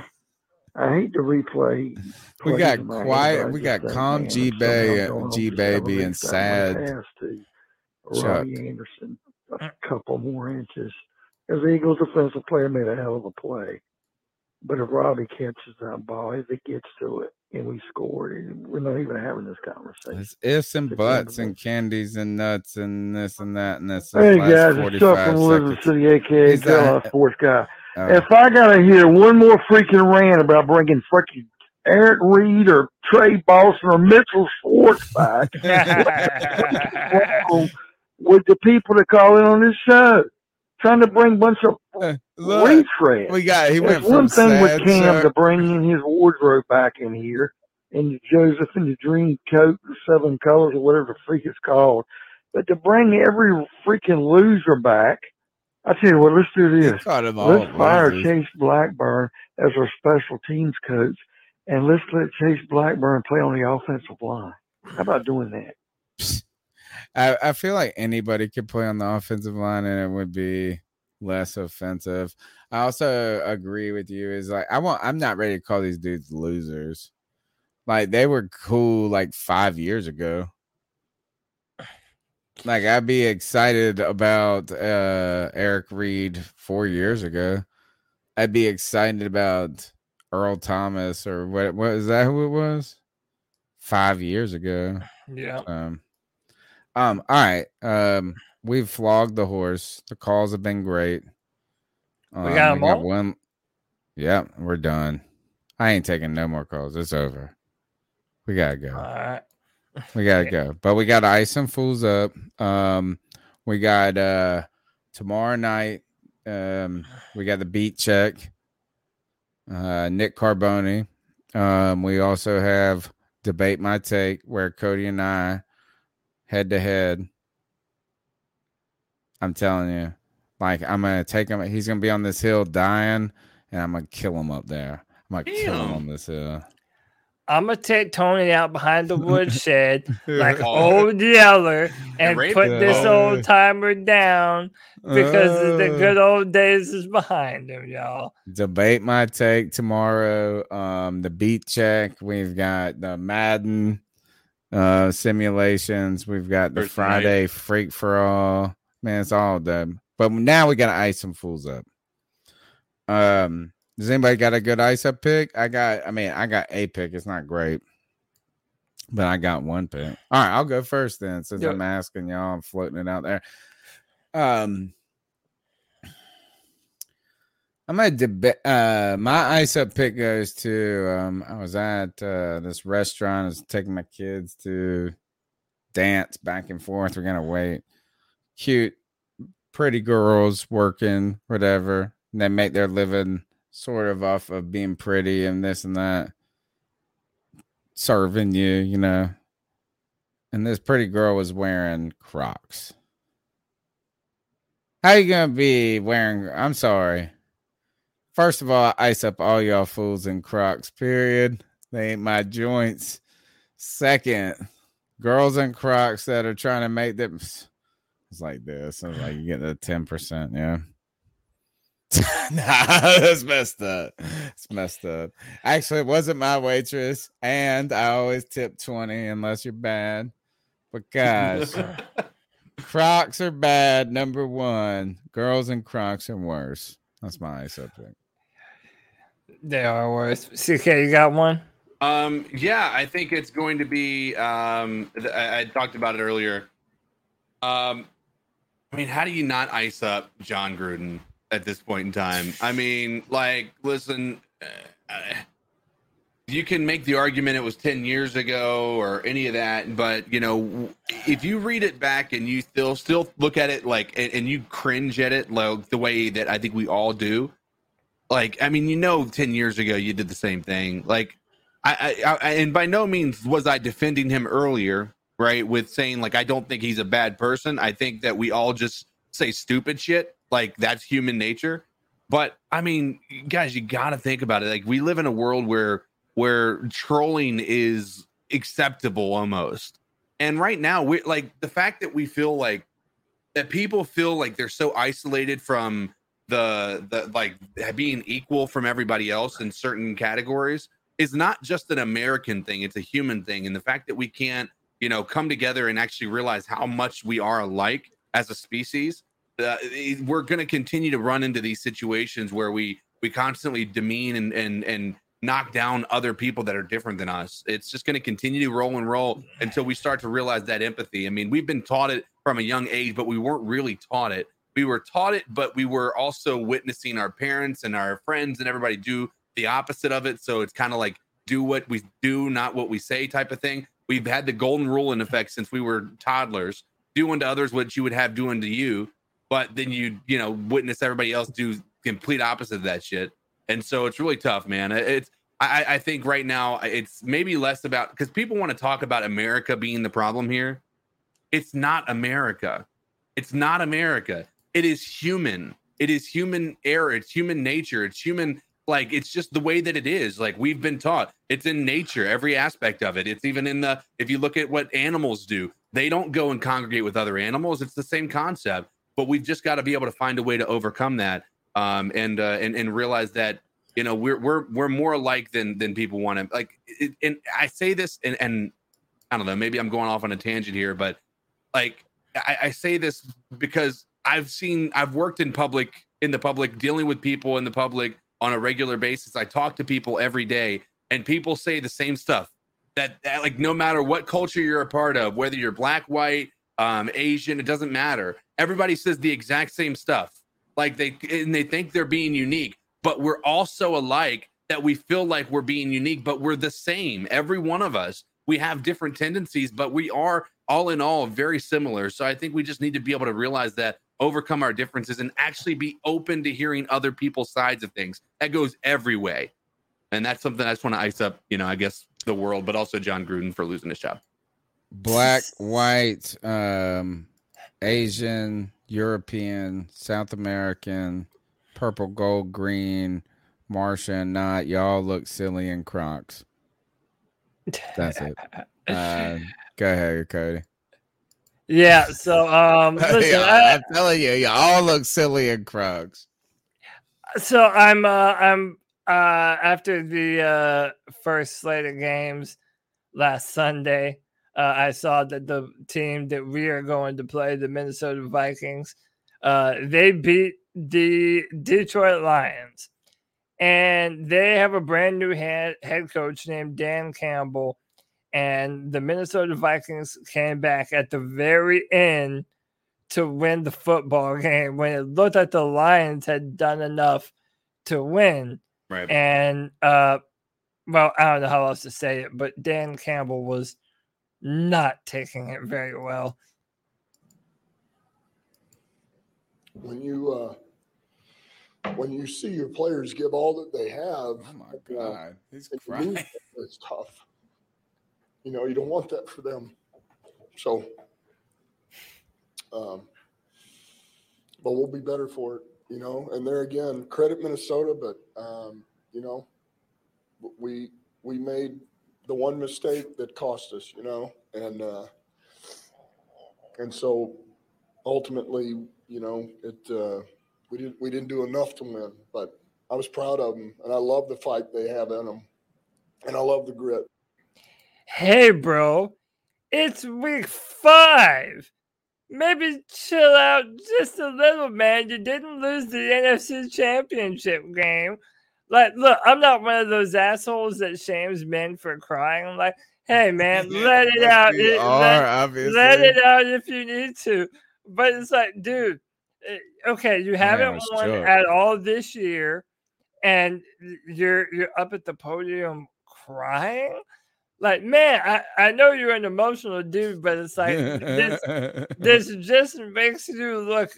I hate to replay.
We got
in my head,
quiet. We got calm
man,
G
if
Bay, G
on
baby,
seven
and
weeks, I might
sad.
pass to
Chuck.
Robby Anderson a couple more inches. as the Eagles defensive player made a hell of a play. But if Robby catches that ball, if it gets to it, and we scored, we're not even having this conversation.
It's ifs and buts and candies and nuts and this and that and this.
Hey
last
guys, it's Chuck from Elizabeth. City, aka
He's
Sports Guy.
Oh.
If I gotta hear one more freaking rant about bringing freaking Eric Reid or Tre Boston or Mitchell Schwartz back, wrong with the people that call in on this show, trying to bring a bunch of
Look,
retread.
we got- he went
one thing with Cam
shirt-
to bring in his wardrobe back in here, and Joseph in the dream coat, the seven colors or whatever the freak it's called, but to bring every freaking loser back. I tell you what, let's do this.
called them all
Let's fire
losers.
Chase Blackburn as our special teams coach, and let's let Chase Blackburn play on the offensive line. How about doing that?
I, I feel like anybody could play on the offensive line and it would be less offensive. I also agree with you. Is like I want I'm not ready to call these dudes losers. Like they were cool like five years ago. Like I'd be excited about uh Eric Reid four years ago. I'd be excited about Earl Thomas or what what is that who it was? Five years ago.
Yeah.
Um, um, all right. Um, we've flogged the horse. The calls have been great. Um,
We got 'em all?
one. Yeah, we're done. I ain't taking no more calls. It's over. We gotta go.
All right.
We gotta go. But we gotta ice some fools up. Um, we got uh tomorrow night. Um, we got the beat check. Uh, Nick Carboni. Um, we also have debate my take where Cody and I head to head. I'm telling you, like I'm gonna take him. He's gonna be on this hill dying, and I'm gonna kill him up there. I'm gonna kill him on this hill.
I'm gonna take Tony out behind the woodshed like old Yeller and put this old timer down because the
Uh.
good old days is behind him, y'all.
debate my take tomorrow. Um, the beat check. We've got the Madden uh simulations. We've got the
night.
Friday freak for all. Man, it's all done. But now we gotta ice some fools up. Um, does anybody got a good ice up pick? I got. I mean, I got a pick. It's not great, but I got one pick. All right, I'll go first then, since
Yeah.
I'm asking y'all. I'm floating it out there. Um, I'm gonna debate. Uh, my ice up pick goes to. Um, I was at uh, this restaurant. I was taking my kids to dance back and forth. We're gonna wait. Cute, pretty girls working, whatever. And they make their living sort of off of being pretty and this and that, serving you, you know. And this pretty girl was wearing Crocs. How you gonna be wearing? I'm sorry. First of all, I ice up all y'all fools in Crocs. Period. They ain't my joints. Second, girls in Crocs that are trying to make them. It's like this. I was like, you get the ten percent, yeah. nah, that's messed up. It's messed up. Actually, it wasn't my waitress, and I always tip twenty unless you're bad. But guys, Crocs are bad. Number one, girls in Crocs are worse. That's my subject.
They are worse. CK, you got one?
Um, yeah, I think it's going to be. Um, I, I talked about it earlier. Um, I mean, how do you not ice up Jon Gruden at this point in time? I mean, like, listen, uh, uh, you can make the argument it was 10 years ago or any of that, but you know, if you read it back and you still still look at it like and, and you cringe at it like the way that I think we all do, like, I mean, you know, 10 years ago you did the same thing. Like, I, I, I and by no means was I defending him earlier, right? With saying like I don't think he's a bad person. I think that we all just say stupid shit. Like that's human nature. But I mean, guys, you got to think about it. Like we live in a world where where trolling is acceptable almost. And right now, we like the fact that we feel like that people feel like they're so isolated from the the like being equal from everybody else in certain categories is not just an American thing, it's a human thing. And the fact that we can't, you know, come together and actually realize how much we are alike as a species, uh, we're going to continue to run into these situations where we we constantly demean and and and knock down other people that are different than us. It's just going to continue to roll and roll until we start to realize that empathy. I mean, we've been taught it from a young age, but we weren't really taught it. We were taught it, but we were also witnessing our parents and our friends and everybody do the opposite of it. So it's kind of like do what we do, not what we say type of thing. We've had the golden rule in effect since we were toddlers. Do unto others what you would have do unto you, but then you, you know, witness everybody else do complete opposite of that shit. And so it's really tough, man. It's I, I think right now it's maybe less about because people want to talk about America being the problem here. It's not America. It's not America. It is human. It is human error. It's human nature. It's human like it's just the way that it is. Like we've been taught. It's in nature, every aspect of it. It's even in the if you look at what animals do, they don't go and congregate with other animals. It's the same concept, but we've just got to be able to find a way to overcome that um, and uh, and and realize that you know we're we're we're more alike than than people want to like. It, and I say this and and I don't know. Maybe I'm going off on a tangent here, but like I, I say this because I've seen I've worked in public in the public dealing with people in the public on a regular basis. I talk to people every day, and people say the same stuff. That, that like no matter what culture you're a part of, whether you're black, white, um, Asian, it doesn't matter. Everybody says the exact same stuff. Like they and they think they're being unique, but we're all so alike that we feel like we're being unique, but we're the same. Every one of us. We have different tendencies, but we are all in all very similar. So I think we just need to be able to realize that, overcome our differences, and actually be open to hearing other people's sides of things. That goes every way. And that's something I just want to ice up, you know, I guess the world, but also Jon Gruden for losing his job.
Black, white, um, Asian, European, South American, purple, gold, green, Martian, not. Y'all look silly in Crocs. That's it. Uh, go ahead, Cody.
Yeah. So um, listen,
Yeah,
I-
I'm telling you, y'all look silly in Crocs.
so I'm uh I'm uh after the uh first slate of games last Sunday, uh I saw that the team that we are going to play, the Minnesota Vikings, uh they beat the Detroit Lions. And they have a brand new head head coach named Dan Campbell. And the Minnesota Vikings came back at the very end to win the football game when it looked like the Lions had done enough to win.
Right.
And uh well, I don't know how else to say it, but Dan Campbell was not taking it very well.
when you uh, when you see your players give all that they have. Oh
my God, he's
crying. It's tough. You know, you don't want that for them. So, um, but we'll be better for it. You know, and there again, credit Minnesota, but um, you know, we we made the one mistake that cost us. You know, and uh, and so ultimately, you know, it uh, we didn't we didn't do enough to win, but I was proud of them, and I love the fight they have in them, and I love the grit.
Hey, bro, it's week five. Maybe chill out just a little, man. You didn't lose the NFC championship game. Like, look, I'm not one of those assholes that shames men for crying. I'm like, hey, man, let it out. It-
are,
let,
obviously.
let it out if you need to. But it's like, dude, eh, okay, you haven't
was
won
shook.
at all this year, and you're you're up at the podium crying. Like, man, I, I know you're an emotional dude, but it's like this this just makes you look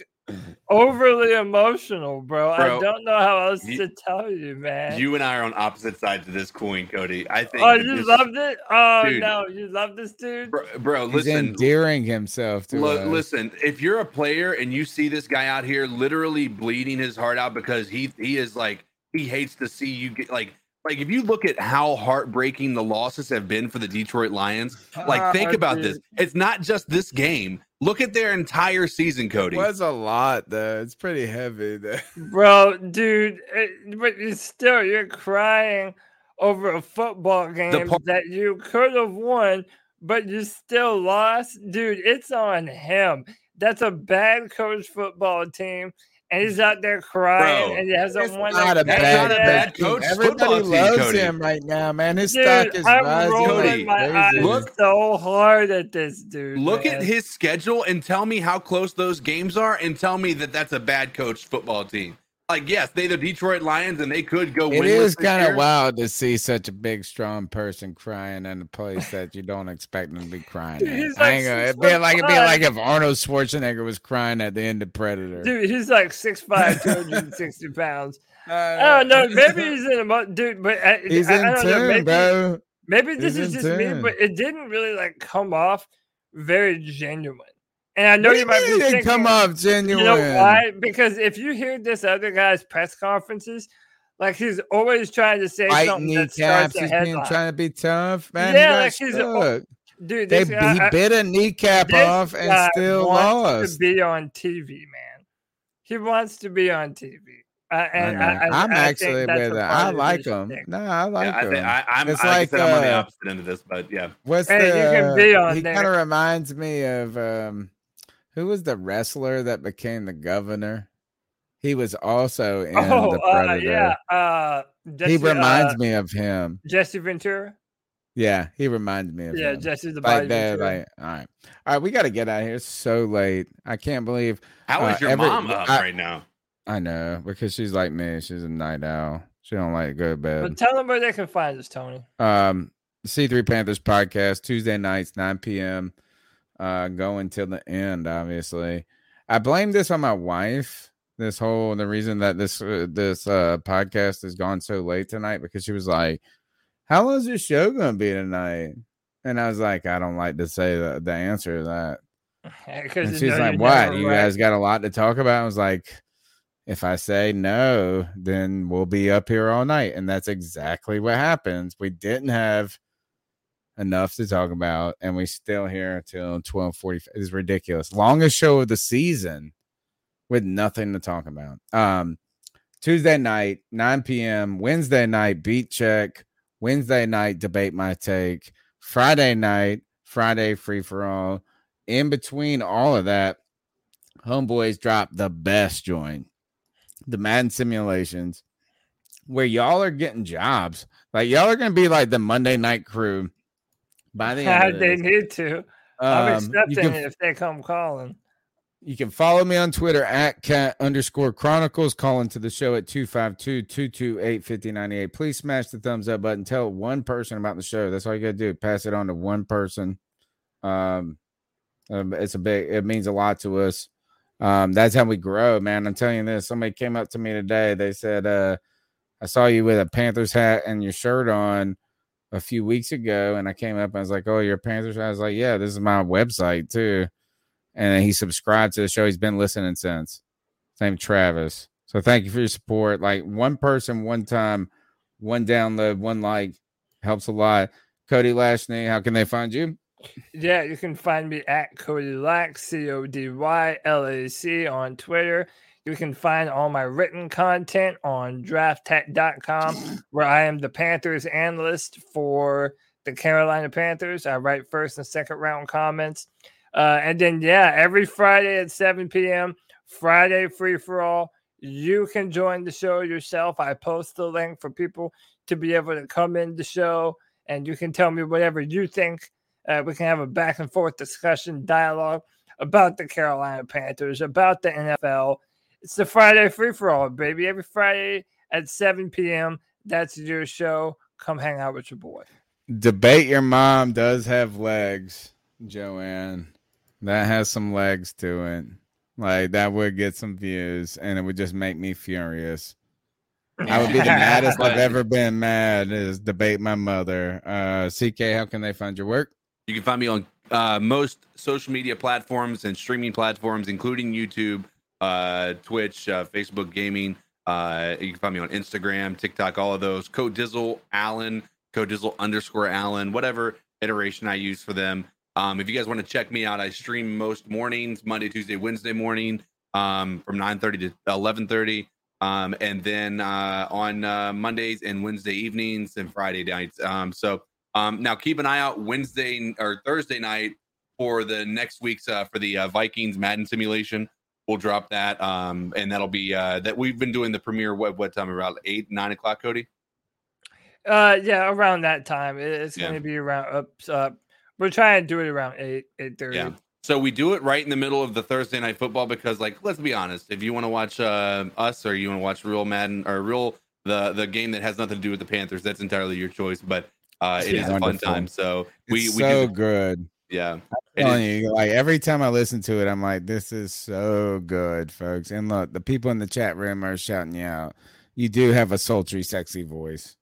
overly emotional, bro. I don't know how else
you-
to tell you, man.
You and I are on opposite sides of this coin, Cody. I think.
oh,
that
you
this-
loved it? Oh
Dude.
no, you love this dude?
bro, bro,
He's
listen.
endearing himself to
Lo-
us.
listen, if you're a player and you see this guy out here literally bleeding his heart out because he he is like he hates to see you get like like if you look at how heartbreaking the losses have been for the Detroit Lions, like think
Ah,
about this. It's not just this game. Look at their entire season, Cody.
was a lot though. It's pretty heavy. Though.
Bro, dude, it, but you still you're crying over a football game
par-
that you could have won, but you still lost, dude. It's on him. That's a bad coach football team. And he's out there crying,
Bro,
and he hasn't
It's
won
not
a
a bad,
game.
bad coach. Everybody loves him right now, man. His
Dude,
stock is
I'm
rising
rolling my eyes.
Look-
so hard at this dude.
Look
man.
at his schedule and tell me how close those games are, and tell me that that's a bad coach football team. Like, yes, they the Detroit Lions, and they could go.
Win.
It
is kind of wild to see such a big, strong person crying in a place that you don't expect them to be crying.
Dude,
at.
like
ain't gonna, it'd be like it'd be like if Arnold Schwarzenegger was crying at the end of Predator.
Dude, he's like 6'5", 260 pounds. I don't know. Maybe he's in a dude, but I,
He's
I,
in
I don't know. Maybe,
bro.
maybe this
He's
is just me, but it didn't really like come off very genuine. And I know
What do
you
you
might be
it
thinking,
come off
You know
genuine?
why? Because if you hear this other guy's press conferences, like he's always trying to say
Fighting
something that starts
kneecaps.
a
He's
headline.
trying to be tough, man.
Yeah,
he
like he's a-
stuck.
Dude,
They
guy,
he
I-
bit a kneecap off and still
wants
lost.
to be on TV, man. He wants to be on TV. Uh, and
I
I,
know.
I,
I'm
I
actually
think
with
a
it. I like him.
shtick.
No, I like
Yeah,
him.
I, I'm,
it's
like
like
I said, I'm on the
uh,
opposite end of this, but yeah.
What's
Hey,
the?
you can be on
he kind of reminds me of um, who was the wrestler that became the governor? He was also in
Oh,
the
uh,
Predator.
yeah. Uh, Jesse,
he reminds
uh,
me of him.
Jesse Ventura.
Yeah, he reminds me of
Yeah,
him.
Jesse the
like
Body
that. Like, all right, all right, we got to get out of here. It's so late. I can't believe.
How is
uh,
your
every-
mom up
I-
right now?
I know because she's like me. She's a night owl. She don't like to go to bed.
But tell them where they can find us, Tony.
Um, C3 Panthers podcast, Tuesday nights, 9 p.m. Uh, going till the end, obviously. I blame this on my wife. This whole the reason that this uh, this uh podcast has gone so late tonight because she was like, "How long is this show gonna be tonight?" And I was like, "I don't like to say the the answer to that."
Because
And she's like, "What? You guys got a lot to talk about?" I was like, "If I say no, then we'll be up here all night." And that's exactly what happens. We didn't have enough to talk about, and we still here till twelve forty. It's ridiculous. Longest show of the season with nothing to talk about. Um, Tuesday night, nine p.m. Wednesday night, beat check. Wednesday night, debate my take. Friday night, Friday free for all. In between all of that, homeboys dropped the best joint, the Madden simulations, where y'all are getting jobs. Like y'all are gonna be like the Monday night crew by the end.
they need to. I'm
Um,
accepting
can-
it if they come calling.
You can follow me on Twitter at cat underscore chronicles. Call into the show at 252 228 5098. Please smash the thumbs up button. Tell one person about the show. That's all you got to do. Pass it on to one person. Um, um, it's a big, it means a lot to us. Um, that's how we grow, man. I'm telling you this. Somebody came up to me today. They said, uh, I saw you with a Panthers hat and your shirt on a few weeks ago. And I came up and I was like, Oh, you're a Panthers? I was like, Yeah, this is my website too and he subscribed to the show. He's been listening since. His name Travis. So thank you for your support. Like one person, one time, one download, one like helps a lot. Cody Lashney, how can they find you?
Yeah, you can find me at Cody Lack, C O D Y L A C on Twitter. You can find all my written content on drafttek.com, where I am the Panthers analyst for the Carolina Panthers. I write first and second round comments. Uh, and then, yeah, every Friday at 7 p.m., Friday free for all. You can join the show yourself. I post the link for people to be able to come in the show, and you can tell me whatever you think. Uh, we can have a back and forth discussion, dialogue about the Carolina Panthers, about the NFL. It's the Friday free for all, baby. Every Friday at 7 p.m. That's your show. Come hang out with your boy.
Debate your mom does have legs, Joanne. That has some legs to it. Like that would get some views and it would just make me furious. I would be the maddest I've ever been mad is debate my mother. Uh CK, how can they find your work?
You can find me on uh, most social media platforms and streaming platforms, including YouTube, uh, Twitch, uh, Facebook Gaming. Uh, you can find me on Instagram, TikTok, all of those. Code Dizzle Allen, Code Dizzle underscore Allen, whatever iteration I use for them. Um, if you guys want to check me out, I stream most mornings, Monday, Tuesday, Wednesday morning, um, from 9:30 to 11:30. Um, and then uh, on uh, Mondays and Wednesday evenings and Friday nights. Um, so um, now keep an eye out Wednesday or Thursday night. for the next week's uh, for the uh, Vikings Madden simulation. We'll drop that, um, and that'll be uh, that we've been doing the premiere. What what time? Around eight nine o'clock, Cody.
Uh, yeah, around that time. It's
Yeah.
going to be around up. Uh, we're trying to do it around eight eight thirty.
Yeah. So we do it right in the middle of the Thursday night football because, like, let's be honest, if you want to watch uh, us or you want to watch real Madden or real the the game that has nothing to do with the Panthers, that's entirely your choice. But uh, it is a fun time. So we
It's
we
so
do,
good.
Yeah.
You, like every time I listen to it, I'm like, this is so good, folks. And look, the people in the chat room are shouting you out. You do have a sultry, sexy voice.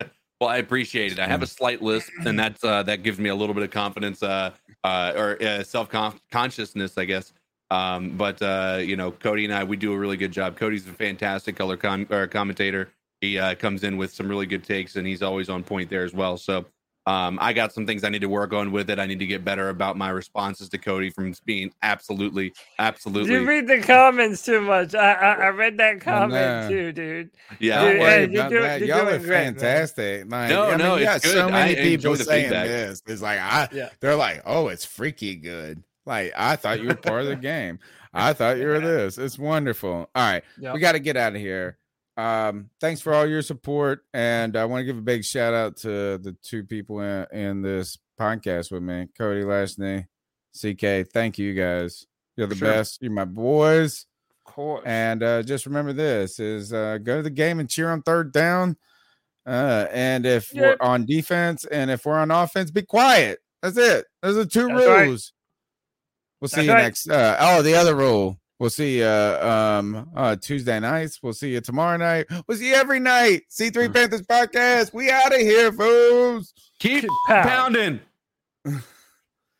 Well, I appreciate it. I have a slight lisp, and that's uh, that gives me a little bit of confidence, uh, uh, or uh, self consciousness, I guess. Um, but uh, you know, Cody and I, we do a really good job. Cody's a fantastic color com- or commentator. He uh, comes in with some really good takes, and he's always on point there as well. So um, I got some things I need to work on with it. I need to get better about my responses to Cody from being absolutely, absolutely.
You read the comments too much. I I, I read that
know.
comment too, dude.
Yeah.
Dude,
worry
hey, you're doing, you're
Y'all are
great,
fantastic. Like,
No,
I mean,
no,
you got
it's
so
good.
many
I enjoy
people saying
feedback.
this. It's like I,
Yeah.
they're like, oh, it's freaky good. Like I thought you were part of the game. I thought you were this. It's wonderful. All right,
Yep.
we got to get out of here. Um, thanks for all your support, and I want to give a big shout out to the two people in, in this podcast with me, Cody Lashney, CK. Thank you guys. You're the
Sure.
best. You're my boys.
Of course.
And uh, just remember this is uh, go to the game and cheer on third down. Uh, and if
Yep.
we're on defense and if we're on offense, be quiet. That's it. Those are two
That's right.
rules. We'll see
That's
you
right.
next. Uh, oh, the other rule. We'll see you uh, um, uh, Tuesday nights. We'll see you tomorrow night. We'll see you every night. C3
Mm.
Panthers podcast. We out of here, fools.
Keep
Pound.
pounding.